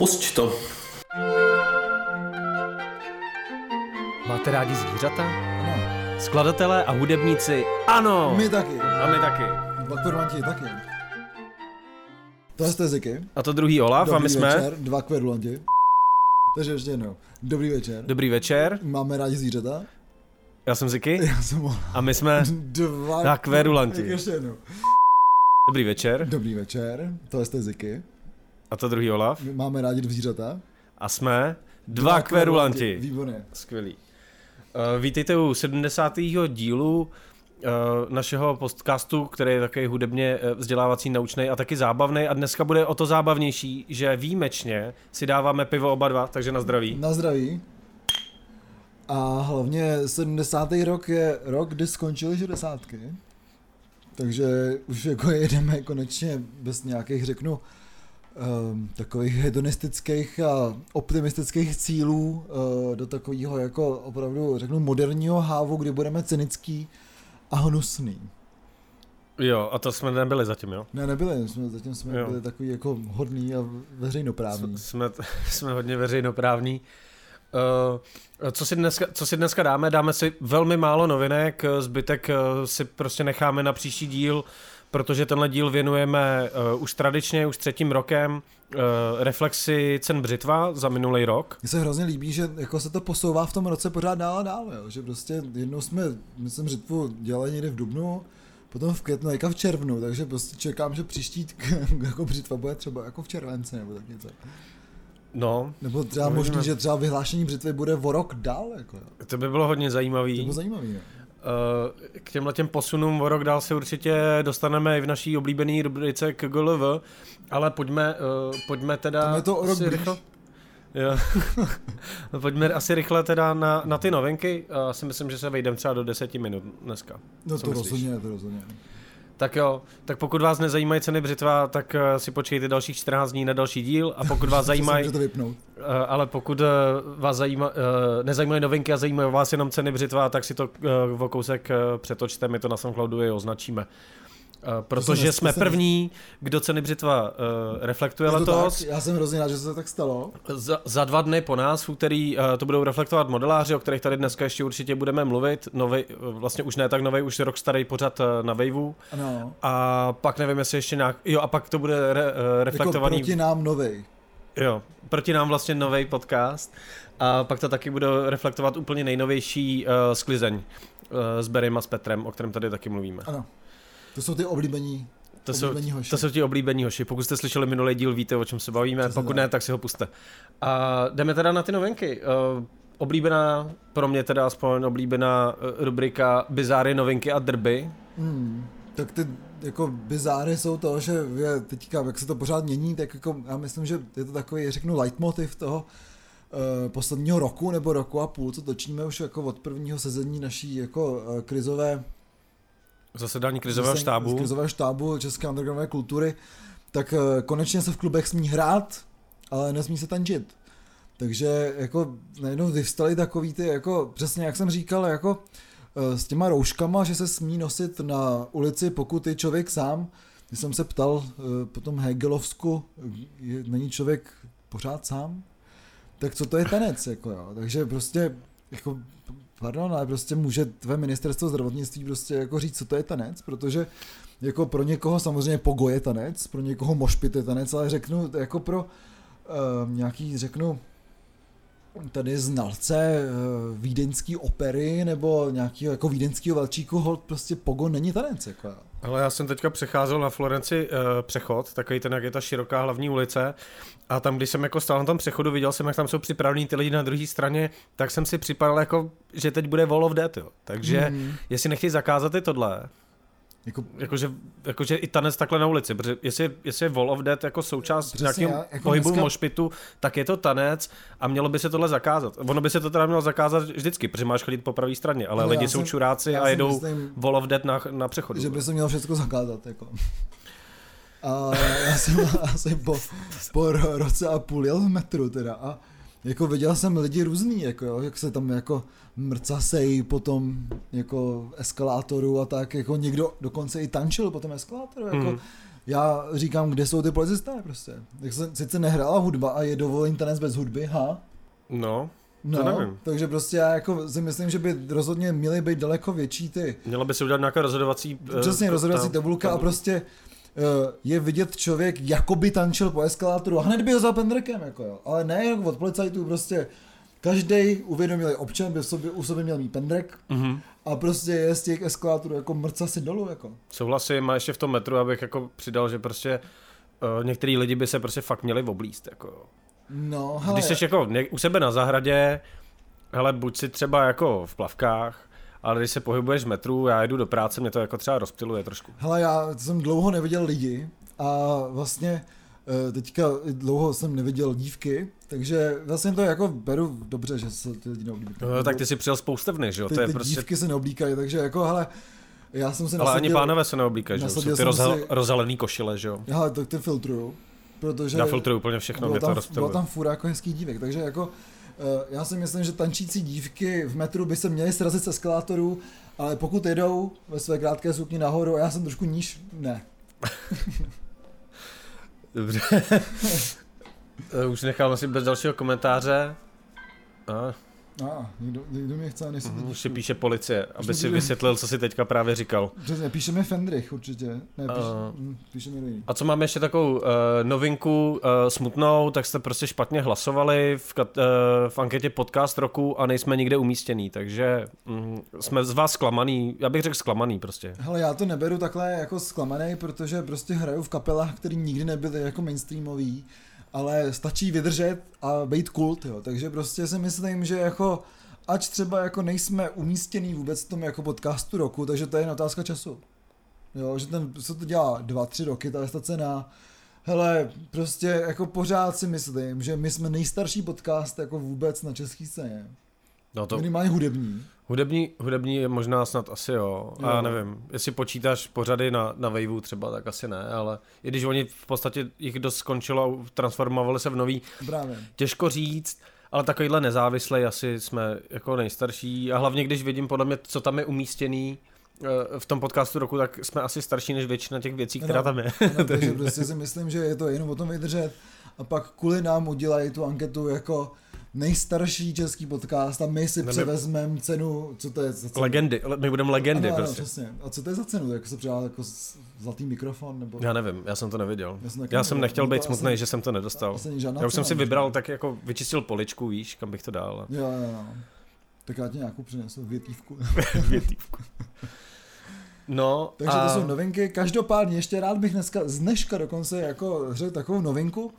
Pusť to. Máte rádi zvířata? Ano. Skladatelé a hudebníci? Ano! My taky. A my taky. Bakverulanti taky. To je Ziky. A to druhý Olaf Dobrý a my jsme... večer, dva kverulanti. Takže ještě jednou. Dobrý večer. Dobrý večer, Máme rádi zvířata. já jsem Ziky Já jsem Olaf. a my jsme... Dva Tak kverulanti. Ještě jednou. Dobrý večer Dobrý večer. To je Ziky. A to druhý Olaf My Máme rádi zvířata. a jsme dva kverulanti. Výborně. Skvělý. Uh, vítejte u 70. dílu uh, našeho podcastu, který je také hudebně eh, vzdělávací, naučný a taky zábavný. A dneska bude o to zábavnější, že výjimečně si dáváme pivo oba dva, takže na zdraví. Na zdraví. A hlavně 70. rok je rok, kdy skončily 60. Takže už jako jedeme konečně bez nějakých, řeknu, um, takových hedonistických a optimistických cílů uh, do takového jako opravdu, řeknu, moderního hávu, kdy budeme cynický a hnusný. Jo, a to jsme nebyli zatím, jo? Ne, nebyli, jsme, zatím jsme Jo. byli takový jako hodný a veřejnoprávní. Jsme, jsme hodně veřejnoprávní. Uh, co, si dneska, co si dneska dáme? Dáme si velmi málo novinek, zbytek uh, si prostě necháme na příští díl, protože tenhle díl věnujeme uh, už tradičně, už třetím rokem uh, reflexi cen břitva za minulý rok. Mně se hrozně líbí, že jako se to posouvá v tom roce pořád dál a dál, jo? že prostě jednou jsme, myslím, řitvu dělali někde v Dubnu, potom v květnu, teďka v červnu, takže prostě čekám, že příští jako břitva bude třeba jako v červenci nebo tak něco. No, Nebo třeba možný, že třeba vyhlášení břitvy bude o rok dál, jako jo. to by bylo hodně To zajímavý. bylo zajímavý, jo. Uh, K těmhle těm posunům o rok dál se určitě dostaneme i v naší oblíbené rubrice k GLV, ale pojďme, uh, pojďme teda... Tam je to o rok rychle- Jo. pojďme asi rychle teda na, na ty novinky. Já si myslím, že se vejdeme třeba do 10 minut dneska. No Co to myslíš? rozhodně, to rozhodně. Tak jo, tak pokud vás nezajímají ceny břitva, tak eh, si počkejte dalších 14 dní na další díl a pokud vás zajímají, Můžete vypnout. Eh, ale pokud eh, vás zajíma, nezajímají novinky a zajímají vás jenom ceny břitva, tak si to o kousek přetočte, my to na Soundcloudu i označíme. Eh, Protože jsme první, kdo ceny břitva eh, reflektuje Je to letos. tak? Já jsem hrozně rád, že se to tak stalo. Za, za dva dny po nás, v úterý, eh, to budou reflektovat modeláři, o kterých tady dneska ještě určitě budeme mluvit. Novej, vlastně už ne tak nový, už rok starý pořad na Waveu. Ano. A pak nevím, jestli ještě nějak... Jo, a pak to bude re, Jako reflektovaný... proti nám novej. Jo, proti nám vlastně nový podcast a pak to taky bude reflektovat úplně nejnovější uh, sklizeň uh, s Berem a s Petrem, o kterém tady taky mluvíme. Ano. To jsou ty oblíbení, To jsou, hoši. to jsou ti oblíbení hoši. Pokud jste slyšeli minulý díl, víte, o čem se bavíme, Přesně pokud ne, tak si ho puste. A jdeme teda na ty novinky. Uh, oblíbená, pro mě teda aspoň oblíbená uh, rubrika Bizáry, novinky a drby. Hmm, tak ty jako bizáry jsou to, že je teďka, jak se to pořád mění, tak jako já myslím, že je to takový, řeknu, leitmotiv toho uh, posledního roku nebo roku a půl, co točíme už jako od prvního sezení naší jako uh, krizové Zasedání krizového štábu. krizového štábu České undergroundové kultury, tak uh, konečně se v klubech smí hrát, ale nesmí se tančit. Takže jako najednou vyvstaly takový ty, jako přesně jak jsem říkal, jako eh, s těma rouškama, že se smí nosit na ulici, pokud je člověk sám. Když jsem se ptal eh, po tom Hegelovsku, je, není člověk pořád sám? Tak co to je tanec, jako jo? Takže prostě, jako, pardon, ale prostě může tvé ministerstvo zdravotnictví prostě jako říct, co to je tanec, protože jako pro někoho samozřejmě pogo je tanec, pro někoho mošpit je tanec, ale řeknu, jako pro uh, nějaký, řeknu, tady znalce uh, vídeňský opery nebo nějakého jako vídeňského velčíku hold prostě pogo není tanec, jako. Ale já jsem teďka přecházel na Florenci uh, přechod, takový ten, jak je ta široká hlavní ulice. A tam, když jsem jako stál na tom přechodu, viděl jsem, jak tam jsou připravení ty lidi na druhé straně, tak jsem si připadal jako, že teď bude Wall of Death, jo. Takže mm. jestli nechtějí zakázat i tohle, Jako, jakože, jakože i tanec takhle na ulici, protože jestli, jestli je Wall of Death jako součást Přesně, nějakého jako pohybu dneska- mošpitu, tak je to tanec a mělo by se tohle zakázat. Ono by se to teda mělo zakázat vždycky, protože máš chodit po pravé straně, ale No, lidi jsou jsem- čuráci a jedou myslím- Wall of Death na, na přechodu. že by se mělo všechno zakázat, jako. A já jsem asi po, po ro- roce a půl jel v metru teda a jako viděl jsem lidi různý, jako jo, jak se tam jako mrcasej po tom jako eskalátoru a tak, jako někdo dokonce i tančil po tom eskalátoru, jako Mm. já říkám, kde jsou ty policisté prostě. Jak se sice nehrála hudba a je dovolený tanec bez hudby, ha? No, No, To nevím. takže prostě já jako si myslím, že by rozhodně měly být daleko větší ty měla by se udělat nějaká rozhodovací... eh, Přesně, rozhodovací ta- tabulka a tabul- prostě uh, je vidět člověk, jako by tančil po eskalátoru a hned by ho za pendrekem, jako jo. Ale ne jako od policajtů, prostě každý uvědomilý občan by v sobě, u sobě měl mít pendrek Mhm. a prostě je z těch eskalátorů jako mrca si dolů, jako. Souhlasím a ještě v tom metru, abych jako přidal, že prostě uh, některý lidi by se prostě fakt měli oblíst, jako. No, hele, Když jsi jako u sebe na zahradě, hele, buď si třeba jako v plavkách, ale když se pohybuješ v metru, já jdu do práce, mě to jako třeba rozptiluje trošku. hele, já jsem dlouho neviděl lidi a vlastně eh, teďka dlouho jsem neviděl dívky, takže vlastně to jako beru dobře, že se ty lidi neoblíkají. No, tak ty si přijel z poustevny, že jo? ty, To je ty prostě... dívky se neoblíkají, takže jako hele, já jsem si Ale ani pánové se neoblíkají, že jo? Jsou ty jsem rozhal, si- rozhalený košile, že jo? Hele, tak ty filtruju, protože Já filtruju úplně všechno, bylo mě to tam, bylo rozptiluje. tam fůra jako hezkých dívek, takže jako eh, já si myslím, že tančící dívky v metru by se měly srazit z eskalátorů, ale pokud jedou ve své krátké sukni nahoru a já jsem trošku níž, ne. Dobře. Eh, Už nechám asi bez dalšího komentáře. A, A, někdo, někdo mě chce, než už si píše policie, aby si vysvětlil, co si teďka právě říkal. Přesně, píše mi Fendrich určitě. Ne, píše, A- uh, píše mi jiný. A co máme ještě takovou uh, novinku uh, smutnou, tak jste prostě špatně hlasovali v, kat, uh, v anketě podcast roku a nejsme nikde umístěný, takže mm, jsme z vás zklamaný, já bych řekl zklamaný prostě. Hele, já to neberu takhle jako zklamaný, protože prostě hraju v kapelách, které nikdy nebyly jako mainstreamový, ale stačí vydržet a být kult, jo. Takže prostě si myslím, že jako ač třeba jako nejsme umístěný vůbec v tom jako podcastu roku, takže to je jen otázka času. Jo, že ten, se to dělá dva, tři roky, ta ta cena. Hele, prostě jako pořád si myslím, že my jsme nejstarší podcast jako vůbec na české scéně. No to Minimálně hudební. hudební, hudební je možná snad asi jo, a Jo. já nevím, jestli počítáš pořady na, na Waveu třeba, tak asi ne, ale i když oni v podstatě jich dost skončilo a transformovali se v nový, Právě. Těžko říct, ale takovýhle nezávislej asi jsme jako nejstarší a hlavně když vidím podle mě, co tam je umístěný eh, v tom podcastu roku, tak jsme asi starší než většina těch věcí, která No. tam je. No, takže prostě si myslím, že je to jenom o tom vydržet a pak kvůli nám udělají tu anketu jako nejstarší český podcast a my si No, převezmeme cenu, co to je za cenu? Legendy, le- my budeme legendy ano, ano, prostě. přesně. A co to je za cenu? Jako se přidá jako zlatý mikrofon? Nebo... Já nevím, já jsem to neviděl. Já jsem Já jsem neviděl. nechtěl být asi- smutný, že jsem to nedostal. asi Já už jsem si vybral, tak jako vyčistil poličku, víš, kam bych to dal. Jo, jo, jo. Tak já ti nějakou přinesu větívku. Větívku. No, Takže a... to jsou novinky. Každopádně ještě rád bych dneska, z dneška dokonce jako řekl takovou novinku,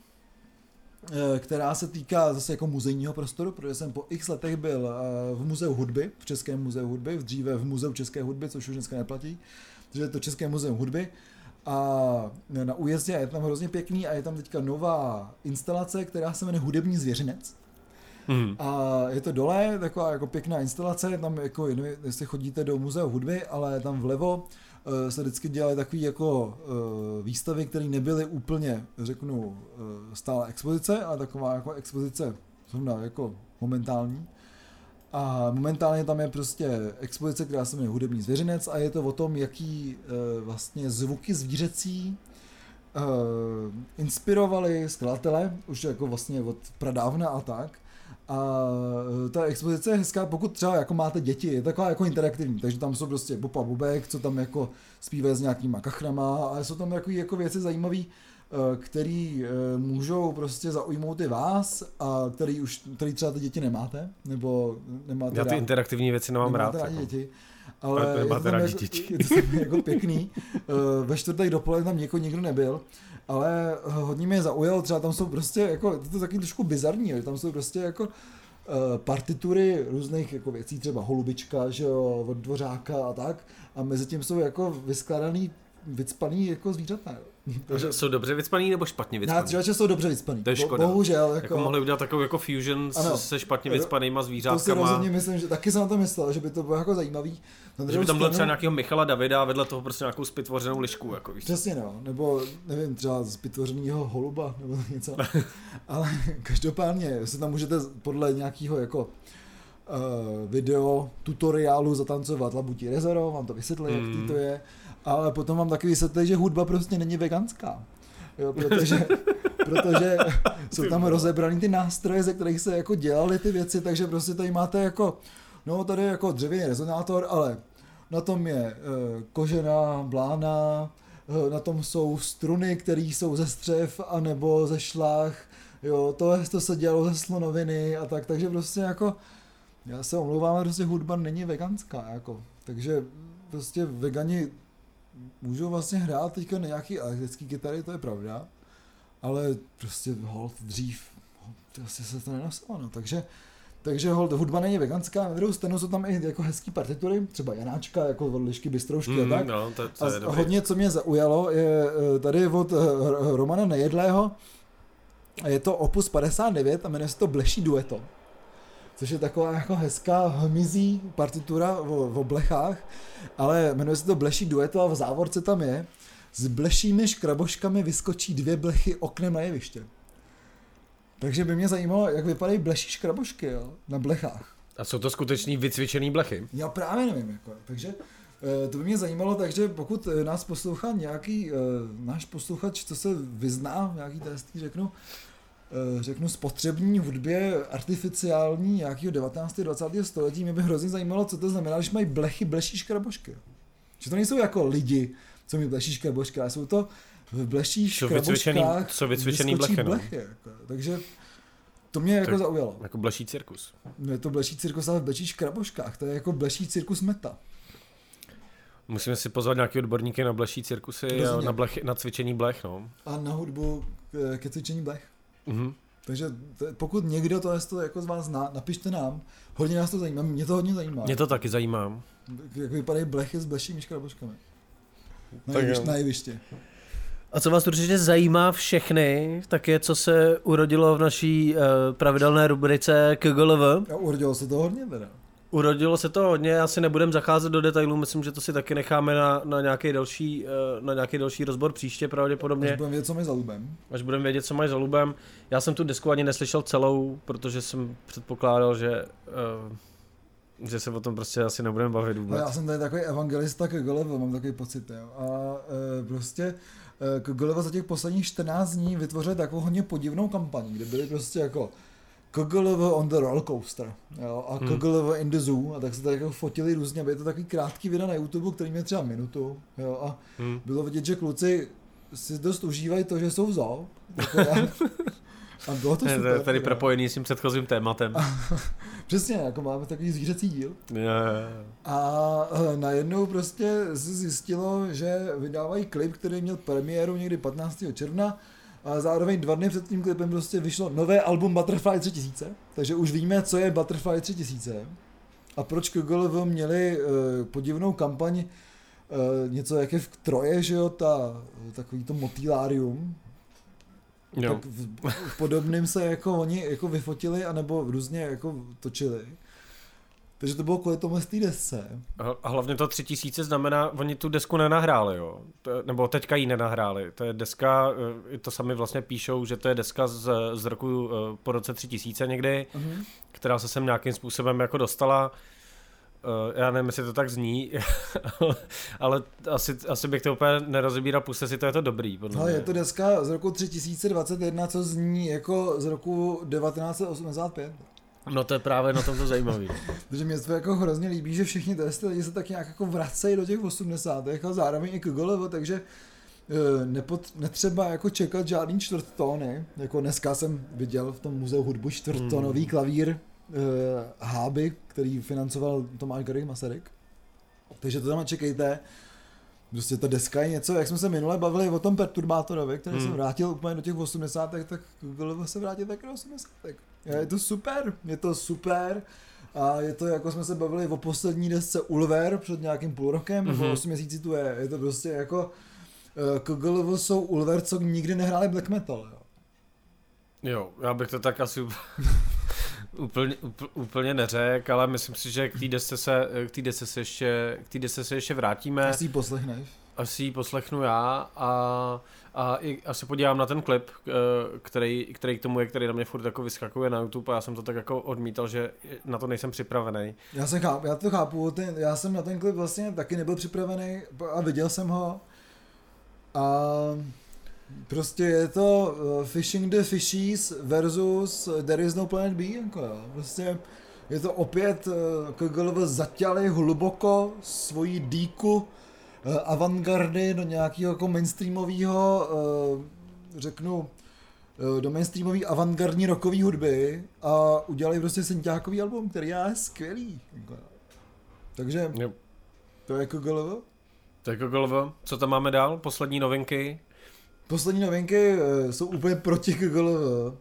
která se týká zase jako muzejního prostoru, protože jsem po x letech byl eh, v muzeu hudby, v Českém muzeu hudby, dříve v muzeu České hudby, což už dneska neplatí, takže je to České muzeum hudby a na újezdě je tam hrozně pěkný a je tam teďka nová instalace, která se jmenuje Hudební zvěřinec. Mhm. A je to dole, taková jako pěkná instalace, tam jako, nevím, jestli chodíte do muzea hudby, ale tam vlevo eh, se vždycky dělaly takové jako eh, výstavy, které nebyly úplně, řeknu, eh, stále expozice, ale taková jako expozice zrovna jako momentální. A momentálně tam je prostě expozice, která se jmenuje Hudební zvěřinec a je to o tom, jaký eh, vlastně zvuky zvířecí eh, inspirovali skladatele, už jako vlastně od pradávna a tak. A eh, ta expozice je hezká, pokud třeba jako máte děti, je taková jako interaktivní, takže tam jsou prostě Bob a Bobek, co tam jako zpívají s nějakýma kachrama a jsou tam takový jako věci zajímavé, který eh, můžou prostě zaujmout i vás a který už, který třeba ty děti nemáte, nebo nemáte Já ty rád- interaktivní věci nemám rád. rádi Jako. děti. Ale Ale je to tam jako, děti. je to jako pěkný. Ve čtvrtek dopoledne tam něko nikdo nebyl, ale hodně mě zaujal, třeba tam jsou prostě jako, to je taky trošku bizarní, že tam jsou prostě jako eh, partitury různých jako věcí, třeba holubička, že jo, od dvořáka a tak, a mezi tím jsou jako vyskládaný, vycpaný jako zvířata. Takže jsou dobře vycpaný nebo špatně Na vycpaný? dřevače jsou dobře vycpaný. To je Bo- škoda. Bohužel, jako, Jako mohli udělat takovou jako fusion Ano. se špatně Ro- vycpanýma to si zvířátkama. rozhodně myslím, že taky jsem na to myslel, že by to bylo jako zajímavý. Na Že by tam byl třeba nějakého Michala Davida a vedle toho prostě nějakou spitvořenou lišku, jako víš. Přesně no, nebo nevím, třeba z vytvořeného holuba nebo něco. Ale každopádně se tam můžete podle nějakého jako video tutoriálu zatancovat Labutí Rezero, vám to vysvětlí, mm. jak to je, ale potom vám taky vysvětlí, že hudba prostě není veganská. Jo, protože, protože jsou tam rozebraný ty nástroje, ze kterých se jako dělaly ty věci, takže prostě tady máte jako, no tady jako dřevěný rezonátor, ale na tom je e, kožená blána, e, na tom jsou struny, které jsou ze střev anebo ze šlách, jo, to, to se dělalo ze slonoviny a tak, takže prostě jako, já se omlouvám, ale prostě hudba není veganská, jako, takže prostě vegani můžou vlastně hrát teďka nějaký elektrický kytary, to je pravda, ale prostě hold dřív, prostě se to nenosilo, no, takže takže hold, hudba není veganská, na druhou stranu jsou tam i jako hezký partitury, třeba Janáčka, jako od Lišky Bystroušky mm, a tak. No, to, to a hodně, co mě zaujalo, je eh, tady od eh, Romana Nejedlého, je to Opus 59 a jmenuje se to Bleší dueto. Což je taková jako hezká hmyzí partitura v, v oblechách, ale jmenuje se to Bleší dueto a v závorce tam je s blešími škraboškami vyskočí dvě blechy oknem na jeviště. Takže by mě zajímalo, jak vypadají bleší škrabošky jo, na blechách. A jsou to skutečný vycvičený blechy? Já právě nevím. Jako, takže eh, to by mě zajímalo, takže pokud eh, nás poslouchá nějaký uh, náš posluchač, co se vyzná, nějaký testý, řeknu, řeknu spotřební hudbě artificiální nějakého 19. 20. století, mě by hrozně zajímalo, co to znamená, když mají blechy, bleší škrabošky. Že to nejsou jako lidi, co mi bleší škrabošky, ale jsou to v bleších co vycvičený, co vycvičený blechy, no. blechy jako. Takže to mě jako tak, zaujalo. Jako bleší cirkus. Je to bleší cirkus, ale v bleších škraboškách. To je jako bleší cirkus meta. Musíme si pozvat nějaký odborníky na bleší cirkusy a na, blech, na cvičení blech, no. A na hudbu ke cvičení blech. Mm-hmm. Takže to, pokud někdo to, to jako z vás zná, napište nám. Hodně nás to zajímá, mě to hodně zajímá. Mě to taky zajímá. Jak vypadají blechy s blešími škraboškami. Na, jeviště, na jeviště. A co vás určitě zajímá všechny, tak je, co se urodilo v naší uh, pravidelné rubrice KGLV. A urodilo se to hodně teda. Urodilo se to hodně, asi nebudem zacházet do detailů, myslím, že to si taky necháme na, na, nějaký, další, uh, na nějaký další rozbor příště pravděpodobně. Až budeme vědět, co mají za lubem. Až budeme vědět, co mají za lubem. Já jsem tu desku ani neslyšel celou, protože jsem předpokládal, že uh, že se o tom prostě asi nebudeme bavit vůbec. No já jsem tady takový evangelista KGLV, mám takový pocit, jo. A e, prostě KGLV za těch posledních 14 dní vytvořil takovou hodně podivnou kampaň, kde byly prostě jako KGLV on the roller coaster jo, a hmm. KGLV in the zoo a tak se tady jako fotili různě, aby je to takový krátký video na YouTube, který mě třeba minutu jo, a hmm. bylo vidět, že kluci si dost užívají to, že jsou v zoo. Jako a bylo to super. Tady propojený s tím předchozím tématem. Přesně, jako máme takový zvířecí díl. Yeah. A eh, najednou prostě se zjistilo, že vydávají klip, který měl premiéru někdy 15. června a zároveň dva dny před tím klipem prostě vyšlo nové album Butterfly 3000, takže už víme, co je Butterfly 3000 a proč KGLV měli uh, podivnou kampaň uh, něco jak je v Troje, že jo, ta, takový to motýlárium, Jo. Tak v, v podobným se jako oni jako vyfotili anebo různě jako točili. Takže to bylo kvůli tomu z té desce. A hlavně to tři tisíce znamená, oni tu desku nenahráli, jo. To, nebo teďka ji nenahráli. To je deska, eh, to sami vlastně píšou, že to je deska z, z roku eh, po roce tři tisíce někdy, uh-huh. která se sem nějakým způsobem jako dostala. Uh, já nevím, jestli to tak zní, ale asi, asi bych to úplně nerozebíral, puste si to, je to dobrý. Podle no, je to deska z roku 3021, co zní jako z roku 1985. No to je právě na tom to zajímavé. Takže mě to jako hrozně líbí, že všichni ty lidi se tak nějak jako vracejí do těch 80. a zároveň i k Golevo, takže eh, nepot, netřeba jako čekat žádný čtvrttóny. Jako dneska jsem viděl v tom muzeu hudbu čtvrttónový hmm. klavír uh, Háby, který financoval Tomáš Garrick Masaryk. Takže to tam čekejte. Prostě ta deska je něco, jak jsme se minule bavili o tom perturbátorovi, který hmm. se vrátil úplně do těch 80. tak Google se vrátil taky do 80. Je to super, je to super. A je to, jako jsme se bavili o poslední desce Ulver před nějakým půl rokem, mm-hmm. nebo 8 měsíci tu je. Je to prostě jako uh, KGLV jsou Ulver, co nikdy nehráli black metal. Jo. Jo, já bych to tak asi úplně, úplně neřek, ale myslím si, že k té desce se, k té desce se ještě, k té desce se ještě vrátíme. Já si ji poslechneš. Asi ji poslechnu já a, a i asi podívám na ten klip, eh, který, který k tomu je, který na mě furt jako vyskakuje na YouTube a já jsem to tak jako odmítal, že na to nejsem připravený. Já, se chápu, já to chápu, ten, já jsem na ten klip vlastně taky nebyl připravený a viděl jsem ho a prostě je to uh, Fishing the Fishies versus There is no Planet B, jako jo. Prostě je to opět KGLV zatěli hluboko svoji díku uh, avantgardy do nějakého jako mainstreamového, uh, řeknu, uh, do mainstreamové avantgardní rockové hudby a udělali prostě synťákový album, který je skvělý. Jako. Takže Jo. to je KGLV. Tak Golvo, co tam máme dál? Poslední novinky? Poslední novinky jsou úplně proti KGLV.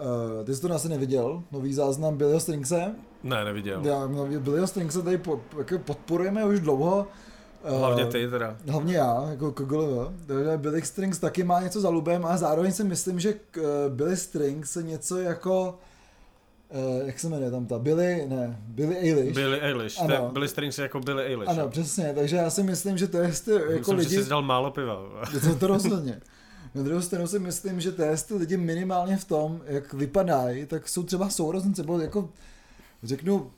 Uh, ty jsi to asi neviděl, nový záznam Billyho Stringse. Ne, neviděl. Já, nový Billyho Stringse tady po, jako podporujeme už dlouho. Hlavně ty teda. Hlavně já, jako KGLV. Takže Billy Strings taky má něco za lubem a zároveň si myslím, že uh, Billy Strings je něco jako Uh, jak se jmenuje tam ta? Billy, ne, Billy Eilish. Billy Eilish. Ano. Ano. Billy Strings jako Billy Eilish. Ano, přesně, takže já si myslím, že to je ty, jako Myslím, lidi... že jsi dal málo piva. To, to rozhodně. Na druhou stranu si myslím, že ty ty lidi minimálně v tom, jak vypadají, tak jsou třeba sourozenci, nebo jako, řeknu,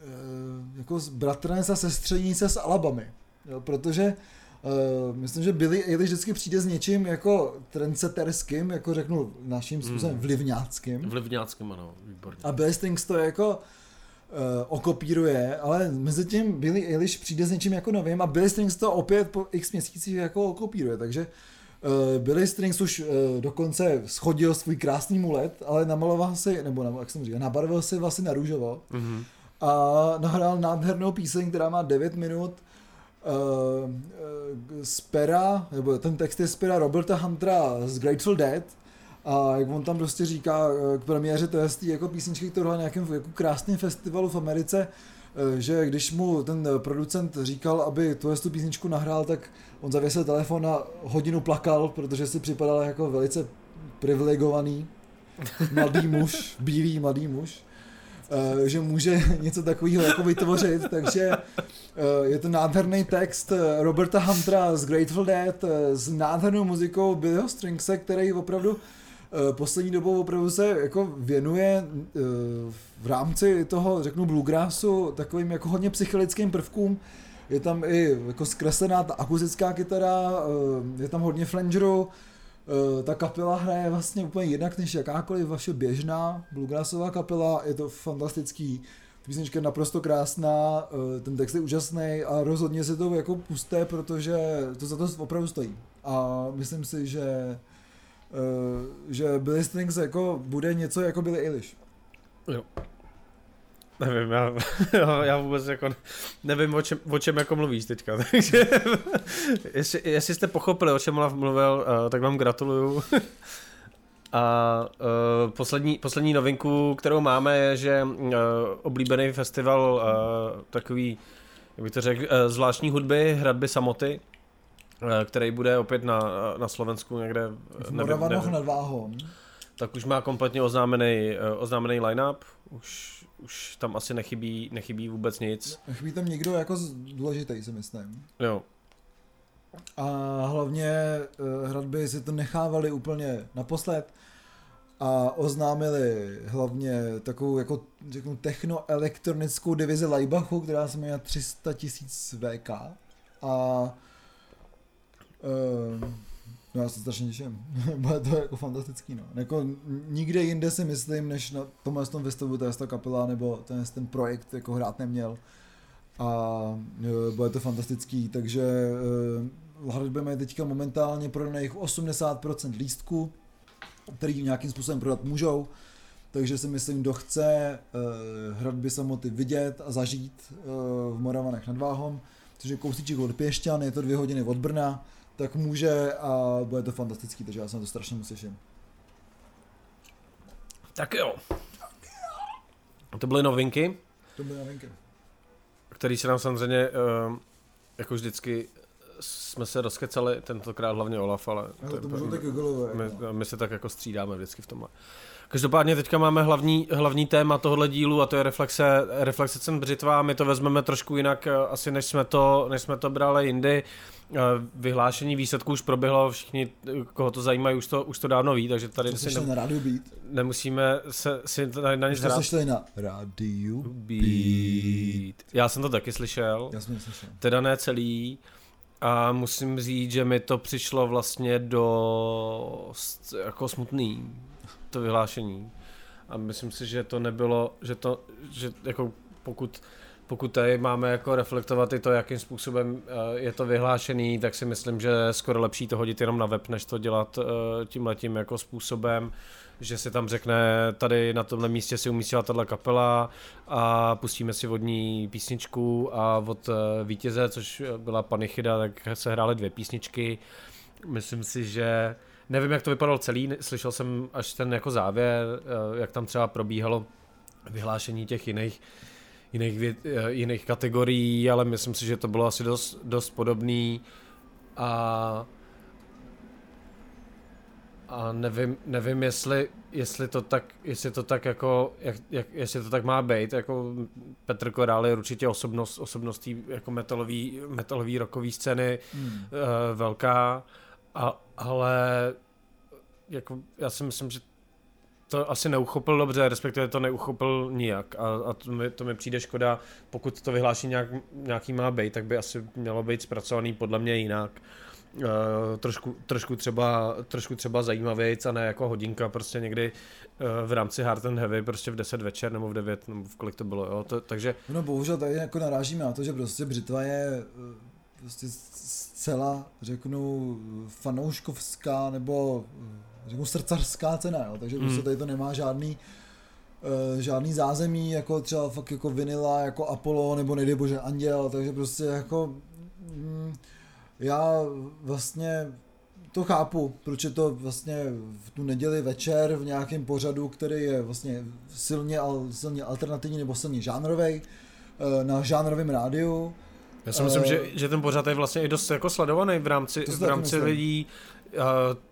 eh, jako bratranec a sestřenice s Alabamy. Jo, protože Uh, myslím, že Billy Eilish vždycky přijde s něčím jako trendseterským, jako řeknu naším způsobem Mm. vlivňáckým. V Livňáckém, ano, výborně. A Billy Strings to jako uh, okopíruje, ale mezi tím Billy Eilish přijde s něčím jako novým a Billy Strings to opět po x měsících jako okopíruje, takže uh, Billy Strings už uh, dokonce schodil svůj krásný mulet, ale namaloval si, nebo na, jak jsem říkal, nabarvil si vlastně na růžovo Mhm. a nahrál nádhernou píseň, která má 9 minut z pera, nebo ten text je z pera Roberta Huntera z Grateful Dead. A jak on tam prostě říká eh, k premiéře to je z jako písničky, kterou na nějakém jako krásném festivalu v Americe, eh, že když mu ten eh, producent říkal, aby tu tu písničku nahrál, tak on zavěsil telefon a hodinu plakal, protože si připadal jako velice privilegovaný mladý muž, bílý mladý muž, eh, že může něco takového jako vytvořit, takže eh, je to nádherný text eh, Roberta Huntera z Grateful Dead eh, s nádhernou muzikou Billyho Stringse, který opravdu eh, poslední dobou opravdu se jako věnuje eh, v rámci toho, řeknu, bluegrassu takovým jako hodně psychologickým prvkům. Je tam i jako zkreslená ta akustická kytara, eh, je tam hodně flangeru, Eh, ta kapela hraje vlastně úplně jinak než jakákoliv vaše běžná bluegrassová kapela, je to fantastický, ta písnička je naprosto krásná, eh, ten text je úžasný a rozhodně si to jako pusté, protože to za to opravdu stojí. A myslím si, že eh, že Billy Strings jako bude něco jako Billy Eilish. Nevím, já, já vůbec jako nevím, o čem, o čem jako mluvíš teďka, takže jestli, jestli jste pochopili, o čem Olav mluvil, uh, tak vám gratuluju. A uh, poslední, poslední novinku, kterou máme, je, že uh, oblíbený festival uh, takový, jak bych to řekl, uh, zvláštní hudby, hradby samoty, uh, který bude opět na, na Slovensku někde, V Moravanoch nad Váhom. tak už má kompletně oznámený, uh, oznámený line-up, už, už tam asi nechybí, nechybí vůbec nic. Chybí tam někdo jako důležitý, si myslím. Jo, A hlavně eh, hradby si to nechávali úplně naposled a oznámili hlavně takovou jako řeknu techno-elektronickou divizi Leibachu, která se jmenuje 300 tisíc VK a uh, no já se strašně těším, bude to jako fantastický no. Jako nikde jinde si myslím, než na tomhle tom festivalu to ta kapela nebo ten, ten projekt jako hrát neměl. A e, bude to fantastický, takže e, hradby mají teďka momentálně prodaných 80% lístků, který nějakým způsobem prodat můžou, takže si myslím, kdo chce e, hradby samoty vidět a zažít e, v Moravanech nad Váhom, což je kousíček od Pěšťan, je to dvě hodiny od Brna, tak může a bude to fantastický, takže já se na to strašně moc těším. tak jo. To byly novinky, To bude novinky. které se nám samozřejmě, uh, jako vždycky, jsme se rozkecali, tentokrát hlavně Olaf, ale Ale to to můžou taky golové. my, my se tak jako střídáme vždycky v tomhle. Každopádně teďka máme hlavní, hlavní téma tohohle dílu a to je reflexe, reflexe cen Břitva. My to vezmeme trošku jinak eh, asi než jsme to, než jsme to brali jindy. Eh, vyhlášení výsledků už proběhlo, všichni, koho to zajímají, už to, už to dávno ví, takže tady si ne, na být. nemusíme se, si na, na nic hrát. Jste na rádiu být. Já jsem to taky slyšel. Já jsem to slyšel. Teda ne celý. A musím říct, že mi to přišlo vlastně dost jako smutný, to vyhlášení. A myslím si, že to nebylo, že to, že jako pokud pokud tady máme jako reflektovat i to, jakým způsobem eh, je to vyhlášený, tak si myslím, že je skoro lepší to hodit jenom na web, než to dělat eh, tím letím jako způsobem, že si tam řekne, tady na tomhle místě si umístila tahle kapela a pustíme si vodní písničku a od eh, vítěze, což byla Panichida, tak se hrály dvě písničky. Myslím si, že nevím, jak to vypadalo celý, slyšel jsem až ten jako závěr, jak tam třeba probíhalo vyhlášení těch jiných jiných, věd, eh, jiných kategorií, ale myslím si, že to bylo asi dost, dost podobný. A a nevím, nevím jestli, jestli to tak, jestli to tak jako, jak, jak, jestli to tak má být, jako Petr Korál je určitě osobnost, osobností jako metalový, metalový rokový scény hmm. uh, velká, a, ale jako já si myslím, že to asi neuchopil dobře, respektive to neuchopil nijak a, a to, mi, to mi přijde škoda, pokud to vyhlášení nějak, nějaký má být, tak by asi mělo být zpracovaný podle mě jinak. Uh, trošku, trošku, třeba, trošku třeba zajímavějc a ne jako hodinka prostě někdy uh, v rámci Hard and Heavy prostě v 10 večer nebo v 9 nebo v kolik to bylo, jo, to, takže... No bohužel tady jako narážíme na to, že prostě Břitva je eh, prostě zcela, řeknu, fanouškovská nebo řeknu srdcařská cena, jo, takže prostě mm. tady to nemá žádný uh, žádný zázemí, jako třeba fakt jako Vinila, jako Apollo, nebo nejde bože Anděl, takže prostě jako mm, já vlastně to chápu, proč je to vlastně v tu neděli večer v nějakém pořadu, který je vlastně silně, silně alternativní nebo silně žánrový, eh, na žánrovém rádiu. Já si myslím, uh, že, že ten pořad je vlastně i dost jako sledovaný v rámci, v rámci lidí, uh,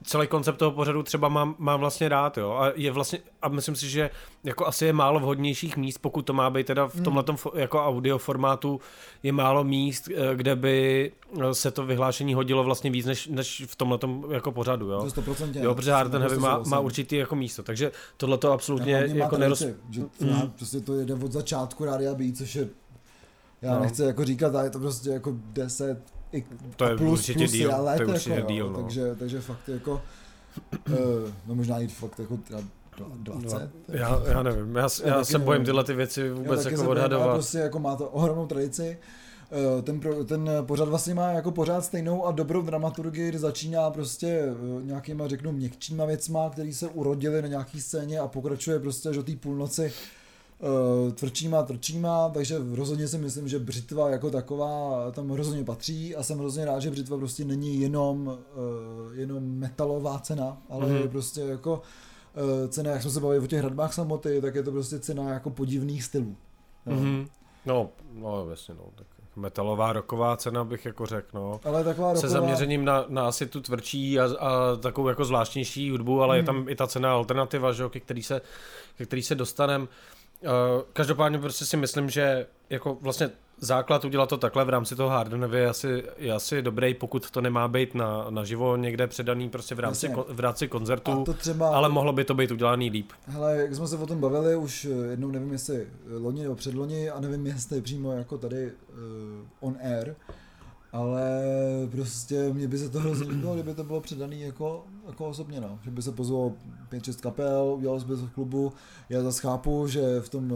celý koncept toho pořadu třeba mám, mám vlastně rád, jo, a je vlastně, a myslím si, že jako asi je málo vhodnějších míst, pokud to má být teda v hmm. tomhle jako audio formátu, je málo míst, eh, kde by se to vyhlášení hodilo vlastně víc, než, než v tomhle jako pořadu, jo. 100%, jo, protože Harden Heavy má, má určitý jako místo, takže tohle to absolutně jako neroz... Že to, hmm. prostě to jede od začátku Rádia B, což je já no. nechci jako říkat, ale je to prostě jako 10, i to je plus, určitě plus je let, to je určitě jako, díl, no. takže, takže fakt jako, uh, no možná jít fakt jako 20. Já, já nevím, já, já, já se bojím tyhle ty věci vůbec jako odhadovat. Prostě jako má to ohromnou tradici, eh, ten, pro, ten pořad vlastně má jako pořád stejnou a dobrou dramaturgii, kdy začíná prostě eh, nějakýma, řeknu, měkčíma věcma, které se urodily na nějaký scéně a pokračuje prostě až do té půlnoci tvrdšíma, tvrdšíma, takže rozhodně si myslím, že břitva jako taková tam rozhodně patří a jsem hrozně rád, že břitva prostě není jenom, uh, jenom metalová cena, ale mm-hmm. je prostě jako uh, cena, jak jsme se bavili o těch hradbách samoty, tak je to prostě cena jako podivných stylů. No. Mm-hmm. No, no jasně, no, tak metalová roková cena bych jako řekl, no. Ale taková roková... Se zaměřením na, na asi tu tvrdší a, a takovou jako zvláštnější hudbu, ale hmm. je tam i ta cena alternativa, že, ke který se, ke který se dostanem. Uh, každopádně prostě si myslím, že jako vlastně základ udělat to takhle v rámci toho Hardenevy je asi, je asi dobrý, pokud to nemá být na, na živo někde předaný prostě v rámci, kon, v rámci koncertu, to třeba, ale mohlo by to být udělaný líp. Hele, jak jsme se o tom bavili už eh, jednou, nevím jestli loni nebo předloni a nevím jestli přímo jako tady uh, on air, ale prostě mě by se to hrozně líbilo, kdyby to bylo předaný jako, jako osobně, no. Že by se pozvalo 5-6 kapel, udělalo by to v klubu. Já zase chápu, že v tom,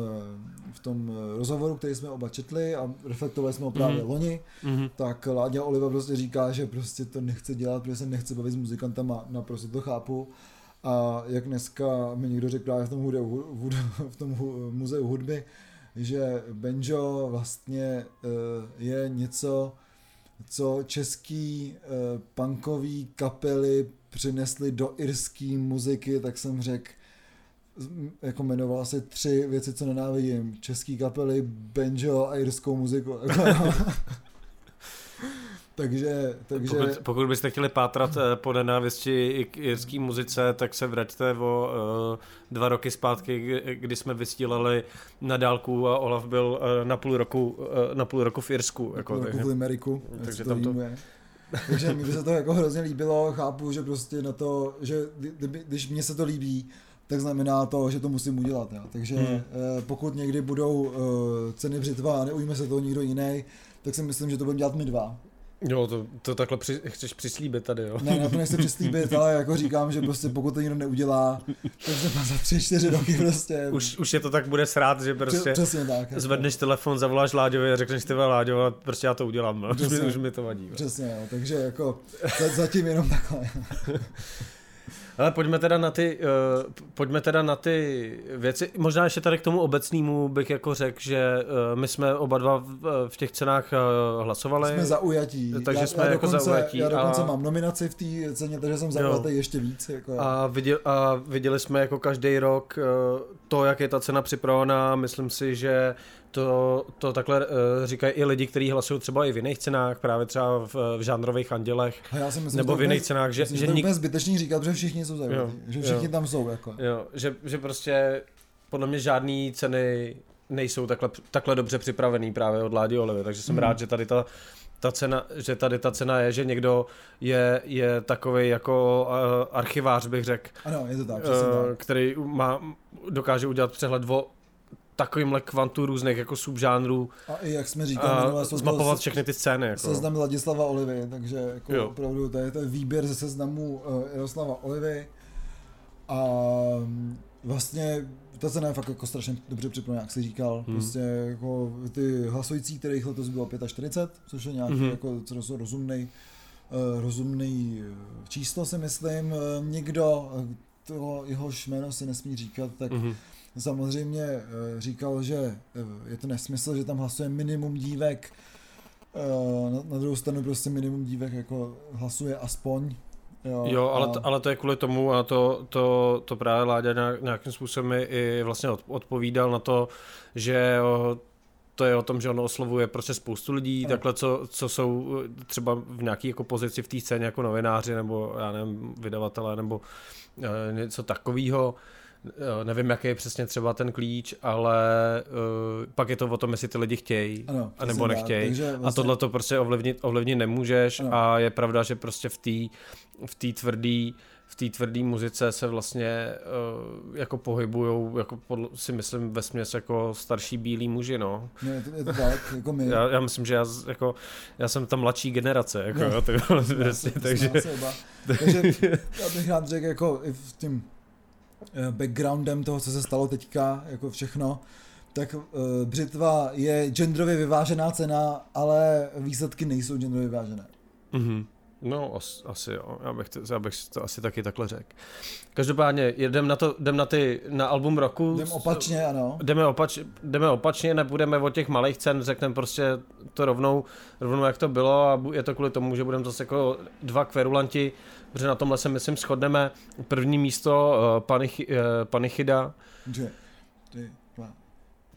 v tom rozhovoru, který jsme oba četli a reflektovali jsme ho právě mm-hmm. loni, mm-hmm. tak Láďa Oliva prostě říká, že prostě to nechce dělat, protože se nechce bavit s muzikantama, naprosto to chápu. A jak dneska mi někdo řekl právě v tom, hude, v tom muzeu hudby, že banjo vlastně uh, je něco, co český uh, punkový kapely přinesly do irské muziky, tak jsem řekl, jako jmenoval asi tři věci, co nenávidím. Český kapely, banjo a irskou muziku. Takže, takže... Pokud, pokud byste chtěli pátrat eh, po nenávisti k jirský muzice, tak se vraťte o uh, dva roky zpátky, kdy jsme vysílali na dálku a Olaf byl uh, na půl roku, na půl roku v Irsku. Jako, půl roku v Limeriku. Takže tam to... takže mi se to jako hrozně líbilo, chápu, že prostě na to, že když mně se to líbí, tak znamená to, že to musím udělat. Jo. Takže hmm. pokud někdy budou ceny břitva a neujme se toho nikdo jiný, tak si myslím, že to budeme dělat my dva. Jo, to, to takhle při, chceš přislíbit tady, jo? Ne, na to nechci přislíbit, ale jako říkám, že prostě pokud to nikdo neudělá, tak se za tři, čtyři roky prostě... Už, už je to tak bude srát, že prostě Přesně tak. zvedneš jako. telefon, zavoláš Láďovi a řekneš ty Láďo a prostě já to udělám, no. Přesně, už, mi, už mi to vadí. Jo. Přesně, jo, takže jako zatím jenom takhle. Ale pojďme teda na ty, uh, pojďme teda na ty věci. Možná ještě tady k tomu obecnému bych jako řekl, že uh, my jsme oba dva v, v těch cenách uh, hlasovali. Jsme zaujatí. Takže já, jsme já jako dokonce, zaujatí. Já dokonce a... mám nominaci v té ceně, takže jsem zaujatý ještě víc. Jako. A, viděl, a viděli jsme jako každý rok uh, to, jak je ta cena připravená. Myslím si, že to, to takhle uh, říkají i lidi, kteří hlasují třeba i v jiných cenách, právě třeba v, v žánrových andělech, já si myslím, nebo v jiných cenách. Že, myslím, že, že nik... zbytečný říkat, že všichni jsou zajímaví, že všichni jo. tam jsou. Jako. Jo, že, že prostě podle mě žádné ceny nejsou takhle, takhle dobře připravený právě od Ládi Olivy, takže jsem hmm. rád, že tady ta, ta cena, že tady ta cena je, že někdo je, je takový jako uh, archivář, bych řekl. Ano, je to tak, uh, který má, dokáže udělat přehled o takovýmhle kvantu různých jako subžánrů. A i jak jsme říkali, minule, zmapovat všechny ty scény. Jako. Seznam Ladislava Olivy, takže jako jo. opravdu to je, to je výběr ze seznamu uh, Jaroslava Olivy. A mm, vlastně ta cena je fakt jako strašně dobře připravená, jak jsi říkal. Hmm. Prostě jako ty hlasující, kterých letos bylo 45, což je nějaký hmm. jako rozumný, uh, rozumný číslo si myslím. Uh, někdo, toho jehož jméno se nesmí říkat, tak hmm samozřejmě eh, říkal, že eh, je to nesmysl, že tam hlasuje minimum dívek. Eh, na, na druhou stranu prostě minimum dívek jako hlasuje aspoň. Jo, jo ale, a... to, ale to je kvůli tomu a to, to, to právě Láďa nějakým způsobem i vlastně odpovídal na to, že to je o tom, že on oslovuje prostě spoustu lidí, ano. takhle, co, co jsou třeba v nějaké jako pozici v té scéně jako novináři, nebo já nevím, vydavatelé, nebo něco takového. Jo, nevím, jaký je přesně třeba ten klíč, ale uh, pak je to o tom, jestli ty lidi chtějí, ano, anebo nechtějí. Vlastně... A tohle to prostě ovlivnit, ovlivnit nemůžeš ano. a je pravda, že prostě v té v tý tvrdý v té tvrdé muzice se vlastně uh, jako pohybujou, jako podle, si myslím ve směs jako starší bílí muži, no. no je, to, je to tak, jako my. Já, já myslím, že já, jako, já jsem ta mladší generace, jako, no, jo, tak, vlastně, takže, takže já bych rád řekl, jako i v tím Eh, backgroundem toho, co se stalo teďka, jako všechno, tak uh, břitva je genderově vyvážená cena, ale výsledky nejsou genderově vyvážené. Mm-hmm. No, as, asi jo, já bych, to, já bych to asi taky takhle řekl. Každopádně, jdem na to, jdem na ty, na album roku. Jdem opačně, ano. Jdeme, opač, jdeme opačně, nebudeme o těch malých cen, řekneme prostě to rovnou, rovnou jak to bylo a je to kvůli tomu, že budeme zase jako dva kverulanti, protože na tomhle se myslím shodneme. První místo uh, Panich, uh, Panichida. Že? Ty.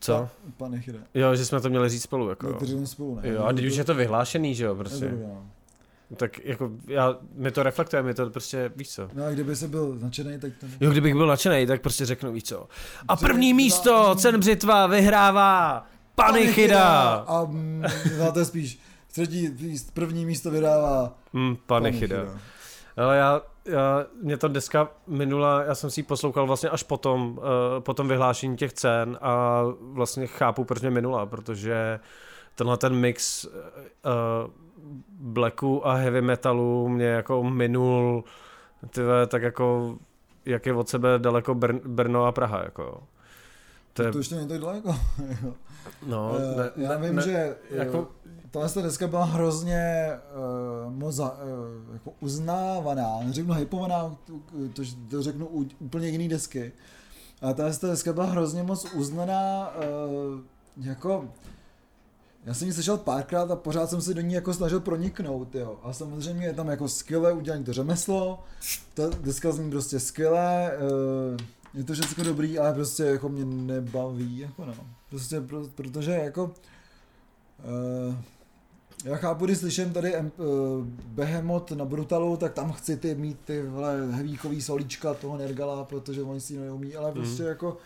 Co? Panichida. Jo, že jsme to měli říct spolu. Jako, no, spolu, ne? Jo, a když už je to vyhlášený, že jo, prostě. Je to tak jako já, my to reflektujeme, my to prostě, víš co. No a kdyby se byl nadšený, tak to... Jo, kdybych byl nadšený, tak prostě řeknu, víš co. A první místo, cen břitva, vyhrává Panichida. A mm, no, to je spíš, třetí, první místo vydává mm, Panichida. Panichida. Ale já, já, mě to dneska minula, já jsem si ji poslouchal vlastně až potom, uh, po tom vyhlášení těch cen a vlastně chápu, proč mě minula, protože tenhle ten mix uh, blacku a heavy metalu mě jako minul tyve, tak jako jak je od sebe daleko Brno a Praha, jako To, je... to ještě není tak daleko. no, uh, ne, já vím, ne, že jako... Tohle deska byla hrozně uh, moc uh, jako uznávaná, neřeknu hypovaná, to, to řeknu u, úplně jiný desky. A ta deska byla hrozně moc uznaná uh, jako já jsem ji slyšel párkrát a pořád jsem se do ní jako snažil proniknout, jo. A samozřejmě je tam jako skvěle udělané to řemeslo, ta deska zní prostě skvěle, uh, je to všechno dobrý, ale prostě jako mě nebaví, jako no. Prostě pro, protože jako uh, Já chápu, když slyším tady uh, Behemoth na Brutalu, tak tam chci ty mít ty vole hevíkový solíčka toho Nergala, protože oni si neumí, ale prostě mm. jako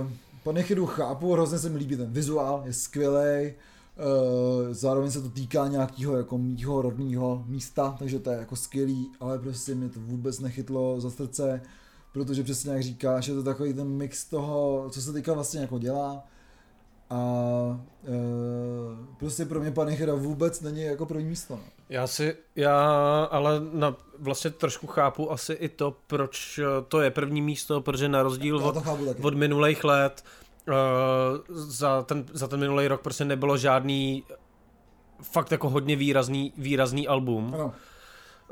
uh, Panechydu chápu, hrozně se mi líbí ten vizuál, je skvělý. Uh, zároveň se to týká nějakého jako mýho rodného místa, takže to je jako skvělý, ale prostě mě to vůbec nechytlo za srdce, protože přesně jak říkáš, je to takový ten mix toho, co se teďka vlastně jako dělá, a e, prostě pro mě Panichera vůbec není jako první místo. No. Já si, já ale na, vlastně trošku chápu asi i to, proč to je první místo, protože na rozdíl od, od minulých let uh, za, ten, za ten minulý rok prostě nebylo žádný fakt jako hodně výrazný, výrazný album. Ano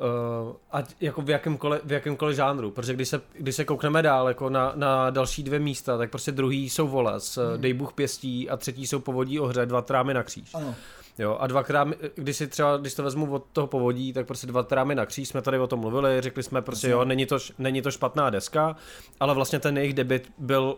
uh, ať jako v jakémkoliv, v jakémkoliv žánru, protože když se, když se koukneme dál jako na, na další dvě místa, tak prostě druhý jsou Voles, hmm. Dej Bůh pěstí a třetí jsou Povodí ohře, dva trámy na kříž. Ano. Jo, a dvakrát, když si třeba, když to vezmu od toho povodí, tak prostě dva trámy na kříž, jsme tady o tom mluvili, řekli jsme prostě, jo, není to, není to špatná deska, ale vlastně ten jejich debit byl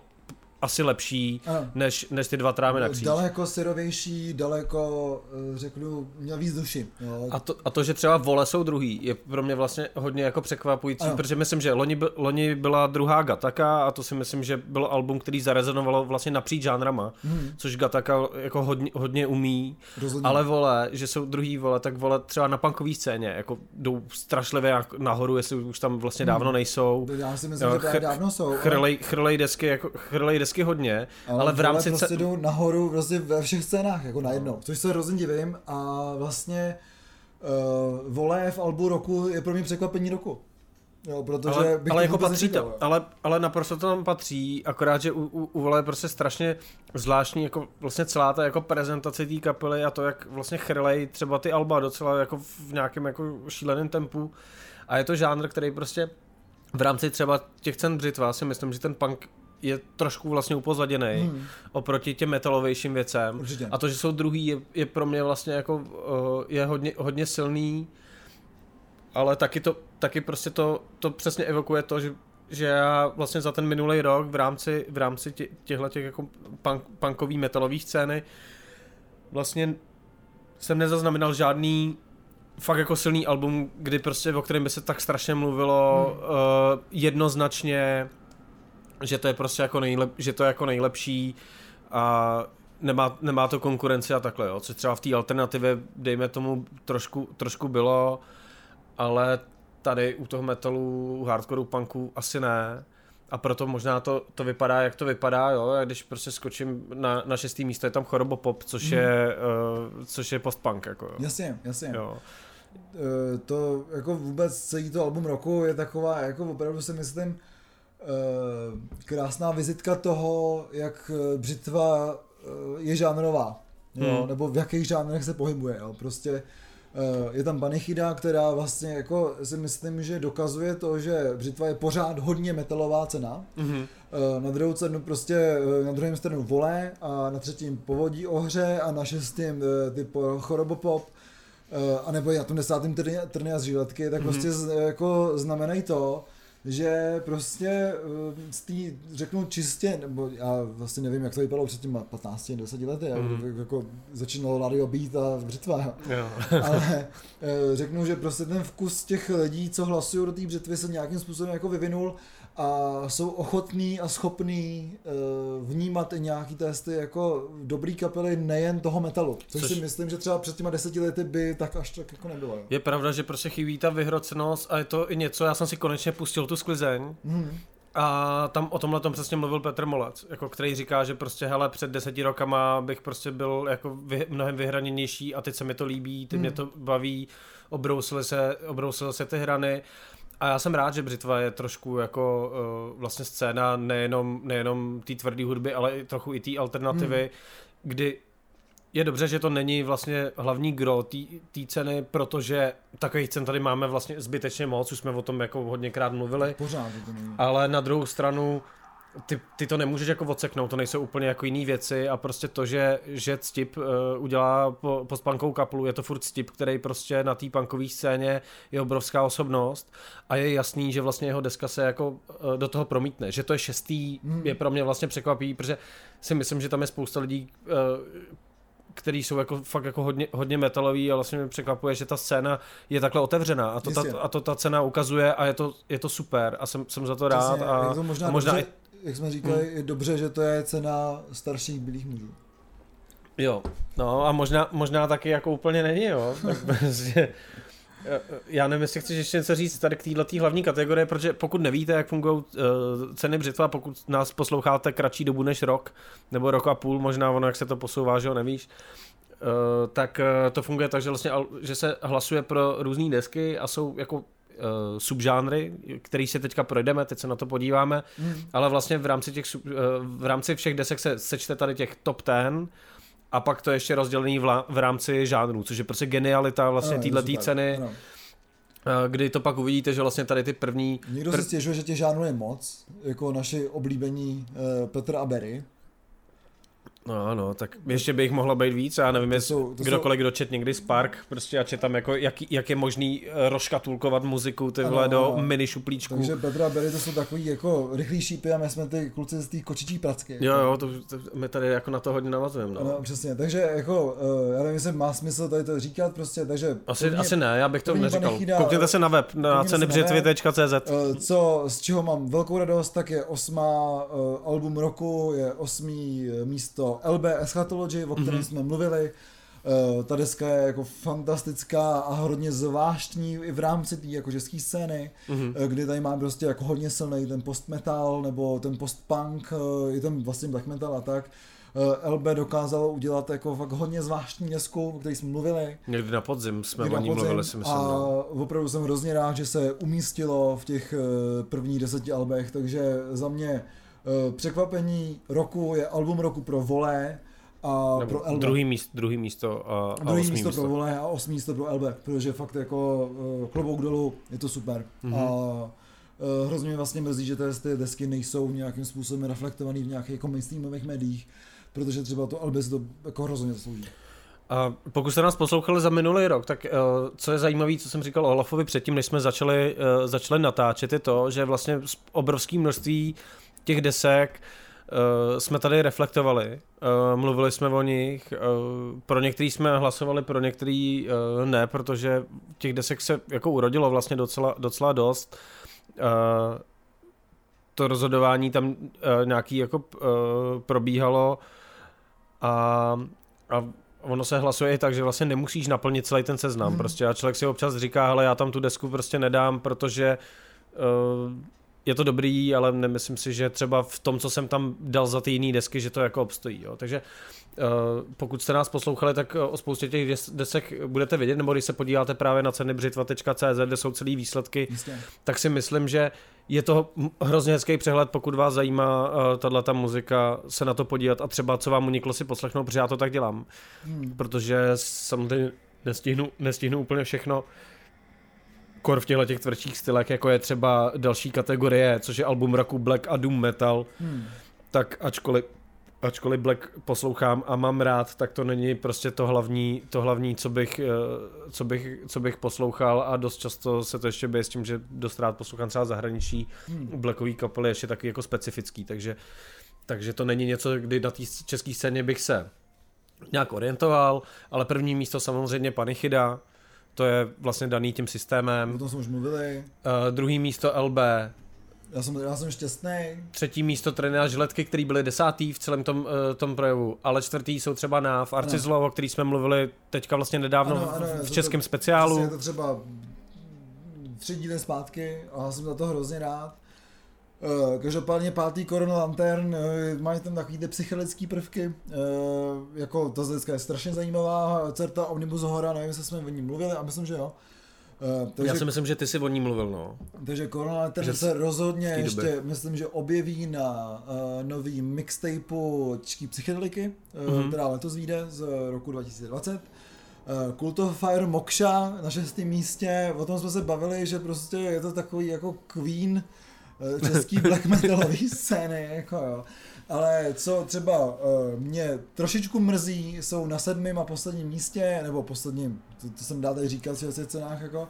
asi lepší, než, než ty dva trámy na kříž. Daleko syrovější, daleko, eh, řeknu, měl víc duši. Jo. A, to, a to, že třeba Vole jsou druhý, je pro mě vlastně hodně jako překvapující, ano. protože myslím, že loni, loni byla druhá Gataka a to si myslím, že bylo album, který zarezonovalo vlastně napříč žánrama, hmm. což Gataka jako hodně, hodně umí, Rozhodně. ale Vole, že jsou druhý Vole, tak Vole třeba na punkové scéně, jako jdou strašlivě nahoru, jestli už tam vlastně dávno hmm. nejsou. Já si myslím, jo, že dávno jsou. Chrlej, chrlej desky, jako, chrlej desky hezky hodně, ale, ale v rámci... prostě jdou nahoru prostě ve všech scénách, jako najednou, což se hrozně divím a vlastně uh, Vole v albu roku je pro mě překvapení roku. Jo, protože ale, bych ale jako patří to, ale, ale naprosto to tam patří, akorát, že u, u, u Vole je prostě strašně zvláštní jako vlastně celá ta jako prezentace té kapely a to, jak vlastně chrlej třeba ty alba docela jako v nějakém jako šíleném tempu a je to žánr, který prostě v rámci třeba těch cen Břitva si myslím, že ten punk je trošku vlastně upozaděný hmm. oproti těm metalovějším věcem. Určitě. A to, že jsou druhý, je, je pro mě vlastně jako, uh, je hodně, hodně silný, ale taky to, taky prostě to, to přesně evokuje to, že že já vlastně za ten minulý rok v rámci, v rámci tě, těchto těch jako punk, punkový metalový scény vlastně jsem nezaznamenal žádný fakt jako silný album, kdy prostě o kterém by se tak strašně mluvilo hmm. uh, jednoznačně že to je prostě jako, nejlep, že to je jako nejlepší a nemá, nemá to konkurenci a takhle, jo. Co třeba v té alternativě, dejme tomu, trošku, trošku bylo, ale tady u toho metalu, u hardcoreu, punku asi ne. A proto možná to, to vypadá, jak to vypadá, jo, a když prostě skočím na, na šestý místo, je tam Chorobopop, což mm. je, uh, což je postpunk, jako jo. Jasně, jasně. Jo. Uh, to jako vůbec celý to album roku je taková, jako opravdu si myslím, Eh, krásná vizitka toho, jak eh, břitva eh, je žánrová, jo, hmm. nebo v jakých žánrech se pohybuje. Jo. Prostě je tam Banichida, která vlastně jako si myslím, že dokazuje to, že břitva je pořád hodně metalová cena. Mm-hmm. Na druhou cenu prostě, na druhém stranu vole a na třetím povodí ohře a na šestém typ chorobopop a nebo na tom desátém trny a zříletky, tak mm-hmm. prostě jako znamenají to, že prostě eh, z té, řeknu čistě, nebo já vlastně nevím, jak to vypadalo před těmi 15, 10 lety, mm. jako začínalo Radio Beat a Břitva, jo. ale eh, řeknu, že prostě ten vkus těch lidí, co hlasují do té břitvy, se nějakým způsobem jako vyvinul a jsou ochotní a schopní uh, vnímat i nějaký testy jako dobrý kapely nejen toho metalu. Což, což si myslím, že třeba před těma deseti lety by tak až tak jako nebylo. Jo. Je pravda, že prostě chybí ta vyhrocenost a je to i něco, já jsem si konečně pustil tu sklizeň. Hmm. A tam o tomhle tom přesně mluvil Petr Molec, jako který říká, že prostě hele, před deseti rokama bych prostě byl jako vy, mnohem vyhraněnější a teď se mi to líbí, teď hmm. mě to baví, obrousily se, obrousily se ty hrany a já jsem rád, že Břitva je trošku jako uh, vlastně scéna nejenom, nejenom té tvrdé hudby, ale i trochu i té alternativy, hmm. kdy je dobře, že to není vlastně hlavní gro té ceny, protože takových cen tady máme vlastně zbytečně moc, už jsme o tom jako hodněkrát mluvili. Pořád. Ale na druhou stranu ty, ty to nemůžeš jako odseknout, to nejsou úplně jako jiné věci a prostě to, že, že Ctip uh, udělá po, postpunkovou kapelu, je to furt Ctip, který prostě na té punkové scéně je obrovská osobnost a je jasný, že vlastně jeho deska se jako uh, do toho promítne, že to je šestý, hmm. je pro mě vlastně překvapí, protože si myslím, že tam je spousta lidí, uh, který jsou jako fakt jako hodně, hodně metalový a vlastně mě překvapuje, že ta scéna je takhle otevřená a to, ta, a to ta cena ukazuje a je to, je to super a jsem, jsem za to rád. A, to možná, a možná dobře, i... jak jsme říkali, hmm. je dobře, že to je cena starších bílých mužů. Jo, no a možná, možná taky jako úplně není, jo. Tak prostě, já nevím, jestli chceš ještě něco říct tady k této hlavní kategorii, protože pokud nevíte, jak fungují uh, ceny břitva, pokud nás posloucháte kratší dobu než rok, nebo rok a půl, možná ono, jak se to posouvá, že ho nevíš, uh, tak uh, to funguje tak, že, vlastně, že se hlasuje pro různé desky a jsou jako uh, subžánry, který si teďka projdeme, teď se na to podíváme, hmm. ale vlastně v rámci, těch, uh, v rámci všech desek se sečte tady těch top ten a pak to ještě rozdělený v, v rámci žánrů, což je prostě genialita vlastně této ceny. Ano. Kdy to pak uvidíte, že vlastně tady ty první... Někdo pr... si stěžuje, že těch žánrů je moc, jako naši oblíbení uh, Petr a Berry. No ano, tak ještě by jich mohlo být víc, já nevím, jestli kdokoliv, jsou... kdo čet někdy Spark, prostě a tam jako, jak, jak je možný eh, rozkatulkovat muziku ty vole do mini šuplíčku. Takže Petra Berry to jsou takový jako rychlý šípy a my jsme ty kluci z té kočičí pracky. Jo, jo, to, to, my tady jako na to hodně navazujeme. No. no. přesně, takže jako, uh, já nevím, jestli má smysl tady to říkat, prostě, takže... Asi, první, asi ne, já bych to neříkal. Chýdá, Koukněte se na web, na cenybřitvy.cz. Co, z čeho mám velkou radost, tak je osmá album roku, je osmý místo LB Eschatology, o kterém mm-hmm. jsme mluvili. Uh, ta deska je jako fantastická a hodně zvláštní i v rámci té jako české scény, mm-hmm. kdy tady má prostě jako hodně silný ten post-metal nebo ten post-punk, uh, je tam vlastně black metal a tak. LB dokázalo udělat jako fakt hodně zvláštní desku, o které jsme mluvili. Někdy na podzim jsme o ní mluvili, si myslím. A no. opravdu jsem hrozně rád, že se umístilo v těch prvních deseti albech, takže za mě Eh, překvapení roku je album roku pro Volé a Nebo pro LB. Druhý, míst, druhý místo a, a druhý místo, místo pro Volé a osmý místo pro LB, protože fakt jako uh, klobouk dolů, je to super. Mm-hmm. A uh, hrozně mě vlastně mrzí, že ty desky nejsou nějakým způsobem reflektované v nějakých jako mainstreamových médiích, protože třeba to LB to jako hrozně zaslouží. A pokud jste nás poslouchali za minulý rok, tak uh, co je zajímavé, co jsem říkal Olafovi předtím, než jsme začali, uh, začali natáčet, je to, že vlastně obrovské množství těch desek uh, jsme tady reflektovali, uh, mluvili jsme o nich, uh, pro některý jsme hlasovali, pro některý uh, ne, protože těch desek se jako urodilo vlastně docela, docela dost. Uh, to rozhodování tam uh, nějaký jako uh, probíhalo a, a ono se hlasuje i tak, že vlastně nemusíš naplnit celý ten seznam. Mm. Prostě a člověk si občas říká, ale já tam tu desku prostě nedám, protože uh, je to dobrý, ale nemyslím si, že třeba v tom, co jsem tam dal za ty jiné desky, že to jako obstojí. Jo. Takže uh, pokud jste nás poslouchali, tak o spoustě těch desek budete vědět, nebo když se podíváte právě na ceny břitva.cz, kde jsou celý výsledky, Jistě. tak si myslím, že je to hrozně hezký přehled, pokud vás zajímá uh, tahle ta muzika, se na to podívat a třeba co vám uniklo si poslechnout, protože já to tak dělám. Hmm. Protože samozřejmě nestihnu, nestihnu úplně všechno kor v těchto těch tvrdších stylech, jako je třeba další kategorie, což je album roku Black a Doom Metal, hmm. tak ačkoliv ačkoliv Black poslouchám a mám rád, tak to není prostě to hlavní, to hlavní co, bych, eh, co, bych, co bych poslouchal a dost často se to ještě bije s tím, že dost rád poslouchám třeba zahraničí hmm. Blackový kapely ještě taky jako specifický, takže, takže to není něco, kdy na té české scéně bych se nějak orientoval, ale první místo samozřejmě Panichida, to je vlastně daný tím systémem. O tom jsme už mluvili. Uh, druhý místo LB. Já jsem, já jsem šťastný. Třetí místo trenéra Žiletky, který byli desátý v celém tom, uh, tom projevu, ale čtvrtý jsou třeba na v Arcizlo, o který jsme mluvili teďka vlastně nedávno ano, ano, v, v českém to, speciálu. Je to třeba tři díly zpátky a já jsem za to hrozně rád. Uh, každopádně pátý Corona Lantern, uh, mají tam takový ty psychedelické prvky, uh, jako ta zlicka je strašně zajímavá, Certa Omnibus Hora, nevím, jestli jsme o ní mluvili, a myslím, že jo. Takže, Já si myslím, že ty si o ní mluvil, no. Takže Corona Lantern se rozhodně ještě, myslím, že objeví na uh, nový mixtapeu Český psychedeliky, mm-hmm. která letos vyjde z roku 2020. Uh, Cult of Fire Moksha na šestém místě, o tom jsme se bavili, že prostě je to takový jako Queen, Eh, český black metalový scény, jako jo. Ale co třeba uh, mě trošičku mrzí, jsou na sedmém a posledním místě, nebo posledním, to, to jsem dá tady říkat v těch cenách, jako,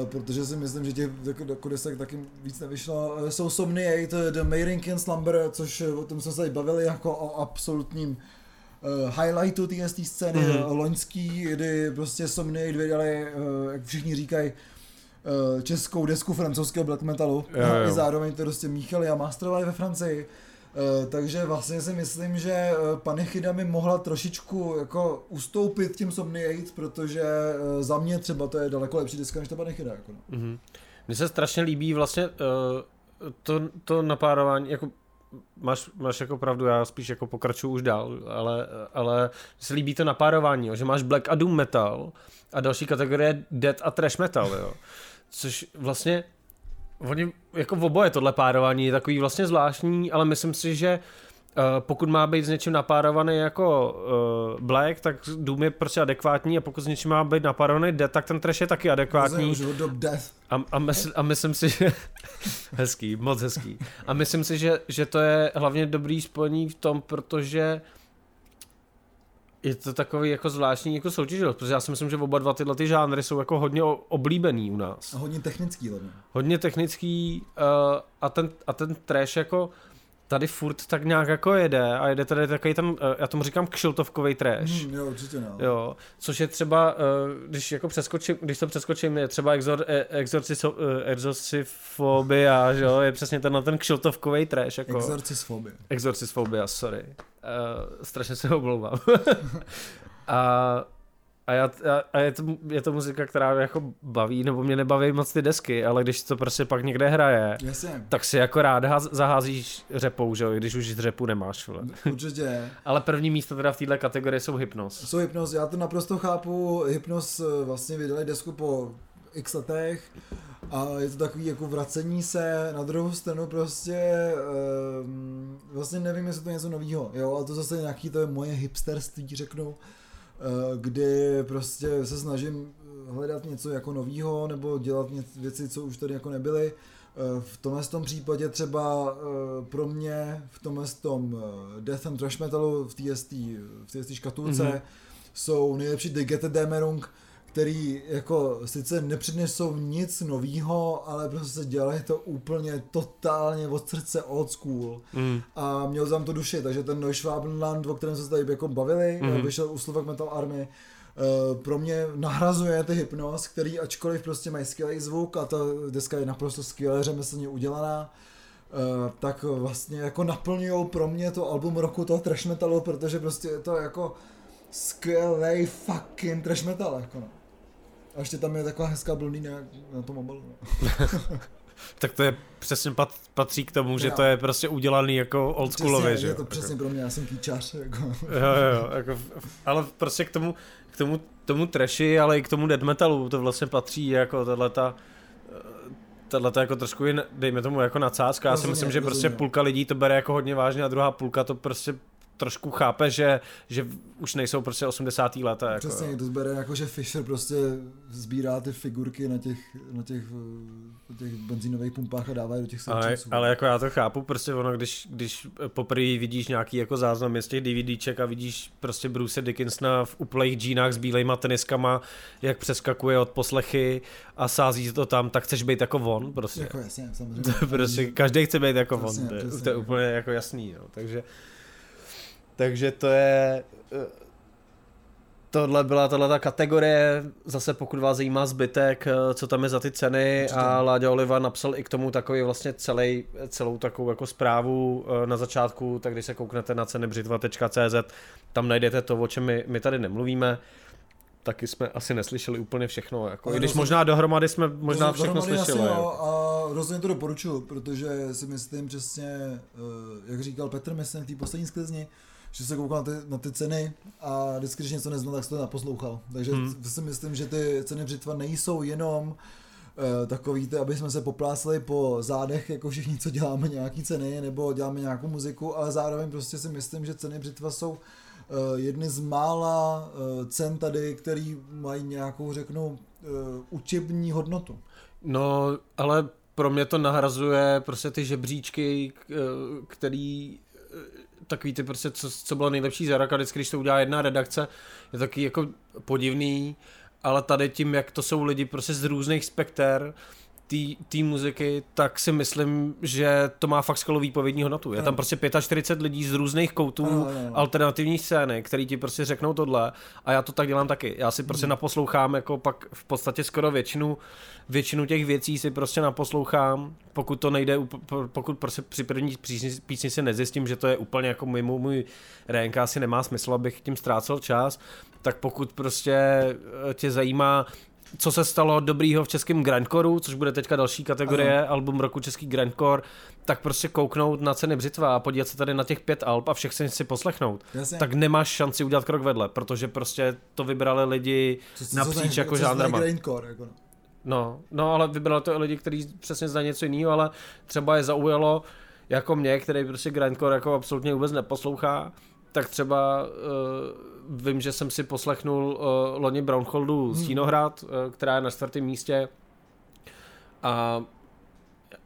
Uh, protože si myslím, že těch jako desek taky víc nevyšlo. Uh, jsou Somniate, The Mayrinkin Slumber, což o tom jsme se tady bavili jako o absolutním uh, highlightu té scény mm-hmm. loňský, kdy prostě Somniate vydali, uh, jak všichni říkají, uh, českou desku francouzského black metalu. Jo, jo. A zároveň to prostě míchali a masterovali ve Francii. Uh, takže vlastně si myslím, že uh, Panichida mi mohla trošičku jako ustoupit tím Somniate, protože za mě třeba to je daleko lepší deska než ta Panichida. Jako no. mm-hmm. Mně se strašně líbí vlastně to, to napárování, jako máš, máš jako pravdu, já spíš jako pokračuju už dál, ale, ale se líbí to napárování, jo, že máš black a doom metal a další kategorie dead a trash metal, jo. Což vlastně oni jako v oboje tohle párování je takový vlastně zvláštní, ale myslím si, že Uh, pokud má být s něčím napárovaný jako uh, Black, tak Doom je prostě adekvátní a pokud s něčím má být napárovaný Death, tak ten trash je taky adekvátní. A, a, mysl, a myslím si, že... hezký, moc hezký. A myslím si, že, že to je hlavně dobrý spojení v tom, protože je to takový jako zvláštní jako soutěživost, protože já si myslím, že oba dva tyhle ty žánry jsou jako hodně oblíbený u nás. A hodně technický hlavně. Hodně technický uh, a, ten, a ten trash jako tady furt tak nějak jako jede a jede tady takový ten, eh, já tomu říkám kšiltovkový trash. Mm, jo, určitě no. Jo, což je třeba, eh, když jako přeskočím, když to přeskočím, je třeba exor, exorcisfobia, že jo, je přesně ten ten kšiltovkový trash. Jako. Exorcisfobia. Exorcisfobia, sorry. Uh, strašně se omlouvám. a a, já, a je, to, je to muzika, která mě jako baví, nebo mě nebaví moc ty desky, ale když to prostě pak někde hraje, Jasně. tak si jako rád haz, zaházíš řepou, že jo, když už řepu nemáš. Vle. Určitě. ale první místo teda v této kategorii jsou Hypnos. Jsou Hypnos, já to naprosto chápu, Hypnos eh, vlastně vydali desku po x letech a je to takový jako vracení se, na druhou stranu prostě um, vlastně nevím, jestli to je něco nového, jo, a to zase nějaký to je moje hipsterství, řeknu, kdy prostě se snažím hledat něco jako novýho nebo dělat věci, co už tady jako nebyly. Eh, v tomhle tom případě třeba eh, pro mě v tomhle tom Death and Trash Metalu v té škatulce mm-hmm. jsou nejlepší Digete Demerung, který jako sice nepřinesou nic novýho, ale prostě dělají to úplně totálně od srdce old school. Mm. A měl tam to duši, takže ten Neuschwabenland, o kterém se tady jako bavili, mm. vyšel u Slovak Metal Army, Uh, pro mě nahrazuje ty hypnos, který ačkoliv prostě mají skvělý zvuk a ta deska je naprosto skvěle řemeslně udělaná, uh, tak vlastně jako naplňují pro mě to album roku toho trash metalu, protože prostě je to jako skvělý fucking trash metal, jako no. A ještě tam je taková hezká blondýna na tom mobilu. No. tak to je přesně pat, patří k tomu, že já. to je prostě udělaný jako oldschoolově, že je to přesně pro mě, já jsem kýčař. Jako. jo, jo, jako, ale prostě k tomu, k tomu, tomu trashy, ale i k tomu death metalu, to vlastně patří jako tato tato jako trošku je, dejme tomu jako nadsázka. Já si myslím, že prostě půlka lidí to bere jako hodně vážně a druhá půlka to prostě trošku chápe, že, že už nejsou prostě 80. leta. Jako, Přesně, to zbere jako, že Fisher prostě sbírá ty figurky na těch, na těch, na těch benzínových pumpách a dává je do těch ale, ale jako já to chápu, prostě ono, když, když poprvé vidíš nějaký jako záznam z těch DVDček a vidíš prostě Bruce Dickinsona v úplných džínách s bílejma teniskama, jak přeskakuje od poslechy a sází to tam, tak chceš být jako on, prostě. Jako jasně, samozřejmě. prostě každý chce být jako přesně, on, to, to je úplně jako jasný, jo. takže takže to je... Eh, tohle byla tahle ta kategorie, zase pokud vás zajímá zbytek, eh, co tam je za ty ceny Určitě. a Láďa Oliva napsal i k tomu takový vlastně celý, celou takovou jako zprávu eh, na začátku, tak když se kouknete na ceny břitva.cz, tam najdete to, o čem my, my tady nemluvíme taky jsme asi neslyšeli úplně všechno. Jako, I když možná dohromady jsme možná všechno slyšeli. Asi, jo, a rozhodně to doporučuji, protože si myslím přesně, jak říkal Petr myslím v té poslední sklizni, že se koukal na ty, na ty ceny a vždycky, když něco neznal, tak se to naposlouchal. Takže hmm. si myslím, že ty ceny břitva nejsou jenom uh, takový, ty, aby jsme se poplásli po zádech, jako všichni, co děláme nějaký ceny, nebo děláme nějakou muziku, ale zároveň prostě si myslím, že ceny břitva jsou uh, jedny z mála uh, cen tady, který mají nějakou, řeknu, učební hodnotu. No, ale pro mě to nahrazuje prostě ty žebříčky, který takový ty prostě, co, co bylo nejlepší za rok a vždycky, když to udělá jedna redakce, je taky jako podivný, ale tady tím, jak to jsou lidi prostě z různých spekter, té muziky, tak si myslím, že to má fakt skvělou výpovědní hodnotu. Je tam prostě 45 lidí z různých koutů Ano, ano, ano. alternativní scény, který ti prostě řeknou tohle a já to tak dělám taky. Já si prostě Hmm. naposlouchám jako pak v podstatě skoro většinu, většinu těch věcí si prostě naposlouchám, pokud to nejde, pokud prostě při první písni, písni si nezjistím, že to je úplně jako mimo můj RNK, asi nemá smysl, abych tím ztrácel čas, tak pokud prostě eh, tě zajímá co se stalo dobrýho v českém grindcoreu, což bude teďka další kategorie, ano. album roku český grindcore, tak prostě kouknout na ceny břitva a podívat se tady na těch pět alb a všech si si poslechnout. Jasně. Tak nemáš šanci udělat krok vedle, protože prostě to vybrali lidi Co- co- napříč jako co znají žánrama. grindcore, jako no. No, no, ale vybrali to i lidi, kteří přesně znají něco jiného, ale třeba je zaujalo jako mě, který prostě grindcore jako absolutně vůbec neposlouchá, tak třeba uh, vím, že jsem si poslechnul uh, loni Brownholdu Hmm. Stínohrad, uh, která je na čtvrtém místě a,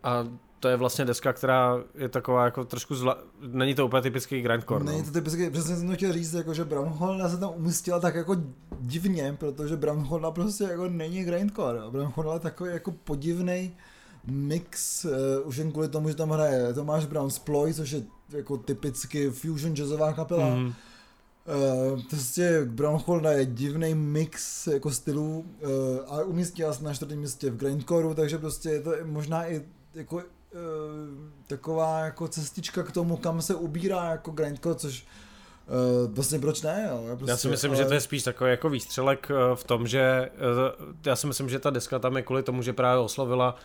a to je vlastně deska, která je taková jako trošku zla... Není to úplně typický grindcore, Není no. to typicky, přesně jsem to chtěl říct, jako, že Brownholda se tam umístila tak jako divně, protože Brownholda prostě jako není grindcore. Brownholda je takový jako podivný mix, uh, už jen kvůli tomu, že tam hraje Tomáš Brown Sploy, což je jako typicky fusion jazzová kapela. Mm. Mhm. Uh, prostě Brownholda je divný mix jako stylů uh, a umístila se na čtvrtém místě v grindcoreu, takže prostě je to možná i jako uh, taková jako cestička k tomu, kam se ubírá jako grindcore, což uh, vlastně proč ne, jo, prostě, Já si myslím, že to je spíš takový jako výstřelek v tom, že já si myslím, že ta deska tam je kvůli tomu, že právě oslovila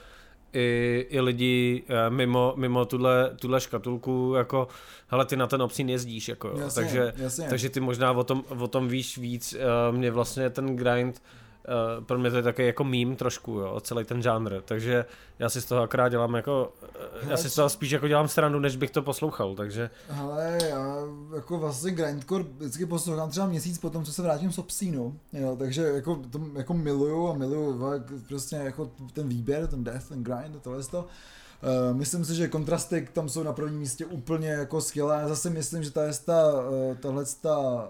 i, i lidi eh, mimo, mimo tuhle, tuhle škatulku, jako hele, ty na ten obsín jezdíš, jako, jo. Jasně, takže, jasně. takže ty možná o tom, o tom víš víc, eh, mě vlastně ten grind, eh, pro mě to je taky jako mím trošku, jo, celý ten žánr, takže já si z toho akorát dělám jako, eh, já si z toho spíš jako dělám srandu, než bych to poslouchal, takže Hele, já jako vlastně grindcore vždycky poslouchám třeba měsíc po tom, co se vrátím z Obsínu, jo, takže jako, to jako miluju a miluju prostě jako ten výběr, ten death, ten grind a tohle to. Uh, myslím si, že kontrasty tam jsou na prvním místě úplně jako skvělé. Já zase myslím, že ta, ta, uh, tahle ta,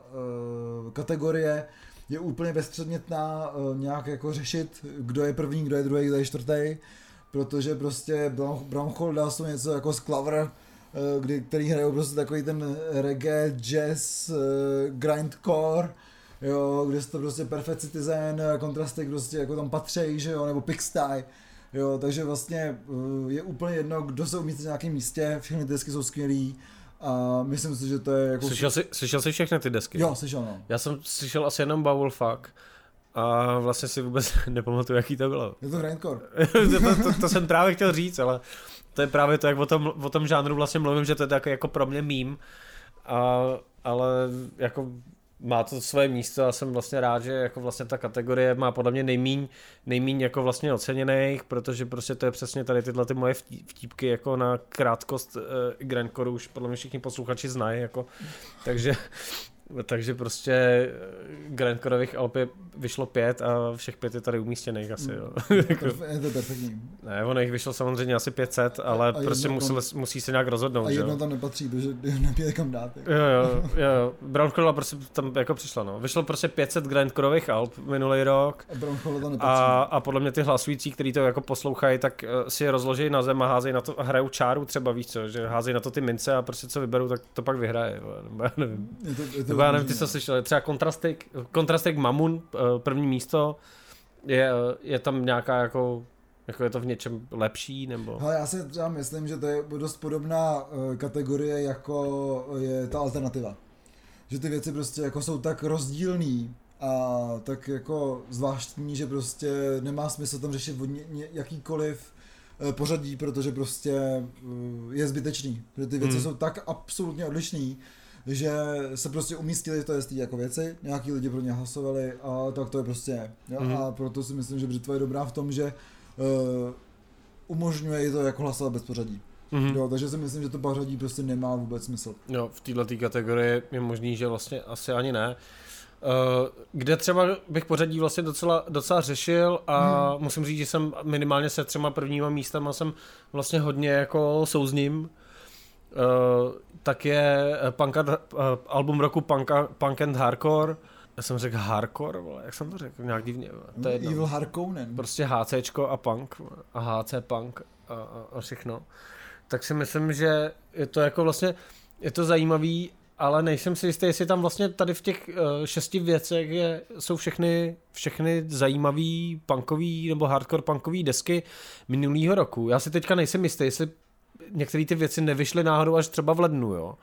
uh, kategorie je úplně bezpředmětná uh, nějak jako řešit, kdo je první, kdo je druhý, kdo je čtvrtý, protože prostě Brownholda jsou něco jako Sklavr, eh, kdy, který hrajou prostě takový ten reggae, jazz, eh, grindcore, jo, kde to prostě Perfect Citizen, eh, kontrasty prostě jako tam patří, že jo, nebo Pigsty, jo, takže vlastně eh, je úplně jedno, kdo se umístí na nějakém místě, všechny ty desky jsou skvělý a myslím si, že to je jako... slyšel jsi, slyšel jsi všechny ty desky? Jo, slyšel, no. Já jsem slyšel asi jenom Bubble Fuck a vlastně si vůbec nepamatuju, jaký to bylo. Je to grindcore. to, to, to, jsem právě chtěl říct, ale to je právě to, jak o tom, o tom žánru vlastně mluvím, že to je takový jako pro mě mím, a, ale jako má to své místo a jsem vlastně rád, že jako vlastně ta kategorie má podle mě nejmíň, nejmíň jako vlastně oceněných, protože prostě to je přesně tady tyhle ty moje vtí- vtípky jako na krátkost uh, Grandcore už podle mě všichni posluchači znají, jako, takže takže prostě eh, Grandcoreových alb je vyšlo pět a všech pět je tady umístěných asi, jo. Jako- Je to perfektní. ne, ono jich vyšlo samozřejmě asi 500, ale A prostě tam- musel, musí se nějak rozhodnout, A že jedno jo. tam nepatří, protože neměli kam dát. Jako. Jo, jo, jo. Brown Cola prostě tam jako přišla, no. Vyšlo prostě 500 grindcoreových alb minulý rok A Brownholda tam nepatří. a, a podle mě ty hlasující, kteří to jako poslouchají, tak uh, si je rozloží na zem a házejí na to a hrajou čáru třeba, víš co, že házejí na to ty mince a prostě co vyberou, tak to pak vyhraje, nebo já nevím. Je to, je to Nebo já nevím, ty jsi slyšel, třeba Contrastic, Contrastic Mamun, eh, první místo, je, je tam nějaká jako, jako je to v něčem lepší, nebo... Hele, já si třeba myslím, že to je dost podobná uh, kategorie, jako je ta alternativa. Že ty věci prostě jako jsou tak rozdílný a tak jako zvláštní, že prostě nemá smysl tam řešit jakýkoliv eh, pořadí, protože prostě eh, je zbytečný. Že ty věci Hmm. jsou tak absolutně odlišný, že se prostě umístili to jestli jako věci, nějaký lidi pro ně hlasovali a tak to je prostě je. Jo? Mhm. A proto si myslím, že Břitva je dobrá v tom, že uh, umožňuje i to jako hlasovat bez pořadí. Mhm. Jo, takže si myslím, že to pořadí prostě nemá vůbec smysl. Jo, v této kategorii je možný, že vlastně asi ani ne. Uh, kde třeba bych pořadí vlastně docela, docela řešil a hmm. musím říct, že jsem minimálně se třema prvníma místama jsem vlastně hodně jako souzním. Uh, tak je punk, uh, album roku punk, punk and Hardcore, Já jsem řekl hardcore, vole, jak jsem to řekl, nějak divně. Vole. To je jedno. Evil Harkonnen. Prostě HCčko a punk vole, a HC punk a, a, a všechno. Tak si myslím, že je to jako vlastně, je to zajímavý, ale nejsem si jistý, jestli tam vlastně tady v těch uh, šesti věcech je, jsou všechny, všechny zajímavý punkový nebo hardcore punkový desky minulýho roku. Já si teďka nejsem jistý, jestli některé ty věci nevyšly náhodou až třeba v lednu, jo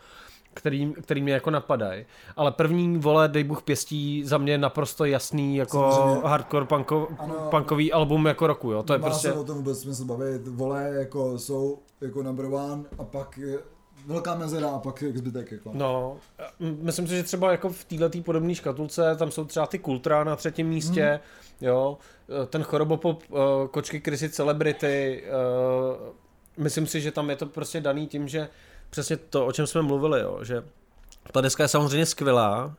který, který mě jako napadají. Ale první vole, dej Bůh pěstí, za mě naprosto jasný jako Samozřejmě. hardcore punko, Ano. punkový album jako roku, jo. To je prostě... se o tom vůbec smysl bavit. Vole jako jsou jako number one a pak velká mezera a pak zbytek jako. No, myslím si, že třeba jako v této podobné škatulce, tam jsou třeba ty Kultra na třetím místě, hmm. jo, ten chorobopop, uh, kočky krysy celebrity, uh, myslím si, že tam je to prostě daný tím, že přesně to, o čem jsme mluvili, jo, že ta deska je samozřejmě skvělá,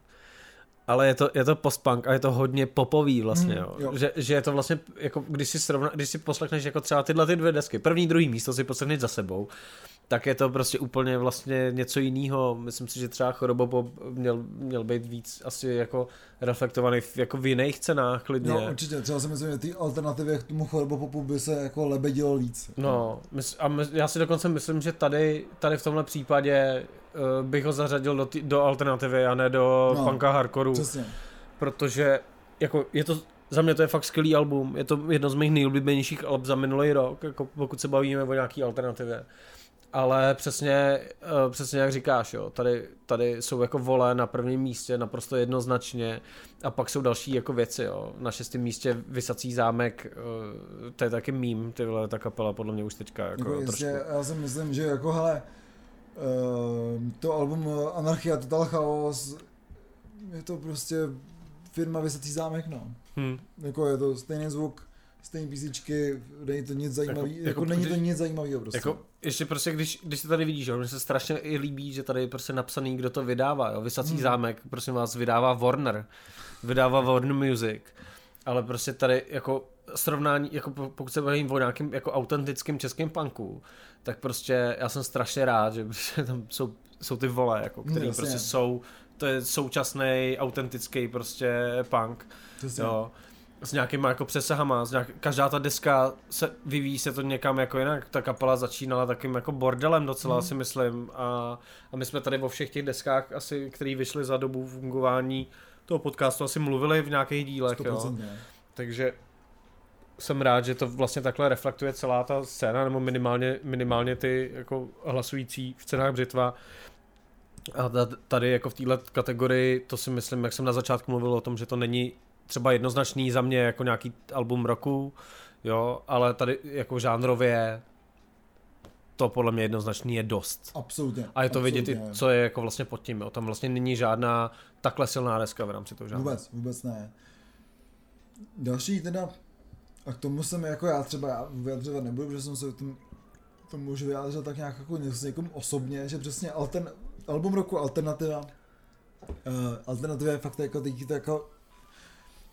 ale je to, je to postpunk a je to hodně popový vlastně, Mm, jo. jo. Že, že, je to vlastně, jako když si, srovna, když si poslechneš jako třeba tyhle ty dvě desky, první, druhý místo si poslechneš za sebou, tak je to prostě úplně vlastně něco jiného. Myslím si, že třeba Chorobopop měl, měl být víc asi jako reflektovaný v, jako v jiných cenách klidně. No určitě, třeba si myslím, že ty alternativy k tomu chorobopopu by se jako lebedilo víc. No, a mys- já si dokonce myslím, že tady, tady v tomhle případě uh, bych ho zařadil do, tý, do alternativy a ne do no, punka hardcoreu, Přesně. protože jako je to, za mě to je fakt skvělý album, je to jedno z mých nejoblíbenějších alb za minulý rok, jako pokud se bavíme o nějaký alternativě. Ale přesně, eh, přesně jak říkáš, jo, tady, tady jsou jako vole na prvním místě naprosto jednoznačně a pak jsou další jako věci, jo. Na šestém místě Vysací zámek, eh, to je taky mím, ty vole, ta kapela podle mě už teďka jako, Jako jistě, trošku. já si myslím, že jako hele, ehm, to album Anarchia Total Chaos je to prostě firma Vysací zámek, no. Hm. Jako je to stejný zvuk, stejné písničky, není to nic zajímavý, jako, Jako- jako, není to nic zajímavého prostě. Jako, ještě prostě, když, když se tady vidíš, jo, mně se strašně i líbí, že tady je prostě napsaný, kdo to vydává, jo, Vysací Hmm. zámek, prosím vás, vydává Warner, vydává Warner Music, ale prostě tady jako srovnání, jako po- pokud se bavím o nějakým jako autentickým českým punku, tak prostě já jsem strašně rád, že prostě tam jsou, jsou ty vole, jako, Hmm, který jasně. prostě jsou, to je současný, autentický prostě punk, jo, s nějakýma jako přesahama, s nějak, každá ta deska se vyvíjí se to někam jako jinak, ta kapela začínala takým jako bordelem docela Mhm. si myslím a, a my jsme tady o všech těch deskách asi, které vyšly za dobu fungování toho podcastu asi mluvili v nějakých dílech, jo. 100%. takže jsem rád, že to vlastně takhle reflektuje celá ta scéna, nebo minimálně, minimálně ty jako hlasující v cenách břitva. A ta- tady jako v téhle kategorii, to si myslím, jak jsem na začátku mluvil o tom, že to není třeba jednoznačný za mě jako nějaký album roku, jo, ale tady jako žánrově to podle mě jednoznačný je dost. Absolutně. A je to vidět, i, absolutně. co je jako vlastně pod tím, jo. tam vlastně není žádná takhle silná deska v rámci toho žánru. Vůbec, vůbec ne. Další teda, a k tomu jsem jako já třeba já vyjadřovat nebudu, protože jsem se tím, tomu už vyjádřil tak nějak jako s někým osobně, že přesně altern, album roku Alternativa, uh, Alternativa je fakt jako teď to jako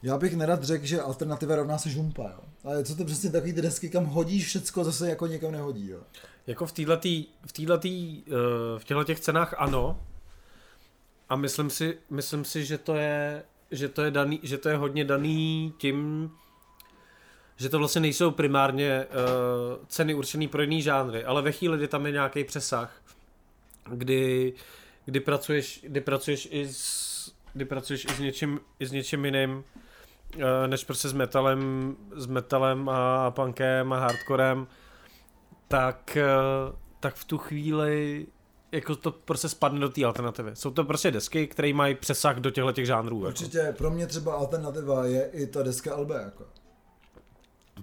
já bych nerad řekl, že alternativa rovná se žumpa, jo. Ale co to přesně takový ty desky, kam hodíš všecko, zase jako někam nehodí, jo. Jako v této v týhletý, uh, v těchto těch cenách ano. A myslím si, myslím si, že to je, že to je daný, že to je hodně daný tím, že to vlastně nejsou primárně uh, ceny určený pro jiný žánry, ale ve chvíli, kdy tam je nějaký přesah, kdy, kdy pracuješ, kdy pracuješ i s, kdy pracuješ i s něčím, i s něčím jiným, než prostě s metalem, s metalem a punkem a hardcorem, tak, eh, tak v tu chvíli jako to prostě spadne do té alternativy. Jsou to prostě desky, které mají přesah do těchto těch žánrů. Jako. Určitě pro mě třeba alternativa je i ta deska LB, jako.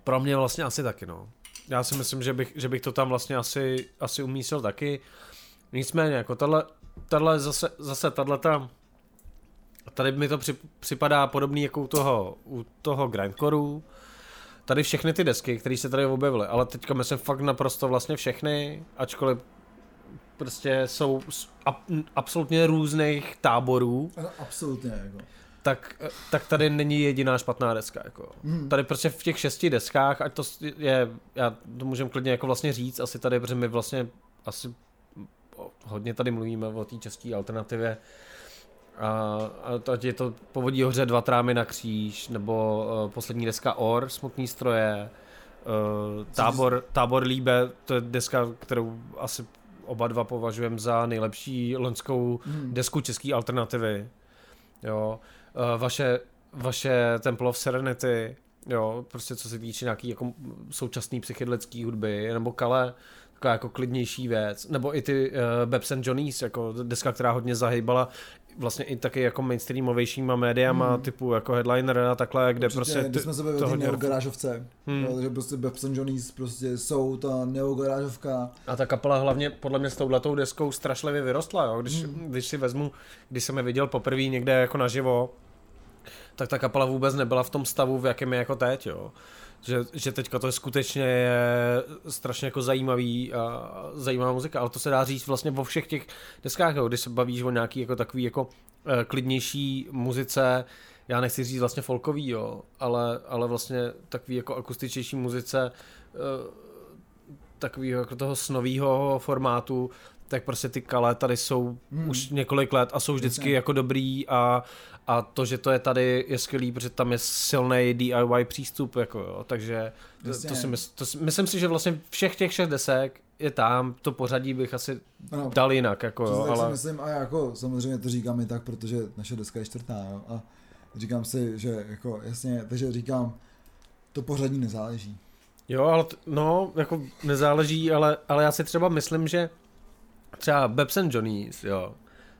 Pro mě vlastně asi taky, no. Já si myslím, že bych, že bych to tam vlastně asi, asi umístil taky. Nicméně, jako tahle, tahle zase, zase tato tady mi to při, připadá podobný jako u toho, u toho grindcoreu. Tady všechny ty desky, které se tady objevily, ale teďka myslím fakt naprosto vlastně všechny, ačkoliv prostě jsou z ab, absolutně různých táborů, absolutně, jako. tak, tak tady není jediná špatná deska. Jako. Hmm. Tady prostě v těch šesti deskách, ať to je, já to můžem klidně jako vlastně říct, asi tady, protože my vlastně asi hodně tady mluvíme o té české alternativě, A, a ať je to Povodí hoře dva trámy na kříž, nebo uh, poslední deska Or, Smutný stroje, uh, tábor, tábor Líbe, to je deska, kterou asi oba dva považujeme za nejlepší loňskou hmm. desku české alternativy. Jo. Uh, vaše, vaše Temple of Serenity, jo, prostě co se týče nějaký jako současný psychedelický hudby, nebo Kale, taková jako klidnější věc, nebo i ty uh, Babs and Johnny's, jako deska, která hodně zahýbala vlastně i taky jako mainstreamovějšíma médiama hmm. typu jako headliner a takhle, kde Určitě, prostě... Když jsme se bavili o neogarážovce, hmm. takže prostě Babs and Johnny's prostě jsou ta neogarážovka. A ta kapela hlavně podle mě s touhletou deskou strašlivě vyrostla, jo? Když, hmm. když si vezmu, když jsem je viděl poprvé někde jako naživo, tak ta kapela vůbec nebyla v tom stavu, v jakém je jako teď, jo že, že teďka to je skutečně je strašně jako zajímavý a zajímavá muzika, ale to se dá říct vlastně o všech těch deskách, jo, když se bavíš o nějaký jako takový jako eh, klidnější muzice, já nechci říct vlastně folkový, jo, ale, ale vlastně takový jako akustičnější muzice, eh, takový jako toho snového formátu, tak prostě ty kale tady jsou hmm. už několik let a jsou vždycky Jasně. jako dobrý a, a to, že to je tady, je skvělý, protože tam je silný DIY přístup, jako jo, takže to, to si mysl, to si, myslím si, že vlastně všech těch šest desek je tam, to pořadí bych asi no, dal jinak, jako jo, ale... si myslím, a jako samozřejmě to říkám i tak, protože naše deska je čtvrtá, jo, a říkám si, že jako jasně, takže říkám, to pořadí nezáleží. Jo, ale t- no, jako nezáleží, ale, ale já si třeba myslím, že třeba Babs and Johnny's, jo,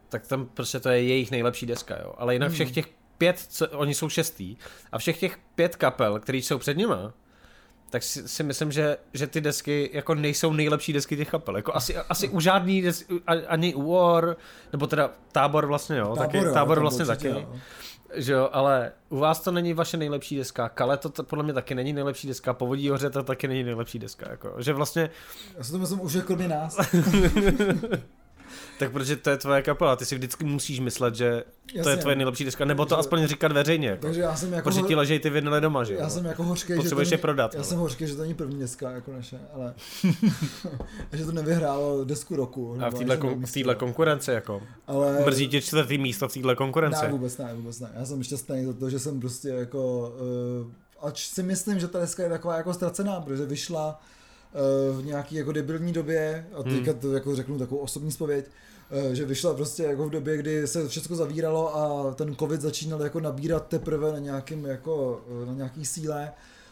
tak tam prostě to je jejich nejlepší deska, jo. Ale jinak všech hmm. těch pět, co, oni jsou šestý, a všech těch pět kapel, které jsou před nima, tak si, si myslím, že, že ty desky jako nejsou nejlepší desky těch kapel. Jako asi, asi u žádný desky, ani u War, nebo teda Tábor vlastně, jo, tábor, taky, jo, tábor vlastně taky. Jo. Že jo, ale u vás to není vaše nejlepší deska, Kale to t- podle mě taky není nejlepší deska, Povodí hoře to taky není nejlepší deska, jako, že vlastně... Já si to myslím už kromě nás. tak protože to je tvoje kapela, ty si vždycky musíš myslet, že Jasně, to je tvoje nejlepší deska, nebo to takže, aspoň říkat veřejně. Jako. Takže já jsem jako protože ti ležej ty vinily doma, že Já jsem jako Potřebuješ že to je prodat. Já ale. jsem hořký, že to není první deska jako naše, ale že to nevyhrálo desku roku. A v téhle, kon, konkurenci jako. Ale... Mrzí tě čtvrtý místo v téhle konkurenci. Ne, vůbec ne, vůbec ne. Já jsem šťastný za to, že jsem prostě jako, uh, ač si myslím, že ta deska je taková jako ztracená, protože vyšla v nějaký jako debilní době, a teďka hmm. to jako řeknu takovou osobní spověď, Eh, že vyšla prostě jako v době, kdy se všechno zavíralo a ten covid začínal jako nabírat teprve na nějakým jako, eh, na nějaký síle,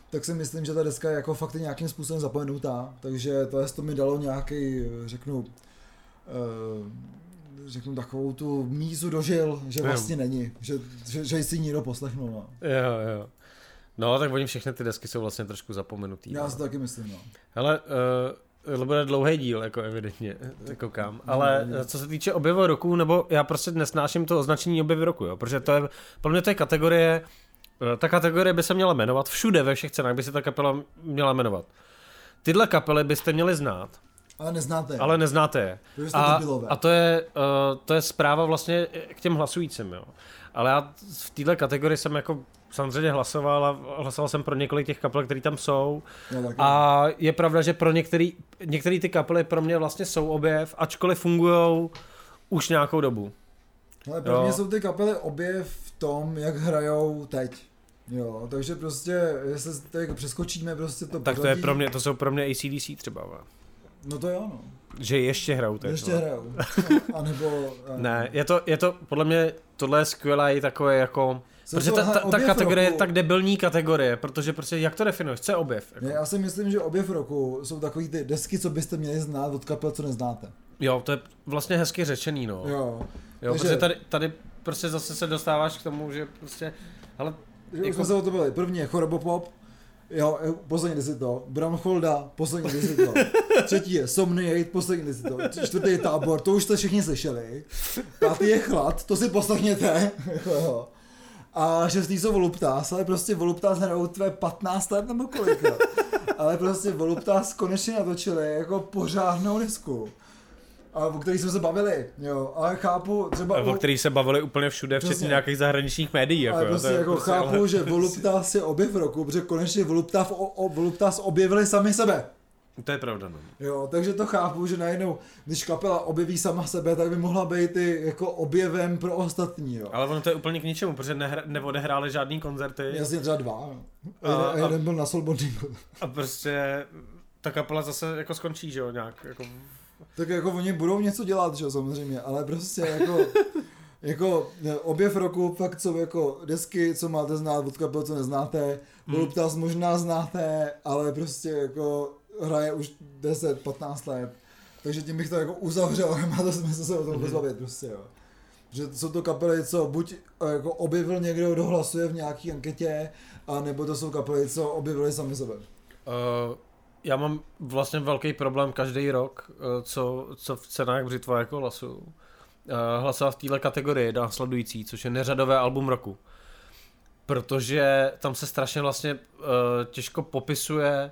tak si myslím, že ta deska je jako fakt nějakým způsobem zapomenutá, takže to, to mi dalo nějaký, řeknu, eh, řeknu takovou tu mízu dožil, že vlastně není, že, že, že si někdo poslechnul. No. Jo, jo. No, tak oni všechny ty desky jsou vlastně trošku zapomenutý. Já no. si taky myslím, no. Hele, uh, to bude dlouhý díl, jako evidentně, jako kam. Ale co se týče objevu roku, nebo já prostě nesnáším to označení objevy roku, jo, protože to je, pro mě to je kategorie, eh, ta kategorie by se měla jmenovat, všude ve všech cenách by se ta kapela měla jmenovat. Tyhle kapely byste měli znát. Ale neznáte je. Ale neznáte je. A, a to je, uh, to je zpráva vlastně k těm hlasujícím, jo. Ale já v této kategorii jsem jako samozřejmě hlasoval a hlasoval jsem pro několik těch kapel, které tam jsou. No, a je pravda, že pro některý, některé ty kapely pro mě vlastně jsou objev, ačkoliv fungují už nějakou dobu. Ale pro jo. mě jsou ty kapely objev v tom, jak hrajou teď. Jo, takže prostě, jestli teď přeskočíme prostě to Tak pořadí, to je pro mě, to jsou pro mě ACDC třeba. No to jo, no. Že ještě hrajou teď. Ještě no. hrajou. A nebo... ne, je to, je to, podle mě, tohle je skvělé takové jako Protože ta, ta, ta kategorie roku. je tak debilní kategorie, protože prostě jak to definuješ, co je objev? Jako? Já si myslím, že objev roku jsou takový ty desky, co byste měli znát od kapel, co neznáte. Jo, to je vlastně hezky řečený, no. Jo. Jo, Takže... protože tady, tady prostě zase se dostáváš k tomu, že prostě, ale... Jako... jsme se o to byli. První je Chorobopop, Jo, poslední si to. Bramholda, poslední si to. Třetí je Somniate, poslední si to. Čtvrtý je Tábor, to už jste všichni slyšeli. Pátý je Chlad, to si poslechněte. A šestý jsou Voluptas, ale prostě Voluptas hrajou tvé 15 let nebo kolik, Ale prostě Voluptas konečně natočili jako pořádnou disku. A o kterých jsme se bavili, jo, ale chápu třeba... O kterých se bavili úplně všude, včetně nějakých zahraničních médií, jako, ale prostě jo, jako prostě, chápu, ale... že Voluptas je objev roku, protože konečně Voluptas, o, o, Voluptas objevili sami sebe. To je pravda, no. Jo, takže to chápu, že najednou, když kapela objeví sama sebe, tak by mohla být i jako objevem pro ostatní, jo. Ale ono to je úplně k ničemu, protože nehra, neodehráli žádný koncerty. Jasně třeba dva, jo. A, a, jeden, a jeden byl na Solbondingu. A prostě ta kapela zase jako skončí, že jo, nějak, jako... Tak jako oni budou něco dělat, že jo, samozřejmě, ale prostě jako... jako objev roku, fakt jsou jako desky, co máte znát od kapel, co neznáte. Hmm. možná znáte, ale prostě jako hraje už 10-15 let. Takže tím bych to jako uzavřel, má to smysl se o tom mm-hmm. bavit prostě, jo. Že jsou to kapely, co buď eh, jako objevil někdo, kdo hlasuje v nějaký anketě, a nebo to jsou kapely, co objevili sami sebe. Uh, já mám vlastně velký problém každý rok, uh, co, co v cenách břitva jako hlasu. Uh, hlasovat v téhle kategorii následující, což je neřadové album roku. Protože tam se strašně vlastně uh, těžko popisuje Eh,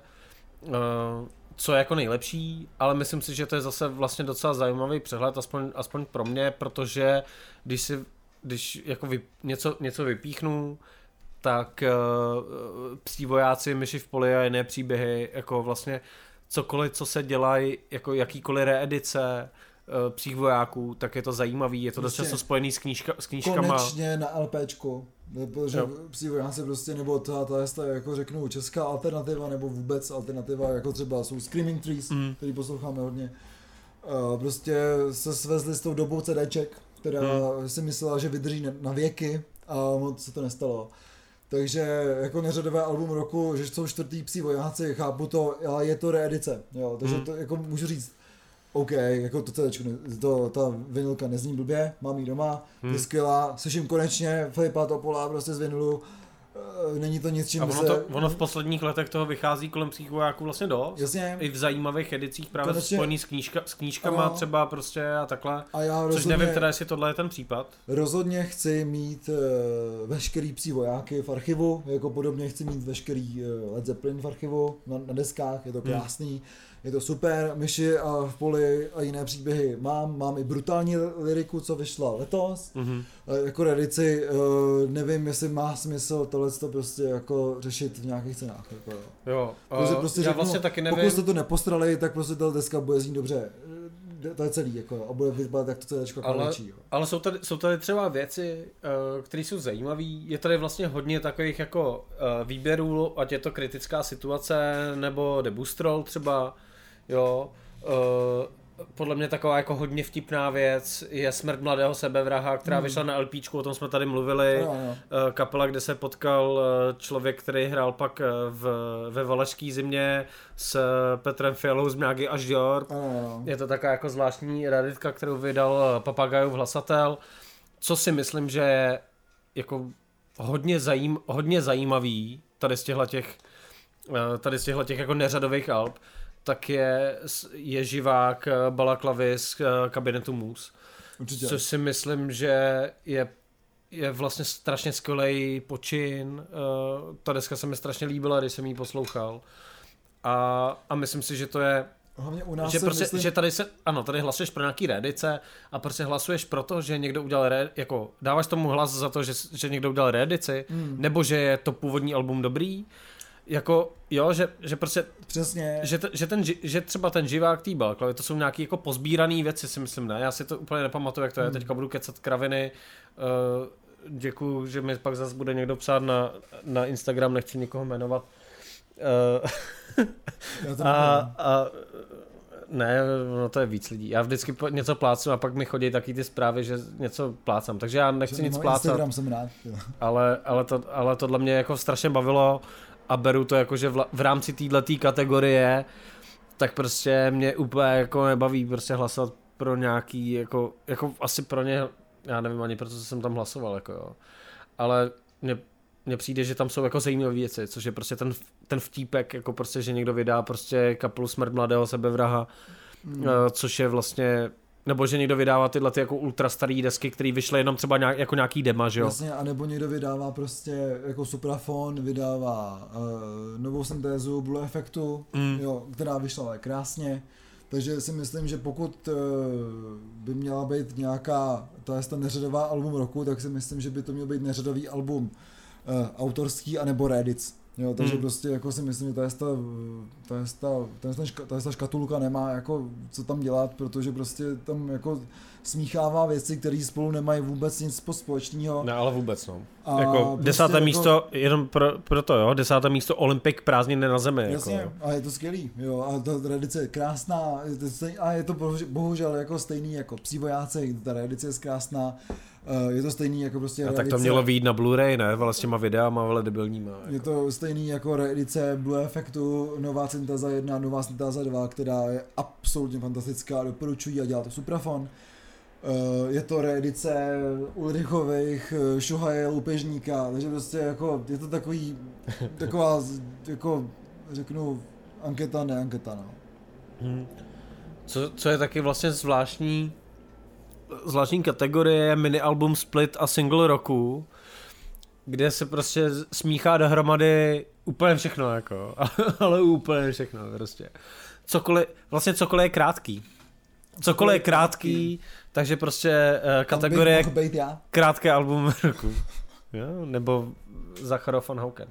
co je jako nejlepší, ale myslím si, že to je zase vlastně docela zajímavý přehled, aspoň, aspoň pro mě, protože když si když jako vy, něco, něco vypíchnu, tak uh, psí vojáci, myši v poli a jiné příběhy, jako vlastně cokoliv, co se dělají, jako jakýkoliv reedice uh, psích vojáků, tak je to zajímavý, je to dost často spojený s, knížka, s knížkama. Konečně na LPčku. Protože psí vojáci prostě, nebo ta, ta, ta, jako řeknu, česká alternativa, nebo vůbec alternativa, jako třeba jsou Screaming Trees, mm. který posloucháme hodně. Uh, prostě se svezli s tou dobou CDček, která mm. si myslela, že vydrží na věky a moc se to nestalo. Takže jako neřadové album roku, že jsou čtvrtý psí vojáci, chápu to, ale je to reedice, jo, takže mm. to jako můžu říct, OK, jako to, CD, to, ta vinilka nezní blbě, mám ji doma, hmm. je skvělá, slyším konečně Filipa Topola prostě z vinilu, eh, není to nic, čím a ono, se... to, ono v posledních letech toho vychází kolem psychováků vlastně dost. Jasně. I v zajímavých edicích právě Konečně... spojený s, knížka, s knížkama ano. třeba prostě a takhle. A já rozhodně, Což nevím teda, jestli tohle je ten případ. Rozhodně chci mít uh, veškerý psí vojáky v archivu, jako podobně chci mít veškerý uh, Led Zeppelin v archivu na, na deskách, je to hmm. krásný. Hmm je to super, myši a v poli a jiné příběhy mám, mám i brutální liriku, co vyšla letos, mm-hmm. jako redici, eh, nevím, jestli má smysl tohle to prostě jako řešit v nějakých cenách. Jako, jo, uh, prostě já řeknu, vlastně taky nevím. Pokud jste to nepostrali, tak prostě ta deska bude znít dobře to je celý, jako, a bude vypadat jak to celé ale, jo. ale jsou tady, jsou tady třeba věci, které jsou zajímavé. Je tady vlastně hodně takových jako výběrů, ať je to kritická situace, nebo debustrol třeba, jo. Uh, podle mě taková jako hodně vtipná věc je Smrt mladého sebevraha, která hmm. vyšla na LPčku, o tom jsme tady mluvili. No, no. Kapela, kde se potkal člověk, který hrál pak v, ve Valašský zimě s Petrem Fialou z Mňágy až Dior. No, no. Je to taková jako zvláštní raditka, kterou vydal Papagajův hlasatel. Co si myslím, že je jako hodně, zajím, hodně zajímavý tady z těchto těch, tady z těchto těch jako neřadových alb, tak je, je živák eh, balaklavy z eh, kabinetu Mus. Určitě. Což si myslím, že je je vlastně strašně skvělý počin. Uh, ta deska se mi strašně líbila, když jsem ji poslouchal. A, a myslím si, že to je Hlavně u nás že, prostě, myslím... že tady se, ano, tady hlasuješ pro nějaký reedice a prostě hlasuješ pro to, že někdo udělal re, jako dáváš tomu hlas za to, že, že někdo udělal reedici, mm. nebo že je to původní album dobrý, jako, jo, že, že prostě... Přesně. Že, že, ten, že třeba ten živák tý balklavy, to jsou nějaké jako pozbírané věci, si myslím, ne? Já si to úplně nepamatuju, jak to je. Hmm. Teďka budu kecat kraviny. Uh, děkuju, že mi pak zase bude někdo psát na, na Instagram, nechci nikoho jmenovat. Uh, a, a, ne, no to je víc lidí. Já vždycky něco plácnu a pak mi chodí taky ty zprávy, že něco plácám. Takže já nechci že nic plácat. Instagram jsem rád. Ale, ale, to, ale tohle mě jako strašně bavilo a beru to jako, že v, v rámci této kategorie tak prostě mě úplně jako nebaví prostě hlasovat pro nějaký, jako, jako asi pro ně, já nevím ani proto jsem tam hlasoval, jako jo. Ale mně, mně přijde, že tam jsou jako zajímavé věci, což je prostě ten, ten vtípek, jako prostě, že někdo vydá prostě kapelu Smrt mladého sebevraha, mm. což je vlastně nebo že někdo vydává tyhle ty jako ultra staré desky, které vyšly jenom třeba nějak, jako nějaký dema, že jo? Jasně, anebo někdo vydává prostě jako Suprafon, vydává uh, novou syntézu Blue Effectu, mm. jo, která vyšla ale krásně. Takže si myslím, že pokud uh, by měla být nějaká, to je ten neřadová album roku, tak si myslím, že by to měl být neřadový album uh, autorský anebo Reddits. Jo, takže Hmm. prostě jako si myslím, že ta, ta, ta, ta, ta, ta, ta, ta škatulka nemá jako co tam dělat, protože prostě tam jako smíchává věci, které spolu nemají vůbec nic po společného. Ne, ale vůbec, no. A jako prostě desáté jako- místo, jenom pro, pro to, jo, desáté místo Olympik prázdniny na zemi. Jasně, Jako, jo. a je to skvělý, jo, a ta tradice je krásná, a je to bohužel, jako stejný jako psí vojáci, ta tradice je krásná, je to stejný jako prostě a tak to mělo vyjít na Blu-ray, ne? Vole s těma videama, vole debilníma. Je Jako. to stejný jako reedice Blue Effectu, nová Synthesa 1, nová Synthesa 2, která je absolutně fantastická, doporučuji a dělá to Suprafon. Eh, Je to reedice Ulrichových, eh, Šuhaje, Loupežníka, takže prostě jako, je to takový, taková, jako, řeknu, anketa, ne anketa, no. Hm. Co, co je taky vlastně zvláštní, zvláštní kategorie je mini album split a single roku, kde se prostě smíchá dohromady úplně všechno, jako, ale úplně všechno prostě. Cokoliv, vlastně cokoliv je krátký. Cokoliv je krátký, takže prostě uh, kategorie krátké album roku. Jo? Nebo Zacharov von Hauken.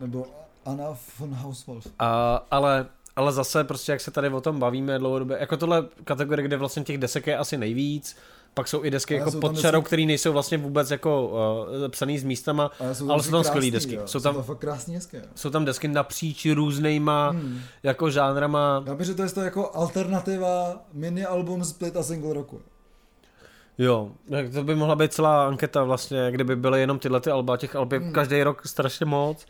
Nebo Anna von Hauswolf. A, ale, ale zase prostě, jak se tady o tom bavíme dlouhodobě, jako tohle kategorie, kde vlastně těch desek je asi nejvíc, pak jsou i desky Ale jako pod tam čarou, desky- které nejsou vlastně vůbec jako uh, psaný s místama, Ale jsou Ale jsou tam krásný, skvělý desky. Jo. Jsou Jsou tam- tam fakt krásný desky. Jo. jsou tam desky napříč různýma Hmm. jako žánrama, Já bych řekl, že to je to jako alternativa mini album split a single roku. jo, tak to by mohla být celá anketa vlastně, kdyby byly jenom tyhle ty alba, těch alb je Hmm. každý rok strašně moc,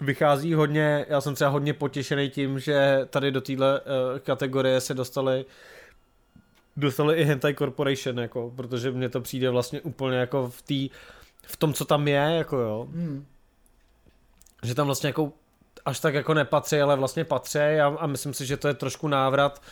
vychází hodně, já jsem třeba hodně potěšený tím, že tady do téhle uh, kategorie se dostali dostali i Hentai Corporation, jako, protože mně to přijde vlastně úplně jako v té v tom, co tam je, jako jo, Hmm. že tam vlastně jako až tak jako nepatří, ale vlastně patří a, a myslím si, že to je trošku návrat,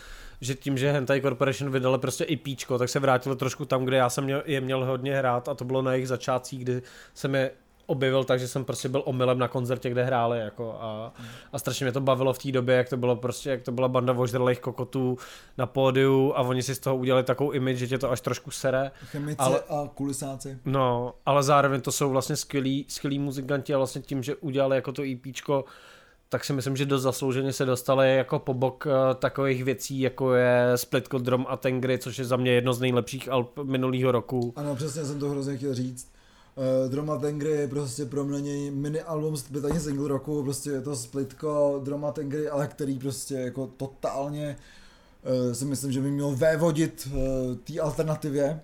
že tím, že Hentai Corporation vydali prostě i píčko, tak se vrátili trošku tam, kde já jsem měl, je měl hodně hrát a to bylo na jejich začátcích, kdy jsem je objevil tak, že jsem prostě byl omylem na koncertě, kde hráli jako a, a strašně mě to bavilo v té době, jak to bylo prostě, jak to byla banda ožralých kokotů na pódiu a oni si z toho udělali takovou image, že tě to až trošku sere. Chemici Ale- a kulisáci. No, ale zároveň to jsou vlastně skvělí, skvělí muzikanti a vlastně tím, že udělali jako to EPčko, tak si myslím, že dost zaslouženě se dostali jako po bok uh, takových věcí, jako je Splitko Drum a Tengry, což je za mě jedno z nejlepších alb minulého roku. Ano, přesně jsem to hrozně chtěl říct. Uh, Drama Tengry je prostě pro mě mini album split ani single roku, prostě je to splitko Drama Tengry, ale který prostě jako totálně uh, si myslím, že by měl vévodit uh, té alternativě,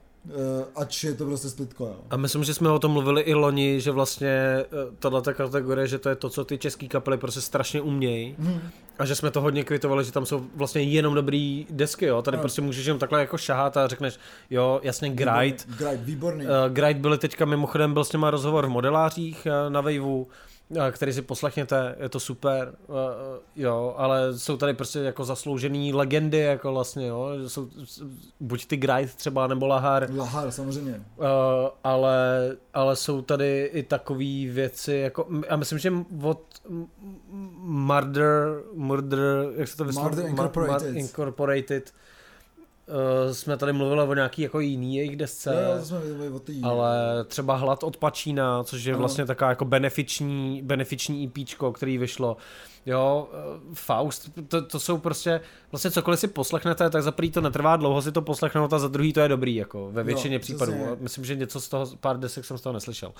ač je to prostě splitko, jo. A myslím, že jsme o tom mluvili i loni, že vlastně tato kategorie, že to je to, co ty český kapely prostě strašně umějí. Hmm. A že jsme to hodně kvitovali, že tam jsou vlastně jenom dobrý desky, jo. Tady No. prostě můžeš jenom takhle jako šahat a řekneš, jo, jasně, Gride, Výborný, Gride, výborný. Uh, Gride byli teďka mimochodem, byl s těma rozhovor v modelářích na Waveu, který si poslechněte, je to super, jo, ale jsou tady prostě jako zasloužený legendy, jako vlastně, jo, jsou buď ty Gride třeba, nebo Lahar, Lahar, samozřejmě. ale, ale jsou tady i takové věci, jako, a myslím, že od Murder, Murder, jak se to vyslovuje? Murder Incorporated. Ma- Incorporated, uh, jsme tady mluvili o nějaký jako jiný jejich desce. Jo, jo, jsme od té... Ale třeba Hlad od Pačína, což je Ano. vlastně taková jako benefiční, benefiční EPčko, který vyšlo. Jo, eh, Faust, to, to jsou prostě, vlastně cokoliv si poslechnete, tak za prvý to netrvá dlouho si to poslechnout a za druhý to je dobrý, jako ve většině Jo, případů. přesně. Myslím, že něco z toho, pár desek jsem z toho neslyšel.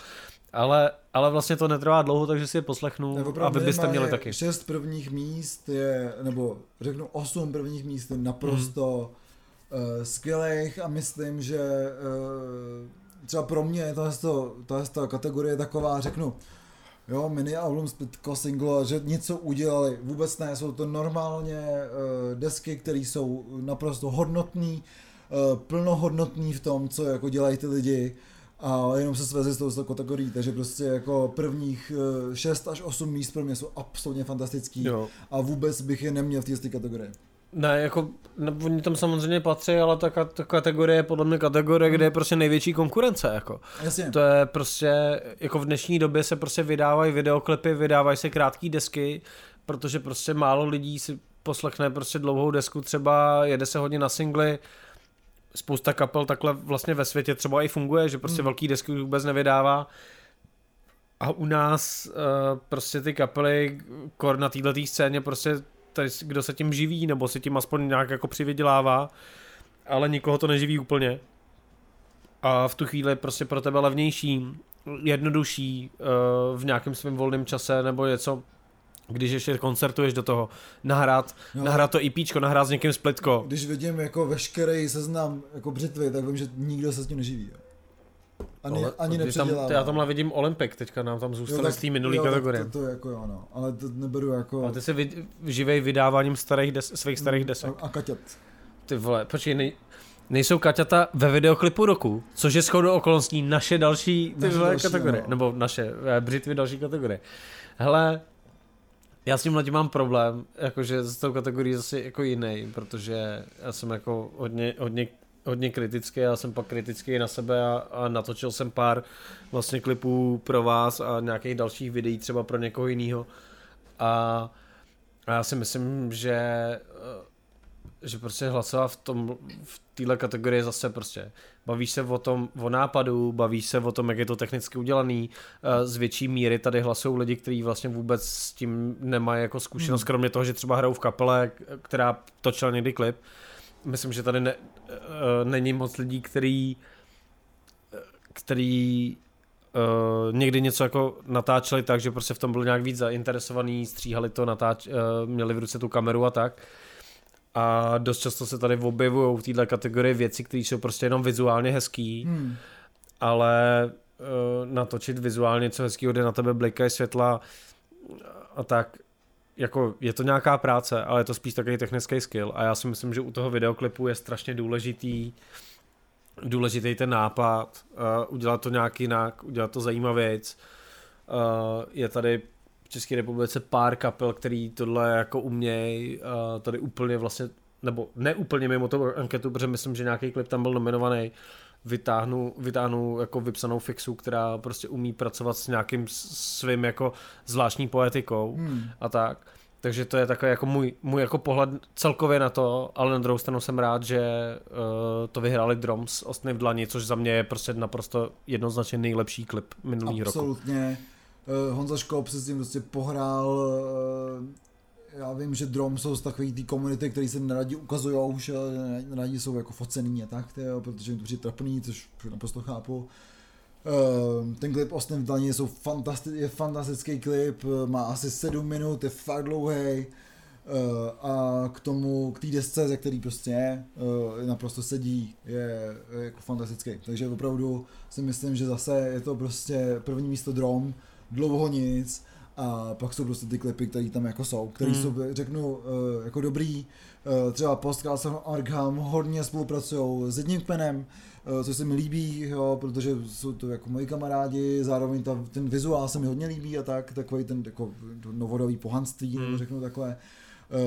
Ale, ale vlastně to netrvá dlouho, takže si je poslechnu Ne, a vy byste měli taky. Šest prvních míst je, nebo řeknu osm prvních míst je naprosto Mhm. Uh, skvělých a myslím, že uh, třeba pro mě tohle, to, tohle ta kategorie je taková, řeknu, jo, mini album, splitko, single, že něco udělali, vůbec ne, jsou to normálně uh, desky, které jsou naprosto hodnotný, uh, plnohodnotný v tom, co jako dělají ty lidi, a jenom se svezli s tou kategorií, takže prostě jako prvních 6 až 8 míst pro mě jsou absolutně fantastický Jo. a vůbec bych je neměl v té kategorii. Ne, jako, ne, oni tam samozřejmě patří, ale ta, ta kategorie je podle mě kategorie, kde je prostě největší konkurence, jako. Jasně. To je prostě, jako v dnešní době se prostě vydávají videoklipy, vydávají se krátké desky, protože prostě málo lidí si poslechne prostě dlouhou desku, třeba jede se hodně na singly, spousta kapel takhle vlastně ve světě třeba i funguje, že prostě Hmm. velký desky už vůbec nevydává. A u nás uh, prostě ty kapely, kor na této scéně prostě tady, kdo se tím živí, nebo se tím aspoň nějak jako přivydělává, ale nikoho to neživí úplně. A v tu chvíli prostě pro tebe levnější, jednodušší uh, v nějakém svém volném čase nebo něco, když ještě koncertuješ do toho, nahrát, no. nahrát to IPčko, nahrát s někým splitko. Když vidím jako veškerý seznam jako břitvy, tak vím, že nikdo se s tím neživí. Ani, Ale, ani. Tam, já tamhle vidím Olympik, teďka nám tam zůstali z té minulý kategorie. To, to, jako jo, no. Ale to neberu jako... Ale ty se vy, živej vydáváním starých des, svých starých mm, desek. A, a kaťat. Ty vole, počkej, nej, nejsou kaťata ve videoklipu roku, což je shodou okolností naše další ty naše vole, další, kategorie, no. nebo naše eh, břitvy další kategorie. Hele, já s tím letím mám problém, jakože s tou kategorií zase jako jiný, protože já jsem jako hodně, hodně, hodně kritický, já jsem pak kritický na sebe a, a natočil jsem pár vlastně klipů pro vás a nějakých dalších videí třeba pro někoho jiného. A, a já si myslím, že že prostě hlasovat v tom, v téhle kategorii zase prostě bavíš se o tom, o nápadu, bavíš se o tom, jak je to technicky udělaný, eh, z větší míry tady hlasují lidi, kteří vlastně vůbec s tím nemají jako zkušenost, hmm. kromě toho, že třeba hrajou v kapele, která točila někdy klip. Myslím, že tady ne, není moc lidí, který který uh, někdy něco jako natáčeli tak, že prostě v tom byl nějak víc zainteresovaný, stříhali to, natáč, uh, měli v ruce tu kameru a tak. A dost často se tady objevují v této kategorii věci, které jsou prostě jenom vizuálně hezký, hmm. ale uh, natočit vizuálně něco hezkého, kde na tebe blikají světla a tak, jako je to nějaká práce, ale je to spíš takový technický skill a já si myslím, že u toho videoklipu je strašně důležitý důležitý ten nápad, uh, udělat to nějak jinak, udělat to zajímavějc. Uh, je tady České republice pár kapel, který tohle jako umějí, uh, tady úplně vlastně, nebo ne úplně mimo to anketu, protože myslím, že nějaký klip tam byl nominovaný, vytáhnu, vytáhnu jako vypsanou fixu, která prostě umí pracovat s nějakým svým jako zvláštní poetikou hmm. a tak. Takže to je takový jako můj, můj jako pohled celkově na to, ale na druhou stranu jsem rád, že uh, to vyhráli Droms Ostny v dlani, což za mě je prostě naprosto jednoznačně nejlepší klip minulý roku. Absolutně. Uh, Honza Škop se s tím prostě pohrál, uh, já vím, že Drom jsou z takový té komunity, který se neradi ukazují, že neradi jsou jako focený a tak, tyjo, protože jim to přijde trapný, což naprosto chápu. Uh, ten klip Ostem v Daně jsou fantasti- je fantastický klip, má asi 7 minut, je fakt dlouhý. Uh, a k tomu, k té desce, ze který prostě je, naprosto sedí, je, je jako fantastický. Takže opravdu si myslím, že zase je to prostě první místo Drom, dlouho nic a pak jsou prostě ty klipy, které tam jako jsou, které hmm. jsou, řeknu, uh, jako dobrý. Uh, třeba Postcast Arkham hodně spolupracují s jedním kmenem, uh, což se mi líbí, jo, protože jsou to jako moji kamarádi, zároveň ta, ten vizuál se mi hodně líbí a tak, takový ten jako novodový pohanství, hmm. řeknu takhle.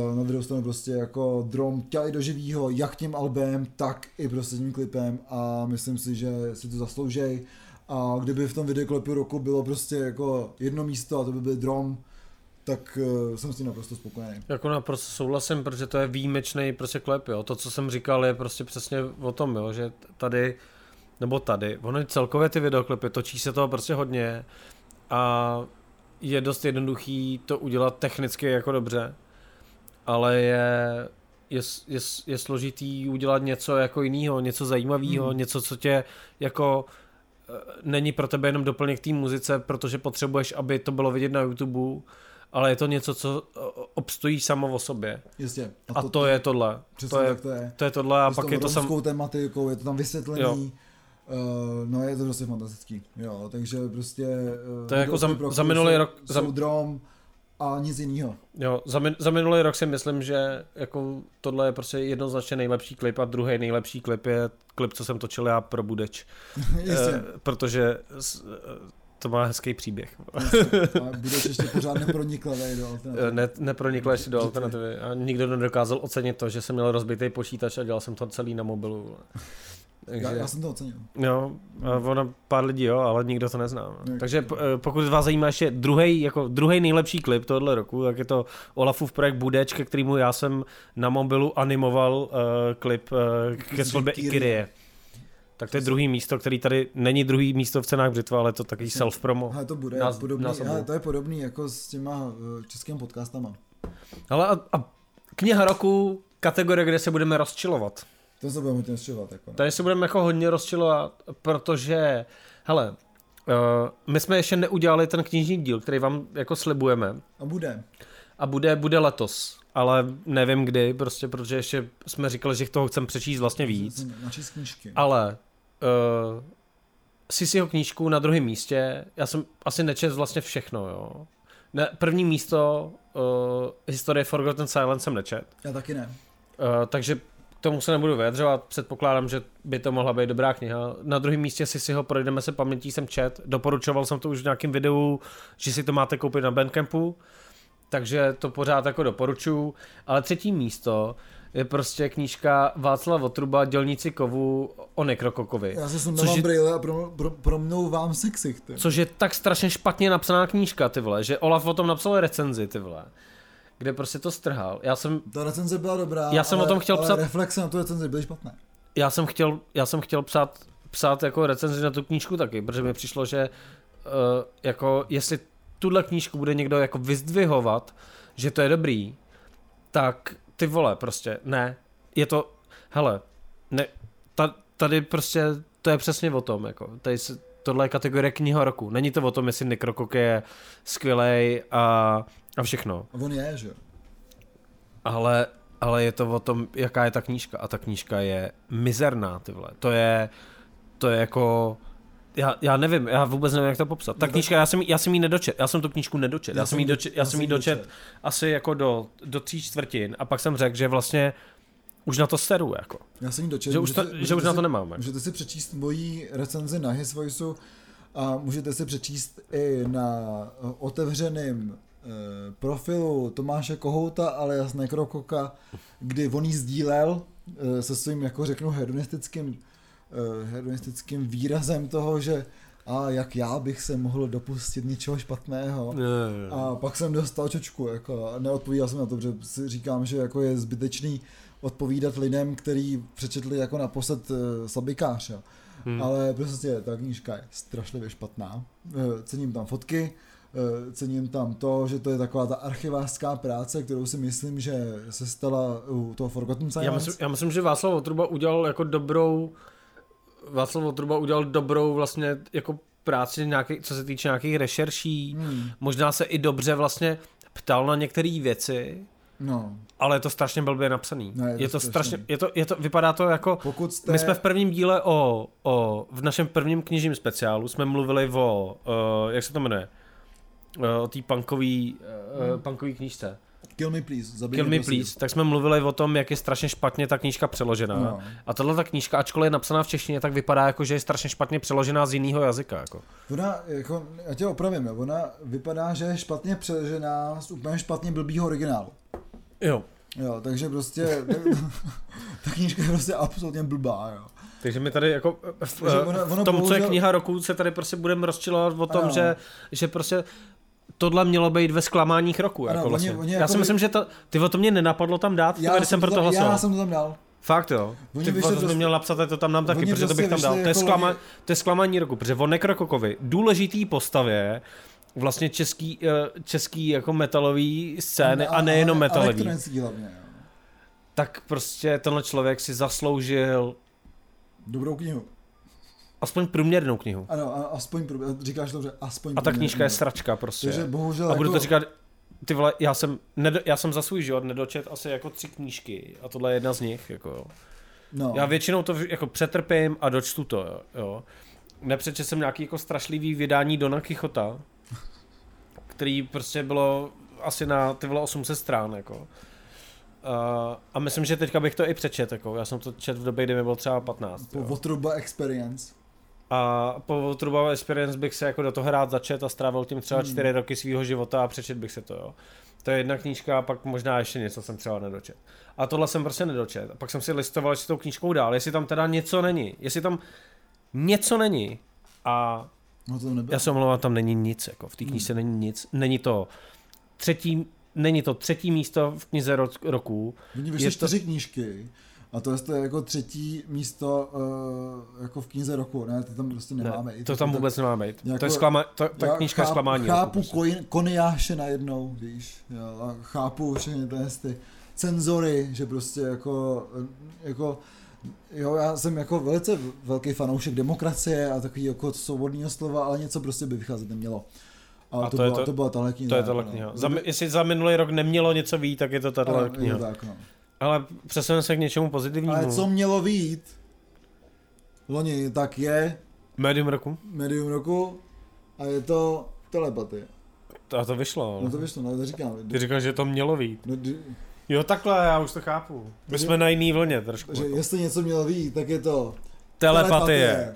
Uh, na druhou stranu prostě jako Drom těli do živýho, jak tím albem, tak i prostě tím klipem a myslím si, že si to zasloužej. A kdyby v tom videoklipu roku bylo prostě jako jedno místo a to by byl drom, tak uh, jsem s tím naprosto spokojený. Jako naprosto souhlasím, protože to je výjimečný prostě klip, jo. To, co jsem říkal, je prostě přesně o tom, jo, že tady, nebo tady, ono celkově ty videoklipy, točí se toho prostě hodně a je dost jednoduchý to udělat technicky jako dobře, ale je, je, je, je složitý udělat něco jako jiného, něco zajímavého, hmm. něco, co tě jako není pro tebe jenom doplněk té muzice, protože potřebuješ, aby to bylo vidět na YouTube, ale je to něco, co eh, obstojí samo o sobě. Jistě. A, to, a to je tohle. Přesně to je, tak to je. To je tohle a pak je to sam... tematikou, je to tam vysvětlení. Jo. Uh, no je to prostě fantastický, jo, takže prostě... Uh, to je jako za, za minulý rok... Za... Drom, a nic jiného. Jo, za, min, za minulý rok si myslím, že jako tohle je prostě jednoznačně nejlepší klip a druhý nejlepší klip je klip, co jsem točil já pro Budeč. e, protože s, to má hezký příběh. Budeč ještě pořád nepronikla do alternativy. Ne, nepronikla ještě do alternativy a nikdo nedokázal ocenit to, že jsem měl rozbitý počítač a dělal jsem to celý na mobilu. Takže, já, já jsem to ocenil. Jo, ono pár lidí jo, ale nikdo to nezná. Jak Takže eh, pokud vás zajímá ještě druhý jako druhý nejlepší klip tohoto roku, tak je to Olafův projekt Budeč, ke kterému já jsem na mobilu animoval uh, klip uh, ke svatbě Ikirie. Tak to je druhý místo, který tady není druhý místo v cenách břitva, ale to takový self-promo. Ale to bude Nás- podobný, nás obou. ale to je podobný jako s těma českými podcastama. Ale a, a kniha roku, kategorie, kde se budeme rozčilovat. To se budeme tím střevat, jako. Tady se budeme jako hodně rozčilovat, protože, hele, uh, my jsme ještě neudělali ten knižní díl, který vám jako slibujeme A bude. a bude, bude letos, ale nevím kdy, prostě protože ještě jsme říkali, že toho chceme přečíst vlastně víc, Načíst knížky. ale uh, si si jeho knížku na druhém místě, já jsem asi nečet vlastně všechno, jo. Ne, první místo uh, historie Forgotten Silence jsem nečet, Já taky ne. Uh, takže k tomu se nebudu vyjadřovat, předpokládám, že by to mohla být dobrá kniha. Na druhém místě si si ho projdeme se pamětí, jsem čet, doporučoval jsem to už v nějakém videu, že si to máte koupit na Bandcampu, takže to pořád jako doporučuju, ale třetí místo je prostě knížka Václava Votruba Dělníci kovu o nekrokokovi. Já se sundávám je- brýle a pro, pro, promnouvám se ksichty. Což je tak strašně špatně napsaná knížka, ty vole, že Olaf o tom napsal recenzi, ty vole, kde prostě to strhal. Já jsem Ta recenze byla dobrá, Já jsem ale, o tom chtěl ale psat- reflexe na tu recenzi byly špatné. já jsem chtěl, já jsem chtěl psát, psát jako recenzi na tu knížku taky, protože mi přišlo, že uh, jako jestli tuhle knížku bude někdo jako vyzdvihovat, že to je dobrý, tak ty vole prostě, ne, je to, hele, ne, ta, tady prostě to je přesně o tom, jako, tady se, tohle je kategorie kniha roku, není to o tom, jestli Nekrokok je skvělej a, a všechno, A on je, že jo. ale, ale je to o tom, jaká je ta knížka. A ta knížka je mizerná, ty vole. To je, to je jako, já, já nevím, já vůbec nevím, jak to popsat. Ta No tak- knížka, já jsem, já jsem jí nedočet, já jsem tu knížku nedočet. Já, jsem jí dočet, já jsem jí dočet dočet. asi jako do, do tří čtvrtin a pak jsem řekl, že vlastně už na to seru, jako. Já jsem jí dočet. Že už, to, můžete- že už můžete na si- to nemám. Jako. Můžete si přečíst mojí recenzi na His Voiceu a můžete si přečíst i na otevřeném profilu Tomáše Kohouta alias Nekrokoka, kdy on jí sdílel eh, se svým, jako řeknu, hedonistickým, eh, hedonistickým výrazem toho, že a jak já bych se mohl dopustit něčeho špatného. A pak jsem dostal čočku, jako, neodpovídal jsem na to, protože si říkám, že jako je zbytečný odpovídat lidem, který přečetli jako naposled uh, Slabikář, jo. Hmm. Ale prostě ta knížka je strašlivě špatná. Eh, Cením tam fotky, eh, cením tam to, že to je taková ta archivářská práce, kterou si myslím, že se stala u toho Forgotten Silence. Já myslím, já myslím, že Václav Otruba udělal jako dobrou Václav Otruba udělal dobrou vlastně jako práci nějaký, co se týče nějakých rešerší. Hmm. Možná se i dobře vlastně ptal na některé věci, No, ale je to strašně blbě napsaný. Ne, je, to strašně. strašně, je to, je to, vypadá to jako, pokud jste... my jsme v prvním díle o, o v našem prvním knižním speciálu jsme mluvili o, uh, jak se to jmenuje, o té punkový, uh, punkový knížce. Kill me please, zabij Kill mě, Me prosím. Please, tak jsme mluvili o tom, jak je strašně špatně ta knížka přeložená. No. A tahle ta knížka, ačkoliv je napsaná v češtině, tak vypadá jako, že je strašně špatně přeložená z jiného jazyka. Jako. Ona, jako, já tě opravím, jo, ona vypadá, že je špatně přeložená z úplně špatně blbýho originálu. Jo. Jo, takže prostě ta knížka je prostě absolutně blbá, jo. Takže my tady jako v, Takže ono- v ono tom, co je bohužel- kniha roku, se tady prostě budeme rozčilovat o tom, Ano. že, že prostě tohle mělo být ve zklamáních roku. Ano, Jako oni- vlastně. oni Já jako si by- myslím, že to, ty o to mě nenapadlo tam dát, já když jsem pro to hlasoval. já jsem to tam dal. Fakt jo. Oni Ty vole, to prostě- měl napsat, a to tam dám taky, Oni protože to bych prostě tam dal. vyšli To je, jako loni- to je zklamání roku, protože on Nekrokokovi, důležitý postavě, vlastně český, eh, český jako metalový scény a, nejenom metalový, hlavně, tak prostě tenhle člověk si zasloužil Dobrou knihu. Aspoň průměrnou knihu. Ano, a aspoň, prů- říkáš to dobře, aspoň A ta průměrnou. knížka je sračka prostě. Takže bohužel A budu to jako, říkat, ty vole, já jsem, nedo, já jsem za svůj život nedočet asi jako tři knížky a tohle je jedna z nich, jako jo. no, Já většinou to jako přetrpím a dočtu to, jo. jo. Nepřečet jsem nějaký jako strašlivý vydání Dona Quixota, který prostě bylo asi na ty vole 800 strán, jako. A, a myslím, že teďka bych to i přečet, jako. Já jsem to čet v době, kdy mi bylo třeba 15. po Jo. Votruba Experience. A po Trubava Experience bych se jako do toho rád začet a strávil tím třeba Hmm. čtyři roky svého života a přečet bych se to, jo. To je jedna knížka a pak možná ještě něco jsem třeba nedočet. A tohle jsem prostě nedočet. A pak jsem si listoval s tou knížkou dál, jestli tam teda něco není. Jestli tam něco není. A No to já se omlouvám, tam není nic, jako v té knížce není nic. Není to třetí, není to třetí místo v knize ro- roku. Oni vyšly to- čtyři knížky A to je, to je jako třetí místo uh, jako v knize roku, ne? To tam prostě nemáme. Ne, to tam vůbec tak, nemá být. Jako, to je sklama, to, ta knížka chápu, zklamání. Chápu jako koniáše najednou, víš, jo, a chápu všechny ty cenzory, že prostě jako, jako Jo, já jsem jako velice velký fanoušek demokracie a takový jako svobodného slova, ale něco prostě by vycházet nemělo. A, a to, to, byla, to, to byla tahle kniha. To je tahle no. kniha. Za, jestli za minulý rok nemělo něco vít, tak je to tahle kniha. tak, no. Ale přesuneme se k něčemu pozitivnímu. Ale co mělo vít? Loni, tak je... Medium roku? Medium roku a je to telepatie. A to vyšlo. No to vyšlo, no to říkám. Ty říkáš, že to mělo vít. No, d- Jo, takhle, já už to chápu. My Takže- jsme na jiný vlně trošku. že jako. jestli něco mělo vít, tak je to Telepatie,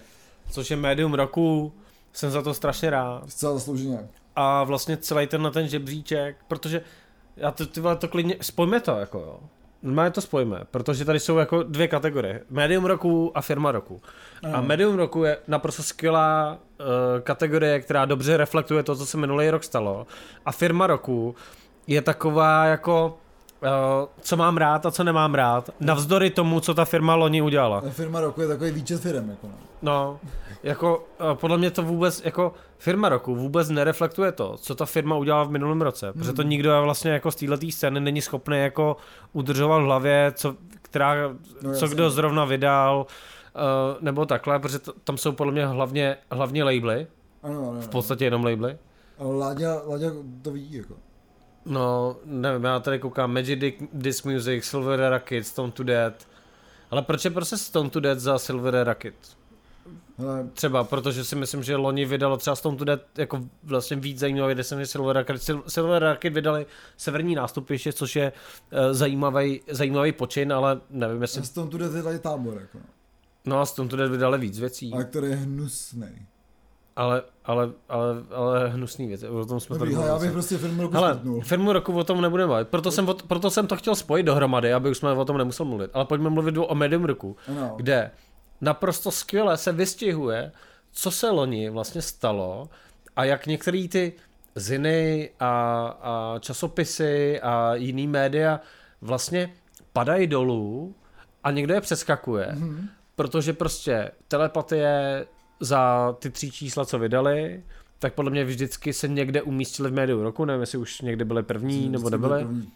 což je médium roku, jsem za to strašně rád. Zcela zaslouženě. A vlastně celý ten ten žebříček, protože já to, ty vole, to klidně, spojme to jako jo. Normálně to spojme, protože tady jsou jako dvě kategorie. Medium roku a firma roku. A Ano. medium roku je naprosto skvělá uh, kategorie, která dobře reflektuje to, co se minulý rok stalo. A firma roku je taková jako, co mám rád a co nemám rád, navzdory tomu, co ta firma loni udělala. Ale Firma roku je takový výčet firm. Jako no. No, jako uh, podle mě to vůbec, jako firma roku vůbec nereflektuje to, co ta firma udělala v minulém roce, hmm. protože to nikdo vlastně jako z této scény není schopný jako udržovat v hlavě, co, která, No, co kdo zrovna vydal, uh, nebo takhle, protože to, tam jsou podle mě hlavně, hlavně labely, Ano, ano, ano. v podstatě jenom labely. Ale Láďa, Láďa to ví, jako. No, nevím, já tady koukám Magic Disc Music, Silver Rocket, Stone to Dead, ale proč je prostě Stone to Dead za Silver Rocket? Hele, Třeba, protože si myslím, že loni vydalo třeba Stone to Dead jako vlastně víc zajímavý, kde jsem je Silver Rocket. Sil- Silver Rocket vydali severní nástupiště, což je uh, zajímavý, zajímavý počin, ale nevím, jestli... já s tom tu jde tady tábor, jako. no. No a Stone to Dead vydali víc věcí, Ale který je hnusný. Ale, ale, ale, ale hnusný věci, o tom jsme Dobrý, tady hele, já bych prostě film roku Hele, skutnul. firmu roku o tom nebudeme bavit, proto jsem, proto jsem to chtěl spojit dohromady, aby už jsme o tom nemuseli mluvit, ale pojďme mluvit o medium roku, Ano. kde naprosto skvěle se vystihuje, co se loni vlastně stalo a jak některé ty ziny a, a časopisy a jiný média vlastně padají dolů a někdo je přeskakuje, Mhm. protože prostě telepatie za ty tři čísla, co vydali, tak podle mě vždycky se někde umístili v médiu roku, nevím, jestli už někde byli první nebo první.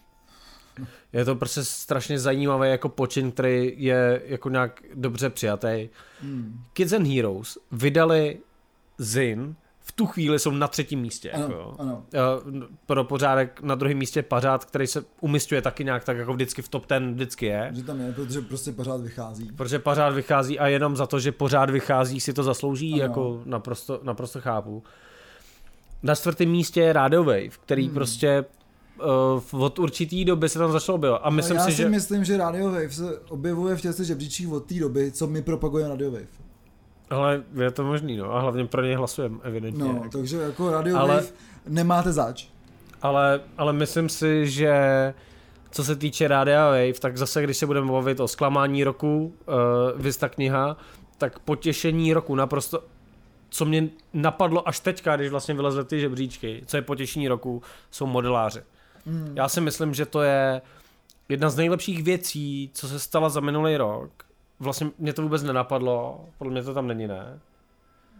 Je to prostě strašně zajímavý jako počin, který je jako nějak dobře přijatý. Hmm. Kids and Heroes vydali Zin, v tu chvíli jsou na třetím místě. Ano, Jako, ano. Eh, Pro pořádek na druhém místě Pařád, který se umistuje taky nějak tak jako vždycky v top ten vždycky je. Že tam je, protože prostě pořád vychází. Protože pořád vychází a jenom za to, že pořád vychází, si to zaslouží, Ano. jako naprosto, naprosto chápu. Na čtvrtém místě je Radio Wave, který Hmm. prostě uh, od určitý doby se tam začalo objevovat. A myslím Ale já si, si že... myslím, že Radio Wave se objevuje v těchto žebříčích od té doby, co my propagujeme Radio Wave. Ale je to možný, no. A hlavně pro něj hlasujeme, evidentně. No, takže jako Radio Ale- Wave nemáte zač. Ale, ale myslím si, že co se týče Radia Wave, tak zase, když se budeme bavit o zklamání roku, uh, vys ta kniha, tak potěšení roku naprosto, co mě napadlo až teďka, když vlastně vylezly ty žebříčky, co je potěšení roku, jsou modeláři. Mm. Já si myslím, že to je jedna z nejlepších věcí, co se stala za minulý rok. Vlastně mě to vůbec nenapadlo, podle mě to tam není, ne?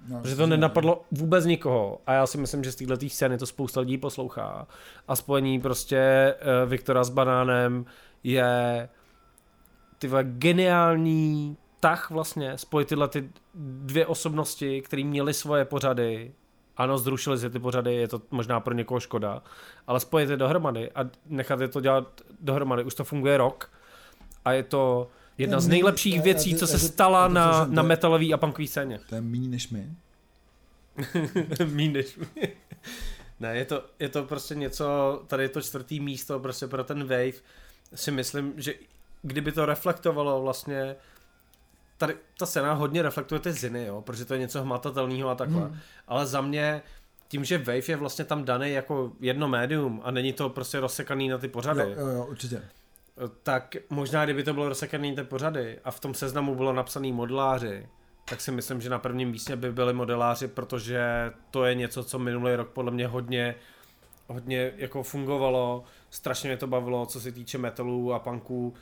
No, Protože to nenapadlo vůbec nikoho a já si myslím, že z této scény to spousta lidí poslouchá a spojení prostě uh, Viktora s banánem je ty geniální tah vlastně spojit tyhle ty dvě osobnosti, které měly svoje pořady ano, zrušili si ty pořady, je to možná pro někoho škoda, ale spojit je dohromady a nechat je to dělat dohromady. Už to funguje rok a je to jedna z nejlepších věcí, co se stala na, na metalové a punkové scéně. To je méně než my. Míň než my. Ne, je to, je to prostě něco, tady je to čtvrtý místo prostě pro ten wave. Si myslím, že kdyby to reflektovalo vlastně, tady ta scéna hodně reflektuje ty ziny, jo, protože to je něco hmatatelného a takhle. Hmm. Ale za mě, tím, že wave je vlastně tam daný jako jedno médium a není to prostě rozsekaný na ty pořady, Jo, jo, jo, určitě. Tak možná kdyby to bylo rozsekaný ty pořady a v tom seznamu bylo napsaný modeláři, tak si myslím, že na prvním místě by byli modeláři, protože to je něco, co minulý rok podle mě hodně, hodně jako fungovalo, strašně mě to bavilo, co se týče metalů a punků.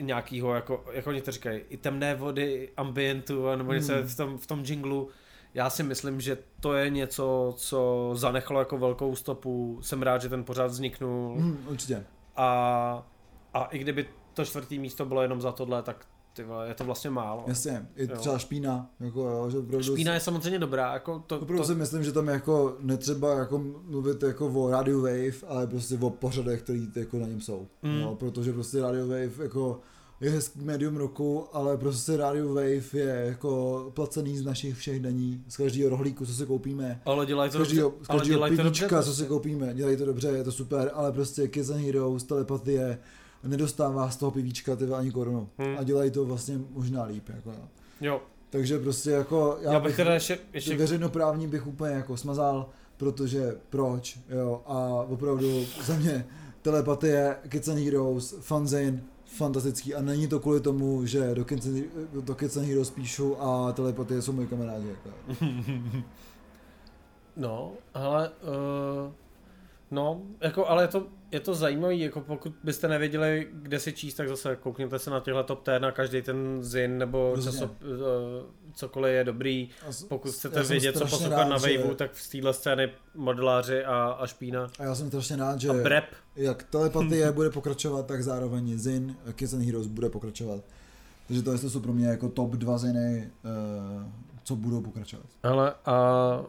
nějakýho, jako, jako oni to říkají, i temné vody, ambientu, nebo něco Hmm. v tom, v tom jinglu. Já si myslím, že to je něco, co zanechalo jako velkou stopu. Jsem rád, že ten pořád vzniknul. Hmm, určitě. A, a i kdyby to čtvrtý místo bylo jenom za tohle, tak ty vole, je to vlastně málo. Jasně, i Jo. třeba špína, jako jo, že opravdu Špína je samozřejmě dobrá, jako to, Opravdu to, si myslím, že tam jako netřeba jako mluvit jako o Radio Wave, ale prostě o pořadech, který jako na něm jsou. Mm. No, protože prostě Radio Wave jako je hezký médium roku, ale prostě Radio Wave je jako placený z našich všech daní, z každého rohlíku, co si koupíme. ale dělají Z to každého, dobře, z ale každého dělají to dobře. pivíčka, co prostě. si koupíme, dělají to dobře, je to super, ale prostě Kids and Heroes, telepatie, nedostává z toho pivíčka ty ani korunu. Hmm. A dělají to vlastně možná líp. Jako, jo. Jo, Takže prostě jako já, já bych teda ještě, ještě ještě... veřejnoprávní bych úplně jako smazal, protože proč, jo, a opravdu za mě telepatie, Kids and Heroes, fanzine, fantastický a není to kvůli tomu, že do Kids and, do Kids and Heroes píšu a telepatie jsou moji kamarádi. Jako. No, ale uh, no, jako, ale je to, je to zajímavý, jako pokud byste nevěděli, kde si číst, tak zase koukněte se na těhle top 10, na každý ten zin nebo časop, uh, cokoliv je dobrý. A Pokud chcete vědět, co poslouchat rád, na že- Waveu, tak z téhle scény modeláři a, a špína. A já jsem strašně rád, že A brep. jak telepatie bude pokračovat, tak zároveň Zin, Kids and Heroes bude pokračovat. Takže to jsou pro mě jako top dva ziny, uh, co budou pokračovat. Ale a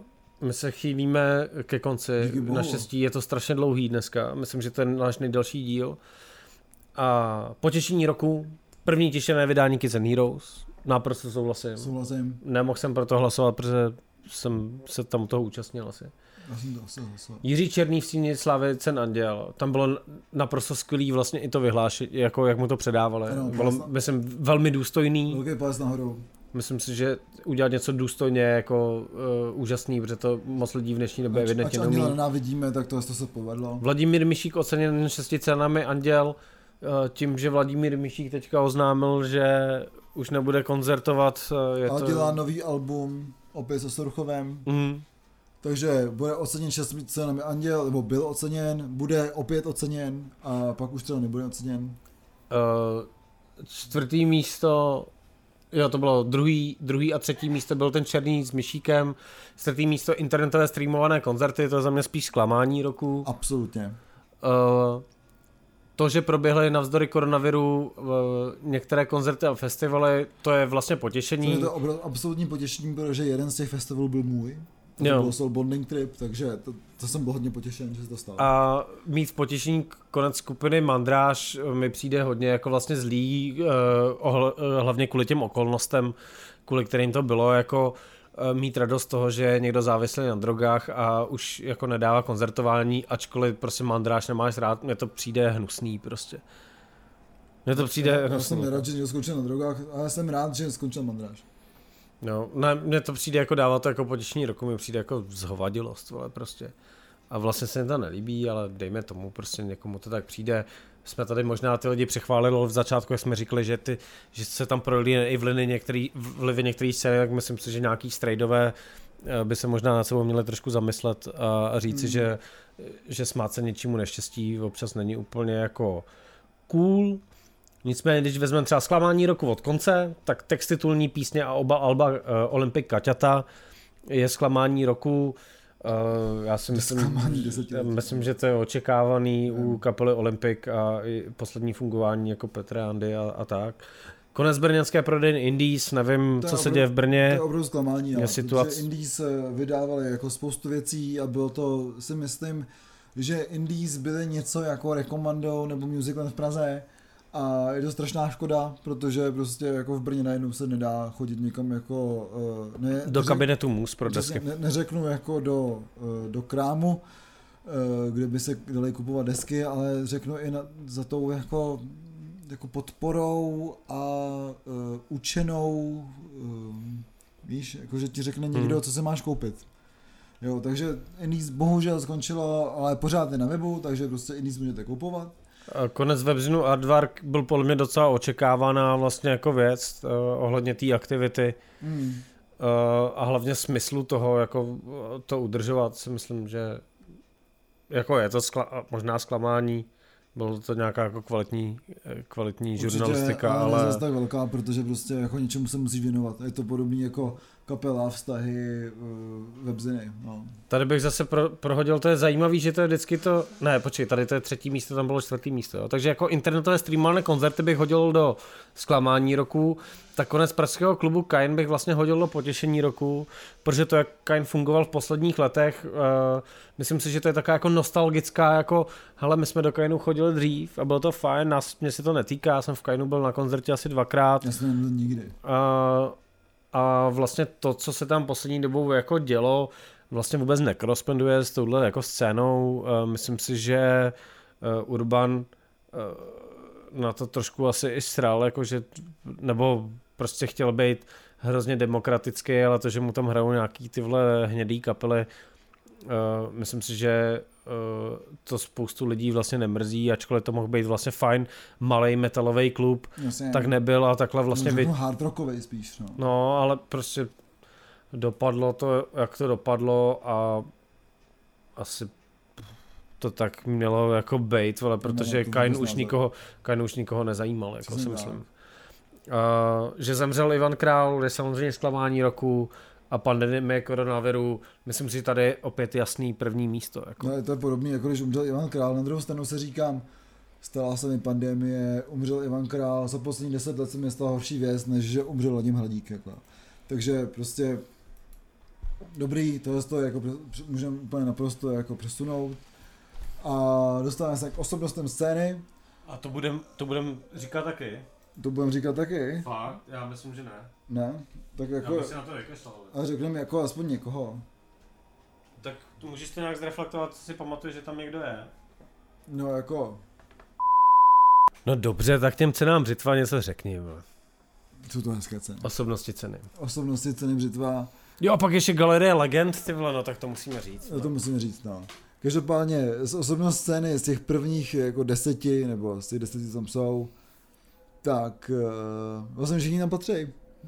my se chýlíme ke konci. Naštěstí je to strašně dlouhý dneska. Myslím, že to je náš nejdelší díl. A potěšení roku, první těšené vydání Kids and Heroes. Naprosto souhlasím. Souhlasím, Nemohl jsem pro to hlasovat, protože jsem se tam toho účastnil asi. Jiří Černý v stíně Slávy Cen Anděl. Tam bylo naprosto skvělý vlastně i to vyhlášení, jako jak mu to předávali. Ano, bylo, myslím, velmi důstojný. Velký pás nahoru. Myslím si, že udělat něco důstojně jako uh, úžasný, protože to moc lidí v dnešní době Ač, ač evidentně neumí. nenávidíme, tak to, to se povedlo. Vladimír Mišík oceněn šesti cenami Anděl eh, tím, že Vladimír Mišík teďka oznámil, že už nebude koncertovat. eh, Je A to... dělá nový album, opět se Sorchovem, Mm, takže bude oceněn šestmi cenami Anděl, nebo byl oceněn, bude opět oceněn a pak už třeba nebude oceněn. eh, čtvrtý místo Jo, to bylo druhý, druhý a třetí místo byl ten černý s Myšíkem, čtvrtý místo internetové streamované koncerty, to je za mě spíš zklamání roku. Absolutně. Uh, to, že proběhly navzdory koronaviru uh, některé koncerty a festivaly, to je vlastně To potěšení. je to obro, absolutní potěšení, protože jeden z těch festivalů byl můj. To Jo. byl Soul Bonding Trip, takže to, to jsem byl hodně potěšen, že se to stalo. A mít potěšení konec skupiny Mandráž mi přijde hodně jako vlastně zlý, uh, ohl, uh, hlavně kvůli těm okolnostem, kvůli kterým to bylo, jako uh, mít radost toho, že je někdo závislý na drogách a už jako nedává koncertování, ačkoliv prostě Mandráž nemáš rád, mně to přijde hnusný prostě. Mně to přijde já hnusný. jsem nerad, že někdo skončil na drogách, ale jsem rád, že skončil mandráž. No, ne, mně to přijde jako dávat to jako potěšení roku, mi přijde jako zhovadilost, vole, prostě. A vlastně se mi to nelíbí, ale dejme tomu, prostě někomu to tak přijde. Jsme tady možná ty lidi přechválili v začátku, jak jsme říkali, že, ty, že se tam prolíjí i vlivy některý, vlivy některých scény, tak myslím si, že nějaký strejdové eh, by se možná na sebou měli trošku zamyslet a, a říci, Hmm. že, že smát se něčímu neštěstí občas není úplně jako cool. Nicméně, když vezmeme třeba zklamání roku od konce, tak text titulní písně a oba alba uh, Olympic Kaťata je zklamání roku. Uh, já si myslím, myslím, že to je očekávaný u kapely Olympic a poslední fungování jako Petra Andy a, a tak. Konec brněnské prodejny Indies, nevím, To co se obrov- děje v To Brně. je obrovské zklamání, ale situace- Indies eh, vydávali jako spoustu věcí a bylo to, si myslím, že Indies byly něco jako Rekomando nebo Musicland v Praze a je to strašná škoda, protože prostě jako v Brně najednou se nedá chodit někam jako eh, ne, Do neřek- kabinetu Mus pro desky. ne, neřeknu jako do, eh, do krámu, eh, kde by se daly kupovat desky, ale řeknu i na, za tou jako jako podporou a uh, učenou, uh, víš, jako že ti řekne někdo, Hmm. co se máš koupit. Jo, takže Indies bohužel skončilo, ale pořád je na webu, takže prostě Indies můžete kupovat. A Konec webzinu Artwork byl podle mě docela očekávaná vlastně jako věc uh, ohledně té aktivity Hmm. uh, a hlavně smyslu toho, jako to udržovat si myslím, že jako je to skla- možná zklamání, bylo to nějaká jako kvalitní, eh, kvalitní Určitě, žurnalistika, ale... ale... zase tak velká, protože prostě jako něčemu se musíš věnovat. Je to podobný jako kapela, vztahy, uh, webziny. No. Tady bych zase pro, prohodil, to je zajímavý, že to je vždycky to, ne, počkej, tady to je třetí místo, tam bylo čtvrtý místo, jo. takže jako internetové streamované koncerty bych hodil do zklamání roku, tak konec pražského klubu Kain bych vlastně hodil do potěšení roku, protože to, jak Kain fungoval v posledních letech, uh, myslím si, že to je taková jako nostalgická, jako, hele, my jsme do Kainu chodili dřív a bylo to fajn, nás, mě se to netýká, já jsem v Kainu byl na koncertě asi dvakrát. Já jsem nikdy. Uh, a vlastně to, co se tam poslední dobou jako dělo, vlastně vůbec nekoresponduje s touhle jako scénou. Myslím si, že Urban na to trošku asi i sral, jakože, nebo prostě chtěl být hrozně demokratický, ale to, že mu tam hrajou nějaký tyhle hnědý kapely, myslím si, že to spoustu lidí vlastně nemrzí, ačkoliv to mohl být vlastně fajn malý metalový klub, Jasně, tak nebyl a takhle vlastně... Vy... hard rockový spíš, no. No, ale prostě dopadlo to, jak to dopadlo a asi to tak mělo jako bait, ale protože no, Kain už, nikoho, Kain už nikoho nezajímal, jako si myslím. Uh, že zemřel Ivan Král, je samozřejmě zklamání roku, a pandemie koronaviru, myslím si, že tady je opět jasný první místo. Jako. No, to je podobné, jako když umřel Ivan Král. Na druhou stranu se říkám, stala se mi pandemie, umřel Ivan Král, za poslední deset let se mi stala horší věc, než že umřel Ladim Hladík. Jako. Takže prostě dobrý, tohle to jako můžeme úplně naprosto jako přesunout. A dostáváme se k osobnostem scény. A to budem, to budem říkat taky. To budem říkat taky. Fakt? Já myslím, že ne. Ne? Tak jako... Já si na to vykreslal. A řekneme jako aspoň někoho. Tak tu můžeš to nějak zreflektovat, co si pamatuješ, že tam někdo je. No jako... No dobře, tak těm cenám břitva něco řekni. Bo. Co to hezké ceny? Osobnosti ceny. Osobnosti ceny břitva. Jo a pak ještě galerie legend, ty vole, no tak to musíme říct. No. To musíme říct, no. Každopádně z osobnost scény z těch prvních jako deseti, nebo z těch deseti tam jsou, tak uh, vlastně všichni tam patří.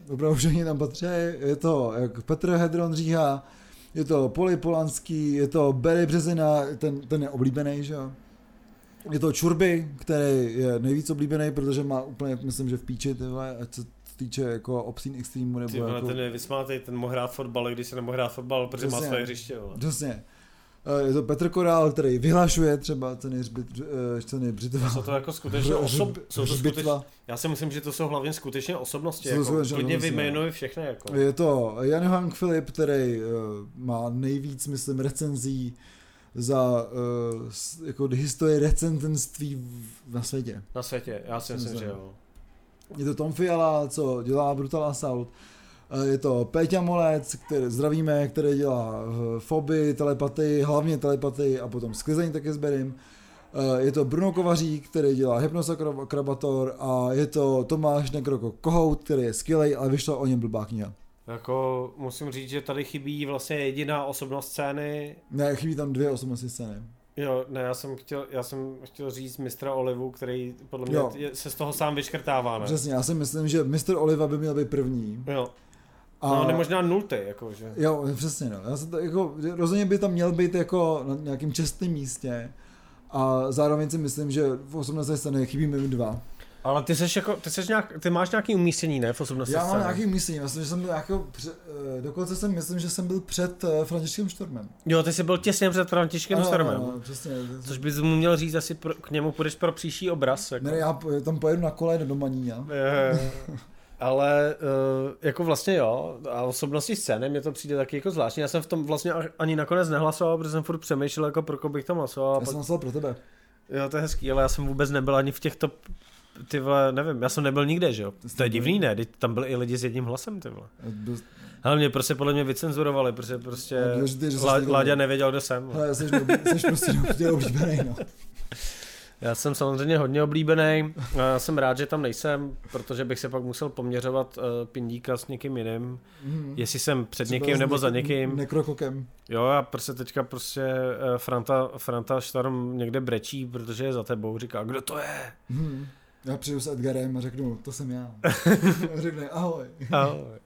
Opravdu všichni tam patří. Je to jak Petr Hedron říká, je to Poli Polanský, je to Barry Březina, ten, ten je oblíbený, že jo. Je to Čurby, který je nejvíc oblíbený, protože má úplně, myslím, že v píči, tyhle, ať se týče jako Obscene Extreme nebo Ty, jako... ten je vysmátej, ten mohl hrát fotbal, když se nemohl hrát fotbal, protože Dosně, má své hřiště. Přesně. Eh, je to Petr Korál, který vyhlašuje třeba ceny, hřbit, eh, ceny Břitva. Jsou to jako skutečně osob, jsou to já si myslím, že to jsou hlavně skutečně osobnosti, jsou jako, klidně vyjmenuji všechny. Jako. Je to Jan Hank Filip, který uh, má nejvíc, myslím, recenzí za uh, jako historii recenzenství na světě. Na světě, já si myslím, že jo. Je to Tom Fiala, co dělá Brutal Assault. Eh, je to Péťa Molec, který zdravíme, který dělá eh, foby, telepatii, hlavně telepatii a potom sklizení taky s Berim. Eh, je to Bruno Kovařík, který dělá Hypnosakrabator a je to Tomáš Nekroko Kohout, který je skvělý, ale vyšla o něm blbá kniha. Jako musím říct, že tady chybí vlastně jediná osobnost scény. Ne, chybí tam dvě osobnosti scény. Jo, ne, já jsem chtěl, já jsem chtěl říct mistra Olivu, který podle mě je, se z toho sám vyškrtává, ne? Přesně, já si myslím, že mistr Oliva by měl být první. Jo. A... No, ne možná nulty, jako, že? Jo, přesně, no. Já jsem to, jako, rozhodně by tam měl být jako na nějakém čestném místě a zároveň si myslím, že v 18. scéně chybí mi dva. Ale ty seš jako, ty, seš nějak, ty máš nějaký umístění, ne, v 18. Já mám nějaký umístění, myslím, že jsem byl jako, eh, dokonce jsem myslím, že jsem byl před uh, Františkem Štormem. Jo, ty jsi byl těsně před Františkem ano, Štormem. Ano, přesně. Což bys mu měl říct, asi pro, k němu půjdeš pro příští obraz. Jako. Ne, já tam pojedu na kole do Manína. Ale uh, jako vlastně jo, a osobnosti scény mě to přijde taky jako zvláštní. Já jsem v tom vlastně ani nakonec nehlasoval, protože jsem furt přemýšlel, jako pro koho bych tam hlasoval. Já pak... jsem hlasoval pro tebe. Jo, to je hezký, ale já jsem vůbec nebyl ani v těchto ty vole, nevím, já jsem nebyl nikde, že jo? To je divný, ne? Tam byli i lidi s jedním hlasem, ty vole. Ale mě prostě podle mě vycenzurovali, protože prostě Láďa nevěděl, kdo jsem. Ale jsi, jsi prostě oblíbený, no. Já jsem samozřejmě hodně oblíbený. Já jsem rád, že tam nejsem, protože bych se pak musel poměřovat uh, pindíka s někým jiným. Mm. Jestli jsem před Třeba někým nebo za někým. Nekrokokem. Jo, a prostě teďka prostě uh, Franta, Franta Štarm někde brečí, protože je za tebou. Říká, kdo to je? Mm. Já přijdu s Edgarem a řeknu, to jsem já. a řekne, ahoj. ahoj.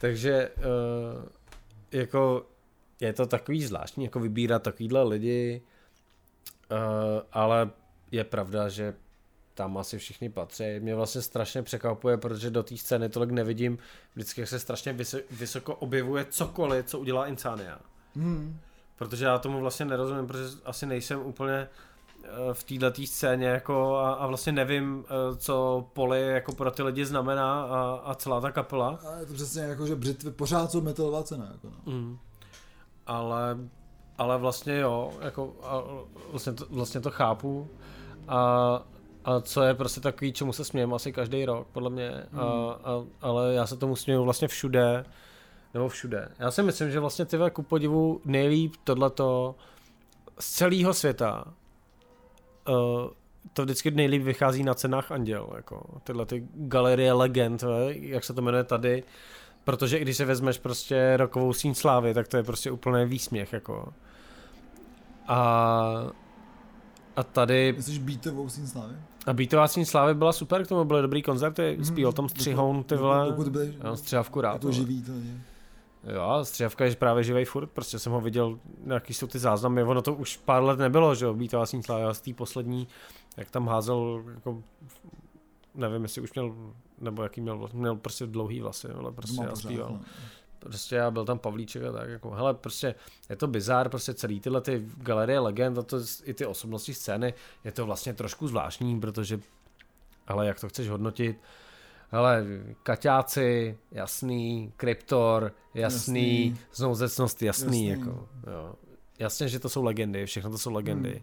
Takže uh, jako je to takový zvláštní, jako vybírat takovýhle lidi, ale je pravda, že tam asi všichni patří. Mě vlastně strašně překvapuje, protože do té scény tolik nevidím. Vždycky se strašně vysoko objevuje cokoliv, co udělá Insania. Hmm. Protože já tomu vlastně nerozumím, protože asi nejsem úplně eh, v této scéně jako a, a vlastně nevím, eh, co poli jako pro ty lidi znamená a, a celá ta kapela. A je to přesně jako, že břitvy pořád jsou metalová cena. Jako no. mm. Ale, ale vlastně jo, jako a vlastně, to, vlastně to chápu a, a co je prostě takový, čemu se smějem asi každý rok, podle mě, mm. a, a, ale já se tomu směju vlastně všude, nebo všude. Já si myslím, že vlastně ty ku podivu nejlíp tohleto z celého světa uh, to vždycky nejlíp vychází na cenách Anděl, jako tyhle ty galerie legend, jak se to jmenuje tady, protože i když se vezmeš prostě rokovou síň slávy, tak to je prostě úplný výsměch, jako. A, a tady... Myslíš beatovou síň slávy? A beatová síň slávy byla super, k tomu byly dobrý koncerty, mm, zpíval tam Střihoun, ty vole, dokud byly, já střihavku rád. To živí to, je. Jo, střihavka je právě živej furt, prostě jsem ho viděl, jaký jsou ty záznamy, ono to už pár let nebylo, že jo, být vlastní sláva z té poslední, jak tam házel, jako, nevím, jestli už měl, nebo jaký měl, měl prostě dlouhý vlasy, ale prostě já zpíval. No. Prostě já byl tam Pavlíček a tak, jako, hele, prostě je to bizár, prostě celý tyhle ty galerie legend a to i ty osobnosti scény, je to vlastně trošku zvláštní, protože, ale jak to chceš hodnotit, hele, kaťáci, jasný, kryptor, jasný, jasný. znouzecnost, jasný, jasný. jako, jo. Jasně, že to jsou legendy, všechno to jsou legendy. Hmm.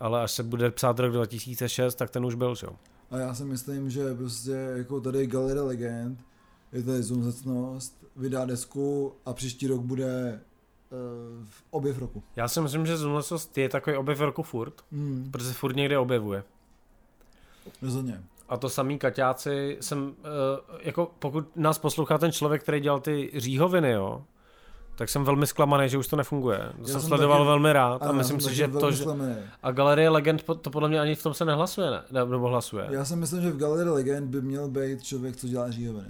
Ale až se bude psát rok 2006, tak ten už byl, jo. A já si myslím, že prostě jako tady Galerie Legend, je tady znouzecnost, vydá desku a příští rok bude uh, objev roku. Já si myslím, že znouzecnost je takový objev roku furt, hmm. protože furt někde objevuje. Rozhodně. A to samý Kaťáci jsem, uh, jako pokud nás poslouchá ten člověk, který dělal ty říhoviny, jo, tak jsem velmi zklamaný, že už to nefunguje. To jsem, jsem sledoval taky, velmi rád a myslím si, že to, že... A Galerie Legend, to podle mě ani v tom se nehlasuje, ne? nebo hlasuje. Já si myslím, že v Galerie Legend by měl být člověk, co dělá říhoviny.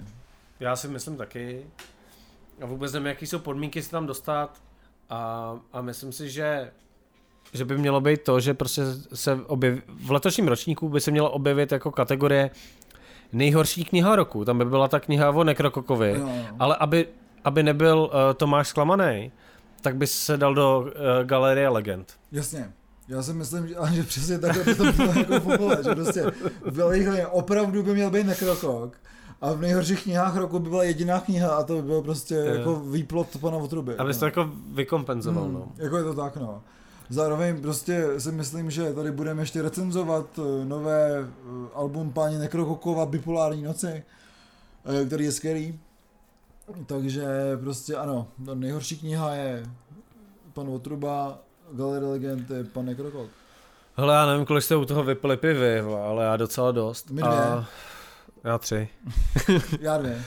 Já si myslím taky. A vůbec nevím, jaký jsou podmínky se tam dostat. A, a myslím si, že že by mělo být to, že prostě se objev... v letošním ročníku by se mělo objevit jako kategorie nejhorší kniha roku. Tam by byla ta kniha o Nekrokokovi, no. ale aby, aby nebyl uh, Tomáš zklamaný, tak by se dal do uh, galerie legend. Jasně. Já si myslím, že, že přesně takhle by to bylo jako fungovat, že prostě v opravdu by měl být Nekrokok a v nejhorších knihách roku by byla jediná kniha a to by bylo prostě je. jako výplot pana Votruby. Aby no. to jako vykompenzoval, hmm, no. Jako je to tak, no. Zároveň prostě si myslím, že tady budeme ještě recenzovat eh, nové eh, album paní Nekrokokova Bipolární noci, eh, který je skvělý. Takže prostě ano, ta nejhorší kniha je pan Otruba, Galerie Legend je pan Nekrokok. Hele, já nevím, kolik jste u toho vypili pivy, ale já docela dost. My dvě. A... Já tři. já dvě.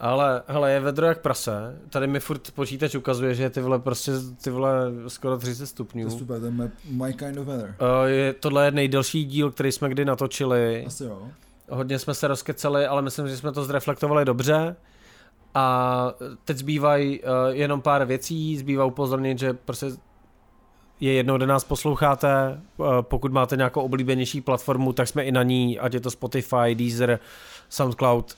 Ale hele, je vedro jak prase. Tady mi furt počítač ukazuje, že ty vole prostě ty vole skoro 30 stupňů. To je super, to je my, my kind of weather. Uh, je, tohle je nejdelší díl, který jsme kdy natočili. Asi jo. Hodně jsme se rozkeceli, ale myslím, že jsme to zreflektovali dobře. A teď zbývají uh, jenom pár věcí, zbývá upozornit, že prostě je jednou, kde nás posloucháte, uh, pokud máte nějakou oblíbenější platformu, tak jsme i na ní, ať je to Spotify, Deezer, SoundCloud,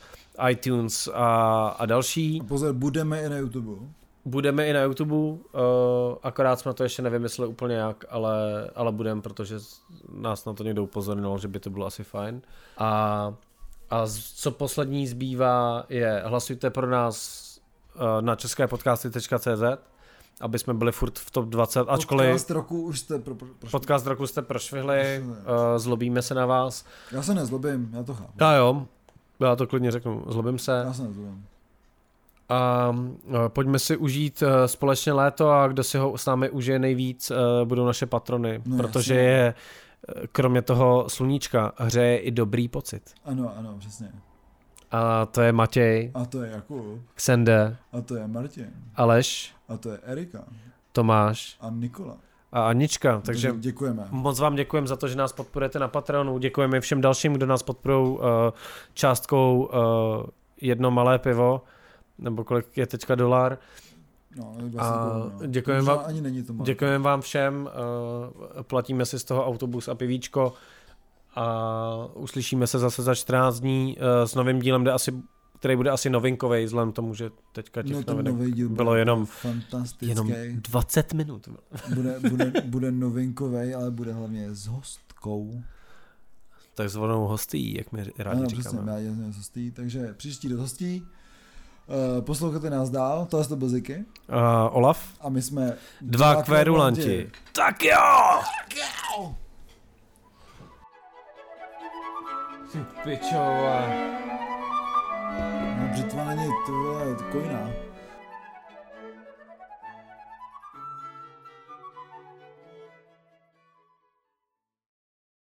iTunes a, a další. Pozor, budeme i na YouTube. Budeme i na YouTube, uh, akorát jsme to ještě nevymysleli úplně jak, ale, ale budeme, protože nás na to někdo upozornil, že by to bylo asi fajn. A, a co poslední zbývá je, hlasujte pro nás uh, na česképodcasty.cz aby jsme byli furt v top 20, ačkoliv... Podcast roku už jste pro, pro, Podcast roku jste prošvihli, uh, zlobíme se na vás. Já se nezlobím, já to chápu. Já jo, já to klidně řeknu, zlobím se. Já se nezlobím. A pojďme si užít e, společně léto a kdo si ho s námi užije nejvíc, budou naše patrony, no, protože jasně. je kromě toho sluníčka hřeje i dobrý pocit. Ano, ano, přesně. A to je Matěj. A to je Jakub. Ksende. A to je Martin. Aleš. A to je Erika. Tomáš. A Nikola a Anička. Takže děkujeme. Moc vám děkujeme za to, že nás podporujete na Patreonu. Děkujeme všem dalším, kdo nás podporují uh, částkou uh, jedno malé pivo, nebo kolik je teďka dolar. No, a no. děkujeme vám, ani není to děkujeme vám všem, uh, platíme si z toho autobus a pivíčko a uslyšíme se zase za 14 dní uh, s novým dílem, kde asi který bude asi novinkový, vzhledem tomu, že teďka těch No, ten novinek nový díl bylo jenom, fantastický. jenom 20 minut. Bude, bude, bude novinkový, ale bude hlavně s hostkou. Takzvanou hostí, jak my rádi ano, říkáme. přesně, jsme s hostí. Takže příští do hostí. Uh, poslouchejte nás dál, to je to byl Ziky. Uh, Olaf? A my jsme Dva kvérulanti. Tak jo! Tak jo! Pičova. No, břitva to je kojina.